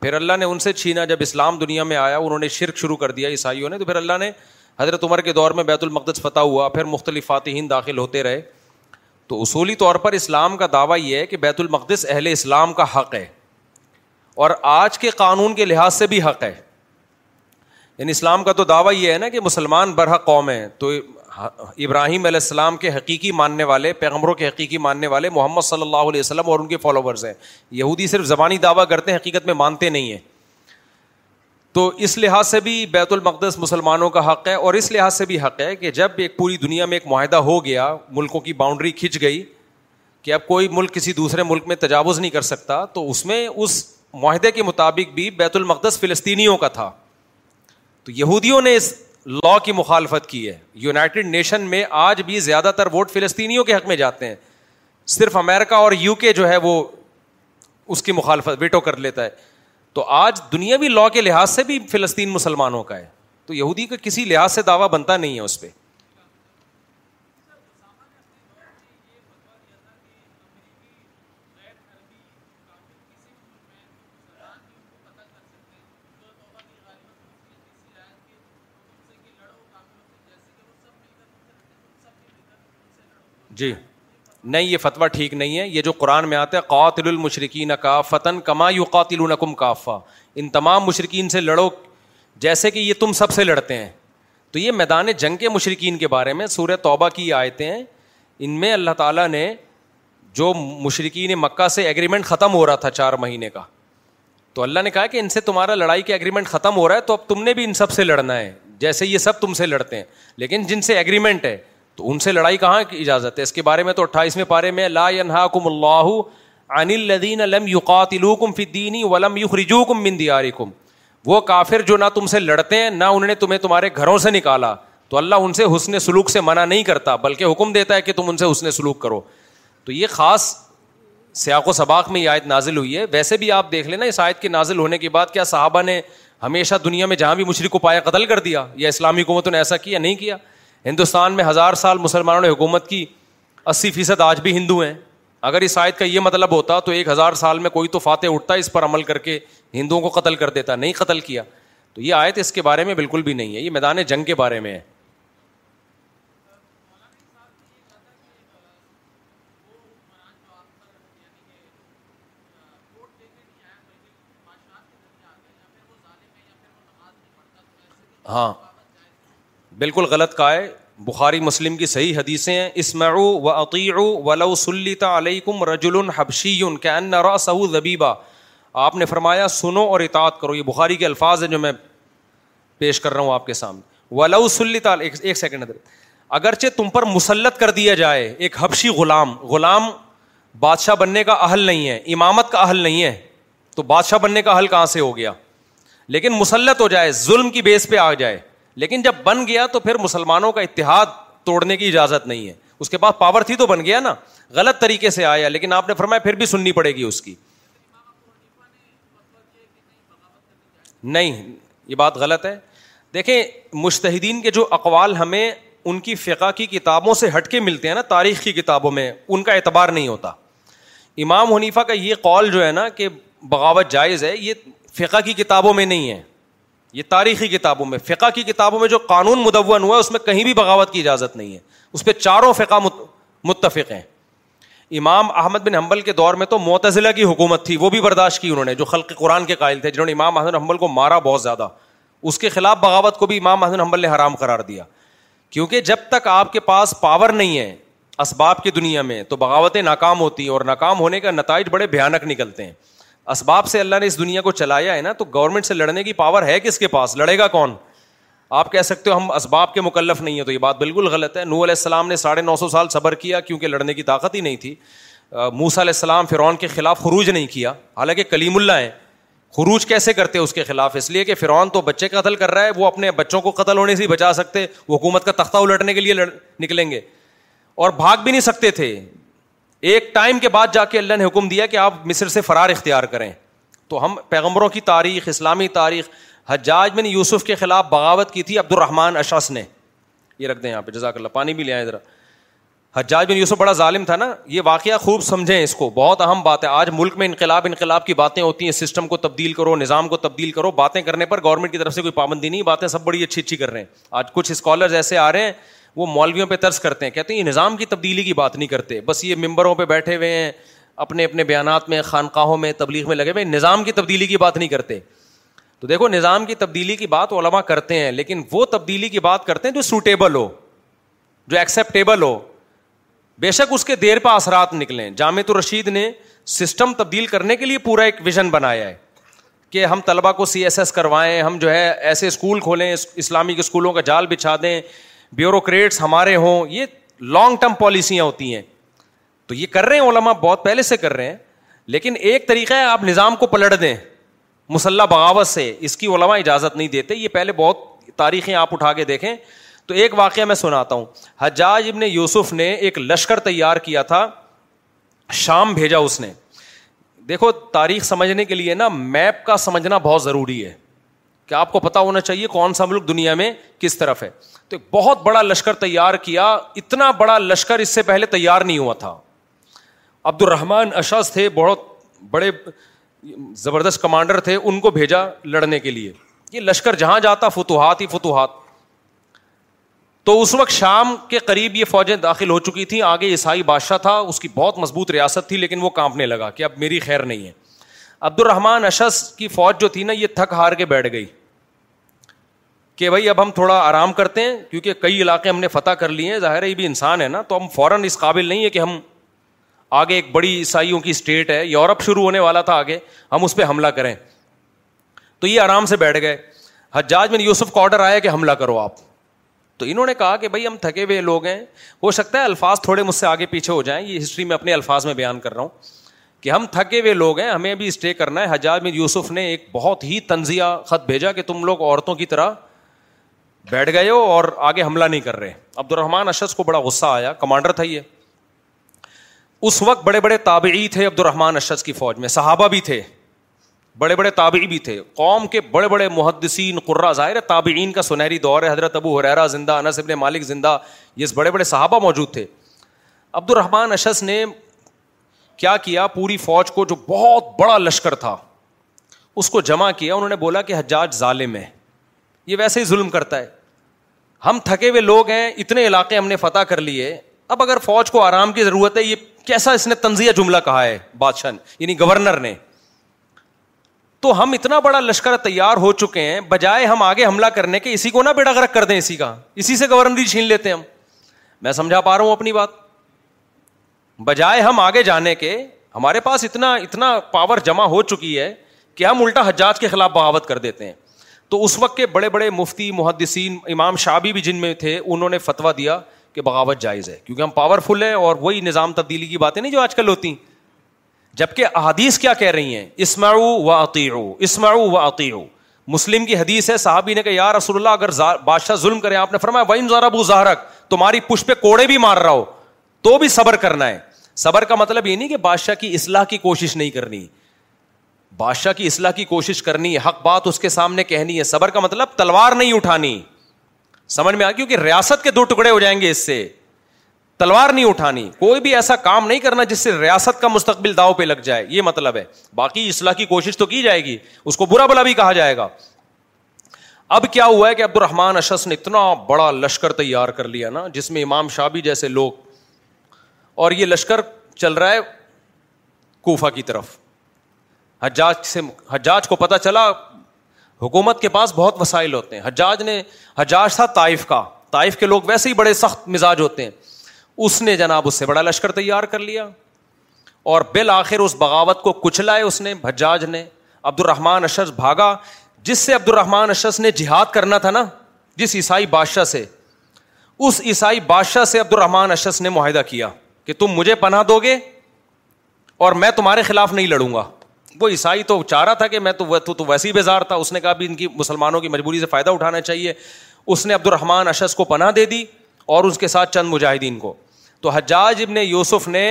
پھر اللہ نے ان سے چھینا جب اسلام دنیا میں آیا انہوں نے شرک شروع کر دیا عیسائیوں نے تو پھر اللہ نے حضرت عمر کے دور میں بیت المقدس فتح ہوا پھر مختلف فاتحین داخل ہوتے رہے تو اصولی طور پر اسلام کا دعویٰ یہ ہے کہ بیت المقدس اہل اسلام کا حق ہے اور آج کے قانون کے لحاظ سے بھی حق ہے یعنی اسلام کا تو دعویٰ یہ ہے نا کہ مسلمان برحق قوم ہے تو ابراہیم علیہ السلام کے حقیقی ماننے والے پیغمبروں کے حقیقی ماننے والے محمد صلی اللہ علیہ وسلم اور ان کے فالوورز ہیں یہودی صرف زبانی دعویٰ کرتے ہیں حقیقت میں مانتے نہیں ہیں تو اس لحاظ سے بھی بیت المقدس مسلمانوں کا حق ہے اور اس لحاظ سے بھی حق ہے کہ جب ایک پوری دنیا میں ایک معاہدہ ہو گیا ملکوں کی باؤنڈری کھنچ گئی کہ اب کوئی ملک کسی دوسرے ملک میں تجاوز نہیں کر سکتا تو اس میں اس معاہدے کے مطابق بھی بیت المقدس فلسطینیوں کا تھا تو یہودیوں نے اس لا کی مخالفت کی ہے یونائٹڈ نیشن میں آج بھی زیادہ تر ووٹ فلسطینیوں کے حق میں جاتے ہیں صرف امریکہ اور یو کے جو ہے وہ اس کی مخالفت ویٹو کر لیتا ہے تو آج دنیا بھی لا کے لحاظ سے بھی فلسطین مسلمانوں کا ہے تو یہودی کا کسی لحاظ سے دعویٰ بنتا نہیں ہے اس پہ جی نہیں یہ فتویٰ ٹھیک نہیں ہے یہ جو قرآن میں آتا ہے قاتل المشرقین کا فتن کما یو نقم کافا ان تمام مشرقین سے لڑو جیسے کہ یہ تم سب سے لڑتے ہیں تو یہ میدان جنگ کے مشرقین کے بارے میں سورہ توبہ کی آئے ہیں ان میں اللہ تعالیٰ نے جو مشرقین مکہ سے ایگریمنٹ ختم ہو رہا تھا چار مہینے کا تو اللہ نے کہا کہ ان سے تمہارا لڑائی کے ایگریمنٹ ختم ہو رہا ہے تو اب تم نے بھی ان سب سے لڑنا ہے جیسے یہ سب تم سے لڑتے ہیں لیکن جن سے ایگریمنٹ ہے تو ان سے لڑائی کہاں کی اجازت ہے اس کے بارے میں تو اٹھائیسویں پارے میں لا ينهاكم عن الذين لم يقاتلوكم في الدين ولم يخرجوكم من دياركم وہ کافر جو نہ تم سے لڑتے ہیں نہ انہوں نے تمہیں تمہارے گھروں سے نکالا تو اللہ ان سے حسن سلوک سے منع نہیں کرتا بلکہ حکم دیتا ہے کہ تم ان سے حسن سلوک کرو تو یہ خاص سیاق و سباق میں یہ آیت نازل ہوئی ہے ویسے بھی آپ دیکھ لینا اس آیت کے نازل ہونے کے بعد کیا صحابہ نے ہمیشہ دنیا میں جہاں بھی مشرق کو پایا قتل کر دیا یا اسلامی حکومتوں نے ایسا کیا نہیں کیا ہندوستان میں ہزار سال مسلمانوں نے حکومت کی اسی فیصد آج بھی ہندو ہیں اگر اس آیت کا یہ مطلب ہوتا تو ایک ہزار سال میں کوئی تو فاتح اٹھتا اس پر عمل کر کے ہندوؤں کو قتل کر دیتا نہیں قتل کیا تو یہ آیت اس کے بارے میں بالکل بھی نہیں ہے یہ میدان جنگ کے بارے میں ہے ہاں بالکل غلط کا ہے بخاری مسلم کی صحیح حدیثیں ہیں اسمعو و عقیع ولو سلیتا علیہ کم رج الحبشیون کی انَ ذبیبا آپ نے فرمایا سنو اور اطاعت کرو یہ بخاری کے الفاظ ہیں جو میں پیش کر رہا ہوں آپ کے سامنے ولو سلیتا ایک سیکنڈ اگرچہ تم پر مسلط کر دیا جائے ایک حبشی غلام غلام بادشاہ بننے کا اہل نہیں ہے امامت کا اہل نہیں ہے تو بادشاہ بننے کا حل کہاں سے ہو گیا لیکن مسلط ہو جائے ظلم کی بیس پہ آ جائے لیکن جب بن گیا تو پھر مسلمانوں کا اتحاد توڑنے کی اجازت نہیں ہے اس کے پاس پاور تھی تو بن گیا نا غلط طریقے سے آیا لیکن آپ نے فرمایا پھر بھی سننی پڑے گی اس کی نہیں یہ بات غلط ہے دیکھیں مشتحدین کے جو اقوال ہمیں ان کی فقا کی کتابوں سے ہٹ کے ملتے ہیں نا تاریخ کی کتابوں میں ان کا اعتبار نہیں ہوتا امام حنیفہ کا یہ قول جو ہے نا کہ بغاوت جائز ہے یہ فقہ کی کتابوں میں نہیں ہے یہ تاریخی کتابوں میں فقہ کی کتابوں میں جو قانون مدون ہوا ہے اس میں کہیں بھی بغاوت کی اجازت نہیں ہے اس پہ چاروں فقہ متفق ہیں امام احمد بن حمبل کے دور میں تو معتزلہ کی حکومت تھی وہ بھی برداشت کی انہوں نے جو خلق قرآن کے قائل تھے جنہوں نے امام احمد حمبل کو مارا بہت زیادہ اس کے خلاف بغاوت کو بھی امام احمد حمبل نے حرام قرار دیا کیونکہ جب تک آپ کے پاس پاور نہیں ہے اسباب کی دنیا میں تو بغاوتیں ناکام ہوتی ہیں اور ناکام ہونے کا نتائج بڑے بھیانک نکلتے ہیں اسباب سے اللہ نے اس دنیا کو چلایا ہے نا تو گورنمنٹ سے لڑنے کی پاور ہے کس کے پاس لڑے گا کون آپ کہہ سکتے ہو ہم اسباب کے مکلف نہیں ہیں تو یہ بات بالکل غلط ہے نور علیہ السلام نے ساڑھے نو سو سال صبر کیا کیونکہ لڑنے کی طاقت ہی نہیں تھی موسا علیہ السلام فرعون کے خلاف خروج نہیں کیا حالانکہ کلیم اللہ ہیں خروج کیسے کرتے اس کے خلاف اس لیے کہ فرعون تو بچے قتل کر رہا ہے وہ اپنے بچوں کو قتل ہونے سے بچا سکتے وہ حکومت کا تختہ الٹنے کے لیے لڑ نکلیں گے اور بھاگ بھی نہیں سکتے تھے ایک ٹائم کے بعد جا کے اللہ نے حکم دیا کہ آپ مصر سے فرار اختیار کریں تو ہم پیغمبروں کی تاریخ اسلامی تاریخ حجاج میں نے یوسف کے خلاف بغاوت کی تھی عبد الرحمان اشاس نے یہ رکھ دیں یہاں پہ جزاک اللہ پانی بھی لے آئیں ذرا حجاج بن یوسف بڑا ظالم تھا نا یہ واقعہ خوب سمجھیں اس کو بہت اہم بات ہے آج ملک میں انقلاب انقلاب کی باتیں ہوتی ہیں سسٹم کو تبدیل کرو نظام کو تبدیل کرو باتیں کرنے پر گورنمنٹ کی طرف سے کوئی پابندی نہیں باتیں سب بڑی اچھی اچھی کر رہے ہیں آج کچھ اسکالرز ایسے آ رہے ہیں وہ مولویوں پہ ترس کرتے ہیں کہتے ہیں یہ نظام کی تبدیلی کی بات نہیں کرتے بس یہ ممبروں پہ بیٹھے ہوئے ہیں اپنے اپنے بیانات میں خانقاہوں میں تبلیغ میں لگے ہوئے نظام کی تبدیلی کی بات نہیں کرتے تو دیکھو نظام کی تبدیلی کی بات علما کرتے ہیں لیکن وہ تبدیلی کی بات کرتے ہیں جو سوٹیبل ہو جو ایکسیپٹیبل ہو بے شک اس کے دیر پہ اثرات نکلیں جامع الرشید نے سسٹم تبدیل کرنے کے لیے پورا ایک ویژن بنایا ہے کہ ہم طلبہ کو سی ایس ایس کروائیں ہم جو ہے ایسے اسکول کھولیں اسلامک اسکولوں کا جال بچھا دیں بیوروکریٹس ہمارے ہوں یہ لانگ ٹرم پالیسیاں ہوتی ہیں تو یہ کر رہے ہیں علما بہت پہلے سے کر رہے ہیں لیکن ایک طریقہ ہے آپ نظام کو پلٹ دیں مسلح بغاوت سے اس کی علماء اجازت نہیں دیتے یہ پہلے بہت تاریخیں آپ اٹھا کے دیکھیں تو ایک واقعہ میں سناتا ہوں حجاج ابن یوسف نے ایک لشکر تیار کیا تھا شام بھیجا اس نے دیکھو تاریخ سمجھنے کے لیے نا میپ کا سمجھنا بہت ضروری ہے کہ آپ کو پتا ہونا چاہیے کون سا ملک دنیا میں کس طرف ہے تو ایک بہت بڑا لشکر تیار کیا اتنا بڑا لشکر اس سے پہلے تیار نہیں ہوا تھا عبد الرحمان اشز تھے بہت بڑے زبردست کمانڈر تھے ان کو بھیجا لڑنے کے لیے یہ لشکر جہاں جاتا فتوحات ہی فتوحات تو اس وقت شام کے قریب یہ فوجیں داخل ہو چکی تھیں آگے عیسائی بادشاہ تھا اس کی بہت مضبوط ریاست تھی لیکن وہ کانپنے لگا کہ اب میری خیر نہیں ہے عبد الرحمان اشس کی فوج جو تھی نا یہ تھک ہار کے بیٹھ گئی کہ بھائی اب ہم تھوڑا آرام کرتے ہیں کیونکہ کئی علاقے ہم نے فتح کر لیے ہیں ظاہر ہے یہ بھی انسان ہے نا تو ہم فوراً اس قابل نہیں ہے کہ ہم آگے ایک بڑی عیسائیوں کی اسٹیٹ ہے یورپ شروع ہونے والا تھا آگے ہم اس پہ حملہ کریں تو یہ آرام سے بیٹھ گئے حجاج میں یوسف کا آڈر آیا کہ حملہ کرو آپ تو انہوں نے کہا کہ بھائی ہم تھکے ہوئے لوگ ہیں ہو سکتا ہے الفاظ تھوڑے مجھ سے آگے پیچھے ہو جائیں یہ ہسٹری میں اپنے الفاظ میں بیان کر رہا ہوں کہ ہم تھکے ہوئے لوگ ہیں ہمیں بھی اسٹے کرنا ہے حجاب یوسف نے ایک بہت ہی تنزیہ خط بھیجا کہ تم لوگ عورتوں کی طرح بیٹھ گئے ہو اور آگے حملہ نہیں کر رہے عبد الرحمان اشد کو بڑا غصہ آیا کمانڈر تھا یہ اس وقت بڑے بڑے تابعی تھے عبد الرحمان اشد کی فوج میں صحابہ بھی تھے بڑے بڑے تابعی بھی تھے قوم کے بڑے بڑے محدثین قرہ ظاہر تابعین کا سنہری دور ہے حضرت ابو حرا زندہ انس ابن مالک زندہ یہ بڑے بڑے صحابہ موجود تھے عبد الرحمان اشس نے کیا کیا پوری فوج کو جو بہت بڑا لشکر تھا اس کو جمع کیا انہوں نے بولا کہ حجاج ظالم ہے یہ ویسے ہی ظلم کرتا ہے ہم تھکے ہوئے لوگ ہیں اتنے علاقے ہم نے فتح کر لیے اب اگر فوج کو آرام کی ضرورت ہے یہ کیسا اس نے تنزیہ جملہ کہا ہے بادشاہ نے یعنی گورنر نے تو ہم اتنا بڑا لشکر تیار ہو چکے ہیں بجائے ہم آگے حملہ کرنے کے اسی کو نہ بیڑا گرک کر دیں اسی کا اسی سے گورنری چھین لیتے ہیں ہم میں سمجھا پا رہا ہوں اپنی بات بجائے ہم آگے جانے کے ہمارے پاس اتنا اتنا پاور جمع ہو چکی ہے کہ ہم الٹا حجاج کے خلاف بغاوت کر دیتے ہیں تو اس وقت کے بڑے بڑے مفتی محدثین امام شابی بھی جن میں تھے انہوں نے فتویٰ دیا کہ بغاوت جائز ہے کیونکہ ہم پاورفل ہیں اور وہی نظام تبدیلی کی باتیں نہیں جو آج کل ہوتی جبکہ احادیث کیا کہہ رہی ہیں اسمعو و عقیر ہو و عقیر ہو مسلم کی حدیث ہے صحابی نے کہا یار رسول اللہ اگر بادشاہ ظلم کریں آپ نے فرمایا وارا زہرک تمہاری پش پہ کوڑے بھی مار رہا ہو تو بھی صبر کرنا ہے صبر کا مطلب یہ نہیں کہ بادشاہ کی اصلاح کی کوشش نہیں کرنی بادشاہ کی اصلاح کی کوشش کرنی ہے حق بات اس کے سامنے کہنی ہے صبر کا مطلب تلوار نہیں اٹھانی سمجھ میں آ کیونکہ ریاست کے دو ٹکڑے ہو جائیں گے اس سے تلوار نہیں اٹھانی کوئی بھی ایسا کام نہیں کرنا جس سے ریاست کا مستقبل داؤ پہ لگ جائے یہ مطلب ہے باقی اصلاح کی کوشش تو کی جائے گی اس کو برا بلا بھی کہا جائے گا اب کیا ہوا ہے کہ عبد الرحمان اشس نے اتنا بڑا لشکر تیار کر لیا نا جس میں امام شاہ بھی جیسے لوگ اور یہ لشکر چل رہا ہے کوفہ کی طرف حجاج سے حجاج کو پتہ چلا حکومت کے پاس بہت وسائل ہوتے ہیں حجاج نے حجاج تھا طائف کا طائف کے لوگ ویسے ہی بڑے سخت مزاج ہوتے ہیں اس نے جناب اس سے بڑا لشکر تیار کر لیا اور بالآخر اس بغاوت کو کچلائے اس نے حجاج نے عبد الرحمان اشرس بھاگا جس سے عبد الرحمان اشرس نے جہاد کرنا تھا نا جس عیسائی بادشاہ سے اس عیسائی بادشاہ سے عبد الرحمان اشرس نے معاہدہ کیا کہ تم مجھے پناہ دو گے اور میں تمہارے خلاف نہیں لڑوں گا وہ عیسائی تو چاہ رہا تھا کہ میں تو تو, تو ویسے ہی بیزار تھا اس نے کہا بھی ان کی مسلمانوں کی مجبوری سے فائدہ اٹھانا چاہیے اس نے عبد الرحمٰن اشس کو پناہ دے دی اور اس کے ساتھ چند مجاہدین کو تو حجاج ابن یوسف نے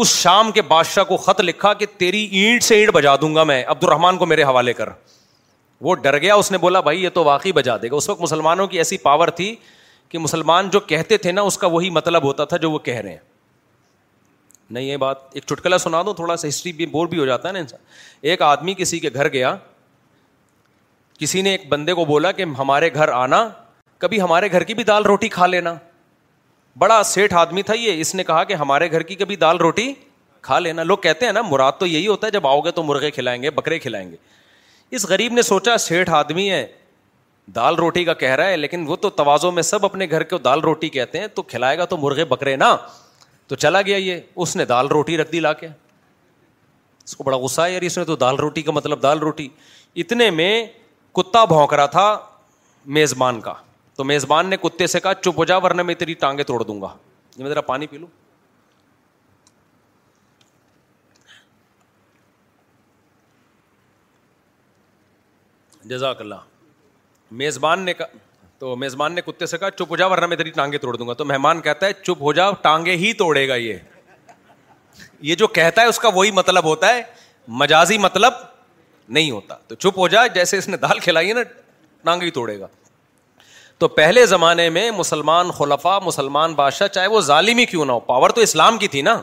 اس شام کے بادشاہ کو خط لکھا کہ تیری اینٹ سے اینٹ بجا دوں گا میں عبد الرحمان کو میرے حوالے کر وہ ڈر گیا اس نے بولا بھائی یہ تو واقعی بجا دے گا اس وقت مسلمانوں کی ایسی پاور تھی کہ مسلمان جو کہتے تھے نا اس کا وہی مطلب ہوتا تھا جو وہ کہہ رہے ہیں نہیں یہ بات ایک چٹکلا سنا دو تھوڑا سا ہسٹری بھی بور بھی ہو جاتا ہے نا انسان ایک آدمی کسی کے گھر گیا کسی نے ایک بندے کو بولا کہ ہمارے گھر آنا کبھی ہمارے گھر کی بھی دال روٹی کھا لینا بڑا سیٹھ آدمی تھا یہ اس نے کہا کہ ہمارے گھر کی کبھی دال روٹی کھا لینا لوگ کہتے ہیں نا مراد تو یہی ہوتا ہے جب آؤ گے تو مرغے کھلائیں گے بکرے کھلائیں گے اس غریب نے سوچا سیٹ آدمی ہے دال روٹی کا کہہ رہا ہے لیکن وہ تو توازوں میں سب اپنے گھر کو دال روٹی کہتے ہیں تو کھلائے گا تو مرغے بکرے نا تو چلا گیا یہ اس نے دال روٹی رکھ دی لا کے اس کو بڑا غصہ یار اس نے تو دال روٹی کا مطلب دال روٹی اتنے میں کتا بھونک رہا تھا میزبان کا تو میزبان نے کتے سے کہا چپ ہو جا ورنہ میں تیری ٹانگیں توڑ دوں گا میں ذرا پانی پی لوں جزاک اللہ میزبان نے کہا تو میزبان نے کتے سے کہا چپ ہو جا ورنہ میں تیری ٹانگے توڑ دوں گا تو مہمان کہتا ہے چپ ہو جا ٹانگے ہی توڑے گا یہ یہ جو کہتا ہے اس کا وہی مطلب ہوتا ہے مجازی مطلب نہیں ہوتا تو چپ ہو جا جیسے اس نے دال کھلائی ہے نا ٹانگے ہی توڑے گا تو پہلے زمانے میں مسلمان خلفا مسلمان بادشاہ چاہے وہ ظالم ہی کیوں نہ ہو پاور تو اسلام کی تھی نا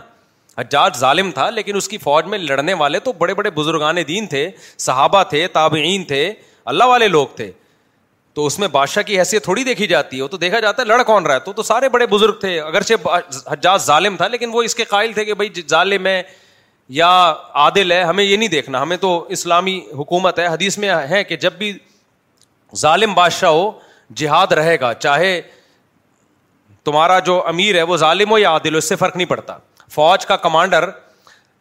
حجاج ظالم تھا لیکن اس کی فوج میں لڑنے والے تو بڑے بڑے بزرگان دین تھے صحابہ تھے تابعین تھے اللہ والے لوگ تھے تو اس میں بادشاہ کی حیثیت تھوڑی دیکھی جاتی ہے تو دیکھا جاتا ہے لڑ کون رہا ہے تو سارے بڑے بزرگ تھے اگرچہ حجاز ظالم تھا لیکن وہ اس کے قائل تھے کہ بھائی ظالم ہے یا عادل ہے ہمیں یہ نہیں دیکھنا ہمیں تو اسلامی حکومت ہے حدیث میں ہے کہ جب بھی ظالم بادشاہ ہو جہاد رہے گا چاہے تمہارا جو امیر ہے وہ ظالم ہو یا عادل ہو اس سے فرق نہیں پڑتا فوج کا کمانڈر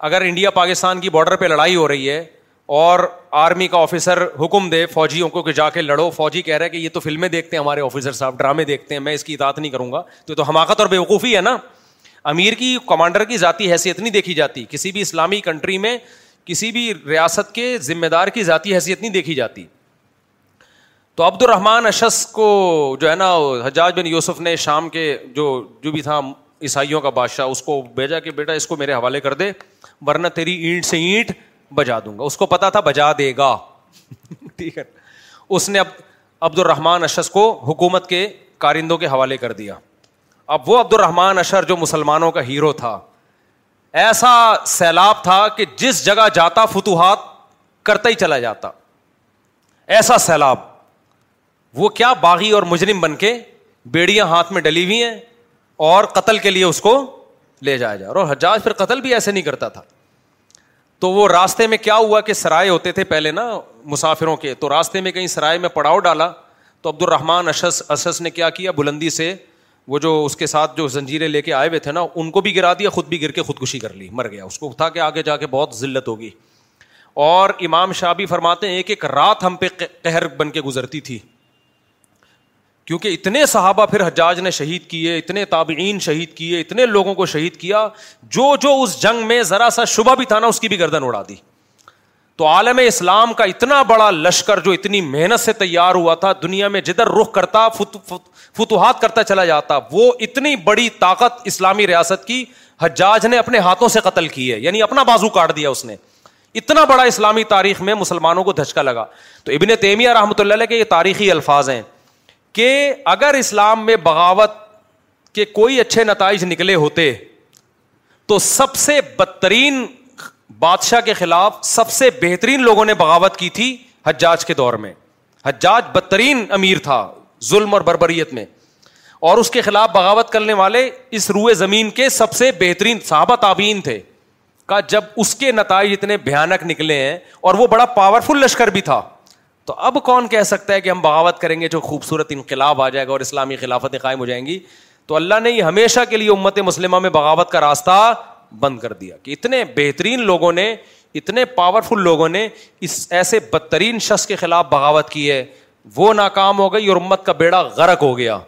اگر انڈیا پاکستان کی بارڈر پہ لڑائی ہو رہی ہے اور آرمی کا آفیسر حکم دے فوجیوں کو کہ جا کے لڑو فوجی کہہ رہے کہ یہ تو فلمیں دیکھتے ہیں ہمارے آفیسر صاحب ڈرامے دیکھتے ہیں میں اس کی اطاعت نہیں کروں گا تو تو حماقت اور بیوقوفی ہے نا امیر کی کمانڈر کی ذاتی حیثیت نہیں دیکھی جاتی کسی بھی اسلامی کنٹری میں کسی بھی ریاست کے ذمہ دار کی ذاتی حیثیت نہیں دیکھی جاتی تو عبد الرحمان اشس کو جو ہے نا حجاج بن یوسف نے شام کے جو جو بھی تھا عیسائیوں کا بادشاہ اس کو بھیجا کہ بیٹا اس کو میرے حوالے کر دے ورنہ تیری اینٹ سے اینٹ بجا دوں گا اس کو پتا تھا بجا دے گا ٹھیک ہے اس نے عبد الرحمان اشرس کو حکومت کے کارندوں کے حوالے کر دیا اب وہ عبد الرحمان اشر جو مسلمانوں کا ہیرو تھا ایسا سیلاب تھا کہ جس جگہ جاتا فتوحات کرتا ہی چلا جاتا ایسا سیلاب وہ کیا باغی اور مجرم بن کے بیڑیاں ہاتھ میں ڈلی ہوئی ہیں اور قتل کے لیے اس کو لے جایا جا رہا اور حجاج پھر قتل بھی ایسے نہیں کرتا تھا تو وہ راستے میں کیا ہوا کہ سرائے ہوتے تھے پہلے نا مسافروں کے تو راستے میں کہیں سرائے میں پڑاؤ ڈالا تو عبد الرحمان اشس اشس نے کیا کیا بلندی سے وہ جو اس کے ساتھ جو زنجیریں لے کے آئے ہوئے تھے نا ان کو بھی گرا دیا خود بھی گر کے خودکشی کر لی مر گیا اس کو تھا کہ آگے جا کے بہت ذلت ہوگی اور امام شاہ بھی فرماتے ہیں ایک ایک رات ہم پہ قہر بن کے گزرتی تھی کیونکہ اتنے صحابہ پھر حجاج نے شہید کیے اتنے تابعین شہید کیے اتنے لوگوں کو شہید کیا جو جو اس جنگ میں ذرا سا شبہ بھی تھا نا اس کی بھی گردن اڑا دی تو عالم اسلام کا اتنا بڑا لشکر جو اتنی محنت سے تیار ہوا تھا دنیا میں جدھر رخ کرتا فتوحات کرتا چلا جاتا وہ اتنی بڑی طاقت اسلامی ریاست کی حجاج نے اپنے ہاتھوں سے قتل کی ہے یعنی اپنا بازو کاٹ دیا اس نے اتنا بڑا اسلامی تاریخ میں مسلمانوں کو دھچکا لگا تو ابن تیمیہ رحمۃ اللہ کے یہ تاریخی الفاظ ہیں کہ اگر اسلام میں بغاوت کے کوئی اچھے نتائج نکلے ہوتے تو سب سے بدترین بادشاہ کے خلاف سب سے بہترین لوگوں نے بغاوت کی تھی حجاج کے دور میں حجاج بدترین امیر تھا ظلم اور بربریت میں اور اس کے خلاف بغاوت کرنے والے اس روئے زمین کے سب سے بہترین صحابہ تابعین تھے کا جب اس کے نتائج اتنے بھیانک نکلے ہیں اور وہ بڑا پاورفل لشکر بھی تھا تو اب کون کہہ سکتا ہے کہ ہم بغاوت کریں گے جو خوبصورت انقلاب آ جائے گا اور اسلامی خلافتیں قائم ہو جائیں گی تو اللہ نے یہ ہمیشہ کے لیے امت مسلمہ میں بغاوت کا راستہ بند کر دیا کہ اتنے اتنے بہترین لوگوں لوگوں نے نے پاورفل اس ایسے بدترین شخص کے خلاف بغاوت کی ہے وہ ناکام ہو گئی اور امت کا بیڑا غرق ہو گیا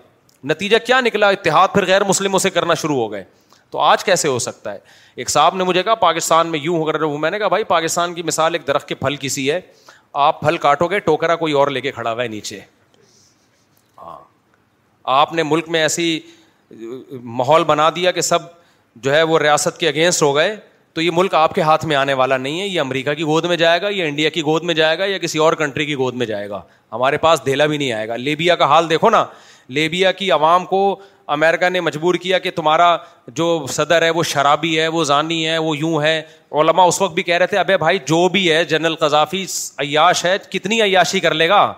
نتیجہ کیا نکلا اتحاد پھر غیر مسلموں سے کرنا شروع ہو گئے تو آج کیسے ہو سکتا ہے ایک صاحب نے مجھے کہا پاکستان میں یوں ہو کر میں نے کہا بھائی پاکستان کی مثال ایک درخت کے پھل کی سی ہے آپ پھل کاٹو گے ٹوکرا کوئی اور لے کے کھڑا ہوا ہے نیچے ہاں۔ آپ نے ملک میں ایسی ماحول بنا دیا کہ سب جو ہے وہ ریاست کے اگینسٹ ہو گئے تو یہ ملک آپ کے ہاتھ میں آنے والا نہیں ہے یہ امریکہ کی گود میں جائے گا یا انڈیا کی گود میں جائے گا یا کسی اور کنٹری کی گود میں جائے گا ہمارے پاس دھیلا بھی نہیں آئے گا لیبیا کا حال دیکھو نا لیبیا کی عوام کو امیرکا نے مجبور کیا کہ تمہارا جو صدر ہے وہ شرابی ہے وہ ضانی ہے وہ یوں ہے علما اس وقت بھی کہہ رہے تھے ابے بھائی جو بھی ہے جنرل قذافی عیاش ہے کتنی عیاشی کر لے گا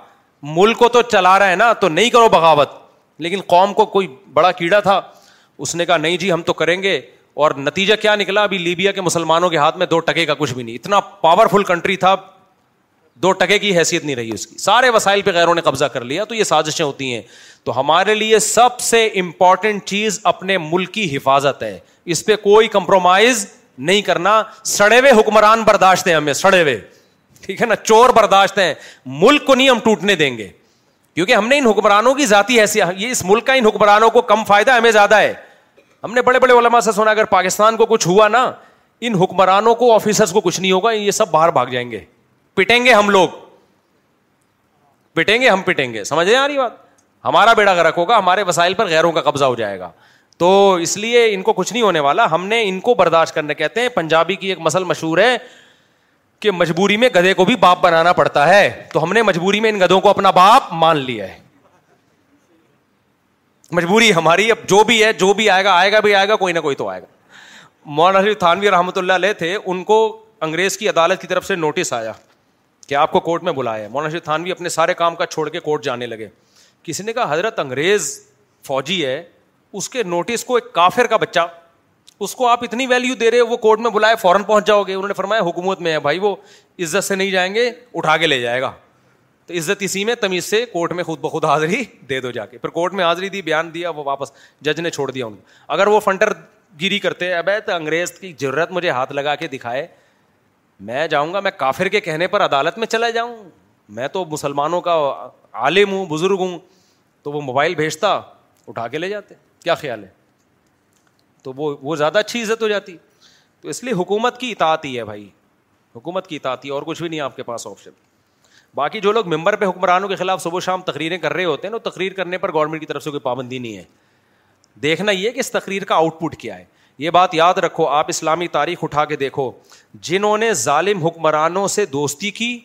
ملک کو تو چلا رہا ہے نا تو نہیں کرو بغاوت لیکن قوم کو کوئی بڑا کیڑا تھا اس نے کہا نہیں جی ہم تو کریں گے اور نتیجہ کیا نکلا ابھی لیبیا کے مسلمانوں کے ہاتھ میں دو ٹکے کا کچھ بھی نہیں اتنا پاورفل کنٹری تھا دو ٹکے کی حیثیت نہیں رہی اس کی سارے وسائل پہ غیروں نے قبضہ کر لیا تو یہ سازشیں ہوتی ہیں تو ہمارے لیے سب سے امپورٹنٹ چیز اپنے ملک کی حفاظت ہے اس پہ کوئی کمپرومائز نہیں کرنا سڑے ہوئے حکمران برداشت ہیں ہمیں سڑے ہوئے ٹھیک ہے نا چور برداشت ہیں ملک کو نہیں ہم ٹوٹنے دیں گے کیونکہ ہم نے ان حکمرانوں کی ذاتی حیثیت ملک کا ان حکمرانوں کو کم فائدہ ہمیں زیادہ ہے ہم نے بڑے بڑے علما سے سنا اگر پاکستان کو کچھ ہوا نا ان حکمرانوں کو آفیسرس کو کچھ نہیں ہوگا یہ سب باہر بھاگ جائیں گے پٹیں گے ہم لوگ پٹیں گے ہم پٹیں گے سمجھ آ رہی بات ہمارا بیڑا گرک ہوگا ہمارے وسائل پر غیروں کا قبضہ ہو جائے گا تو اس لیے ان کو کچھ نہیں ہونے والا ہم نے ان کو برداشت کرنے کہتے ہیں پنجابی کی ایک مسل مشہور ہے کہ مجبوری میں گدے کو بھی باپ بنانا پڑتا ہے تو ہم نے مجبوری میں ان گدوں کو اپنا باپ مان لیا ہے مجبوری ہماری اب جو بھی ہے جو بھی آئے گا آئے گا بھی آئے گا کوئی نہ کوئی تو آئے گا مولانا تھانوی رحمۃ اللہ علیہ تھے ان کو انگریز کی عدالت کی طرف سے نوٹس آیا کہ آپ کو کورٹ میں بلایا ہے مولانا تھان بھی اپنے سارے کام کا چھوڑ کے کورٹ جانے لگے کسی نے کہا حضرت انگریز فوجی ہے اس کے نوٹس کو ایک کافر کا بچہ اس کو آپ اتنی ویلو دے رہے وہ کورٹ میں بلائے فوراً پہنچ جاؤ گے انہوں نے فرمایا حکومت میں ہے بھائی وہ عزت سے نہیں جائیں گے اٹھا کے لے جائے گا تو عزت اسی میں تمیز سے کورٹ میں خود بخود حاضری دے دو جا کے پھر کورٹ میں حاضری دی بیان دیا وہ واپس جج نے چھوڑ دیا اگر وہ فنٹر گیری کرتے ابے تو انگریز کی ضرورت مجھے ہاتھ لگا کے دکھائے میں جاؤں گا میں کافر کے کہنے پر عدالت میں چلا جاؤں میں تو مسلمانوں کا عالم ہوں بزرگ ہوں تو وہ موبائل بھیجتا اٹھا کے لے جاتے کیا خیال ہے تو وہ وہ زیادہ اچھی عزت ہو جاتی تو اس لیے حکومت کی اطاعت ہی ہے بھائی حکومت کی اطاعت ہی اور کچھ بھی نہیں آپ کے پاس آپشن باقی جو لوگ ممبر پہ حکمرانوں کے خلاف صبح شام تقریریں کر رہے ہوتے ہیں نا تقریر کرنے پر گورنمنٹ کی طرف سے کوئی پابندی نہیں ہے دیکھنا یہ کہ اس تقریر کا آؤٹ پٹ کیا ہے یہ بات یاد رکھو آپ اسلامی تاریخ اٹھا کے دیکھو جنہوں نے ظالم حکمرانوں سے دوستی کی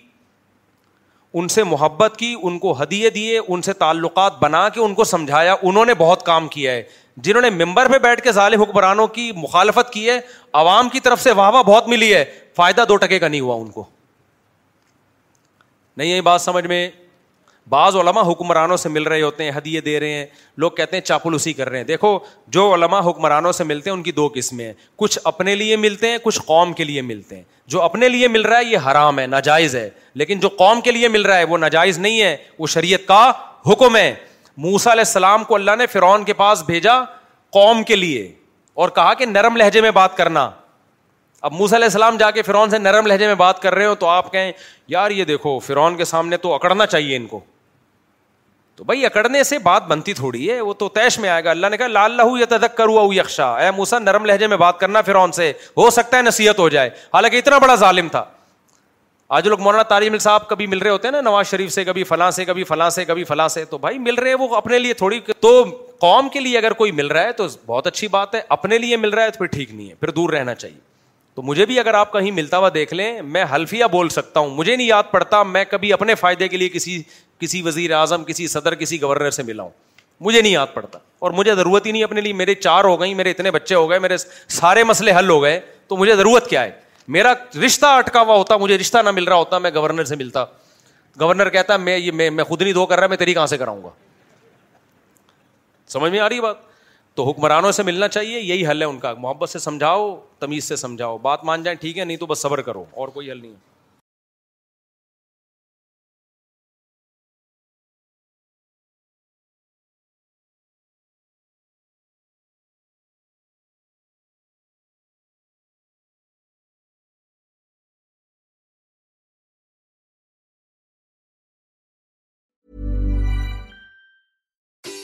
ان سے محبت کی ان کو ہدیے دیے ان سے تعلقات بنا کے ان کو سمجھایا انہوں نے بہت کام کیا ہے جنہوں نے ممبر پہ بیٹھ کے ظالم حکمرانوں کی مخالفت کی ہے عوام کی طرف سے واہ واہ بہت ملی ہے فائدہ دو ٹکے کا نہیں ہوا ان کو نہیں یہ بات سمجھ میں بعض علماء حکمرانوں سے مل رہے ہوتے ہیں حدیے دے رہے ہیں لوگ کہتے ہیں چاپلوسی اسی کر رہے ہیں دیکھو جو علماء حکمرانوں سے ملتے ہیں ان کی دو قسمیں ہیں کچھ اپنے لیے ملتے ہیں کچھ قوم کے لیے ملتے ہیں جو اپنے لیے مل رہا ہے یہ حرام ہے ناجائز ہے لیکن جو قوم کے لیے مل رہا ہے وہ ناجائز نہیں ہے وہ شریعت کا حکم ہے موسا علیہ السلام کو اللہ نے فرعون کے پاس بھیجا قوم کے لیے اور کہا کہ نرم لہجے میں بات کرنا اب موسیٰ علیہ السلام جا کے فرعون سے نرم لہجے میں بات کر رہے ہو تو آپ کہیں یار یہ دیکھو فرعون کے سامنے تو اکڑنا چاہیے ان کو تو بھائی اکڑنے سے بات بنتی تھوڑی ہے وہ تو تیش میں آئے گا اللہ نے کہا لال لہو یا تدک اے موسا نرم لہجے میں بات کرنا سے ہو سکتا ہے نصیحت ہو جائے حالانکہ اتنا بڑا ظالم تھا آج لوگ مولانا مل صاحب کبھی رہے ہوتے ہیں نا نواز شریف سے کبھی فلاں سے کبھی کبھی فلاں فلاں سے سے تو بھائی مل رہے وہ اپنے لیے تھوڑی تو قوم کے لیے اگر کوئی مل رہا ہے تو بہت اچھی بات ہے اپنے لیے مل رہا ہے تو پھر ٹھیک نہیں ہے پھر دور رہنا چاہیے تو مجھے بھی اگر آپ کہیں ملتا ہوا دیکھ لیں میں حلفیہ بول سکتا ہوں مجھے نہیں یاد پڑتا میں کبھی اپنے فائدے کے لیے کسی کسی وزیر اعظم کسی صدر کسی گورنر سے ملا ہوں مجھے نہیں یاد پڑتا اور مجھے ضرورت ہی نہیں اپنے لیے میرے چار ہو گئی میرے میرے اتنے بچے ہو گئے سارے مسئلے حل ہو گئے تو مجھے ضرورت کیا ہے میرا رشتہ اٹکا ہوا ہوتا مجھے رشتہ نہ مل رہا ہوتا میں گورنر سے ملتا گورنر کہتا میں یہ میں خود نہیں دھو کر رہا میں تیری کہاں سے کراؤں گا سمجھ میں آ رہی بات تو حکمرانوں سے ملنا چاہیے یہی حل ہے ان کا محبت سے سمجھاؤ تمیز سے سمجھاؤ بات مان جائیں ٹھیک ہے نہیں تو بس صبر کرو اور کوئی حل نہیں ہے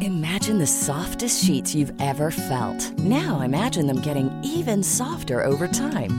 Imagine the softest sheets you've ever felt. Now imagine them getting even softer over time.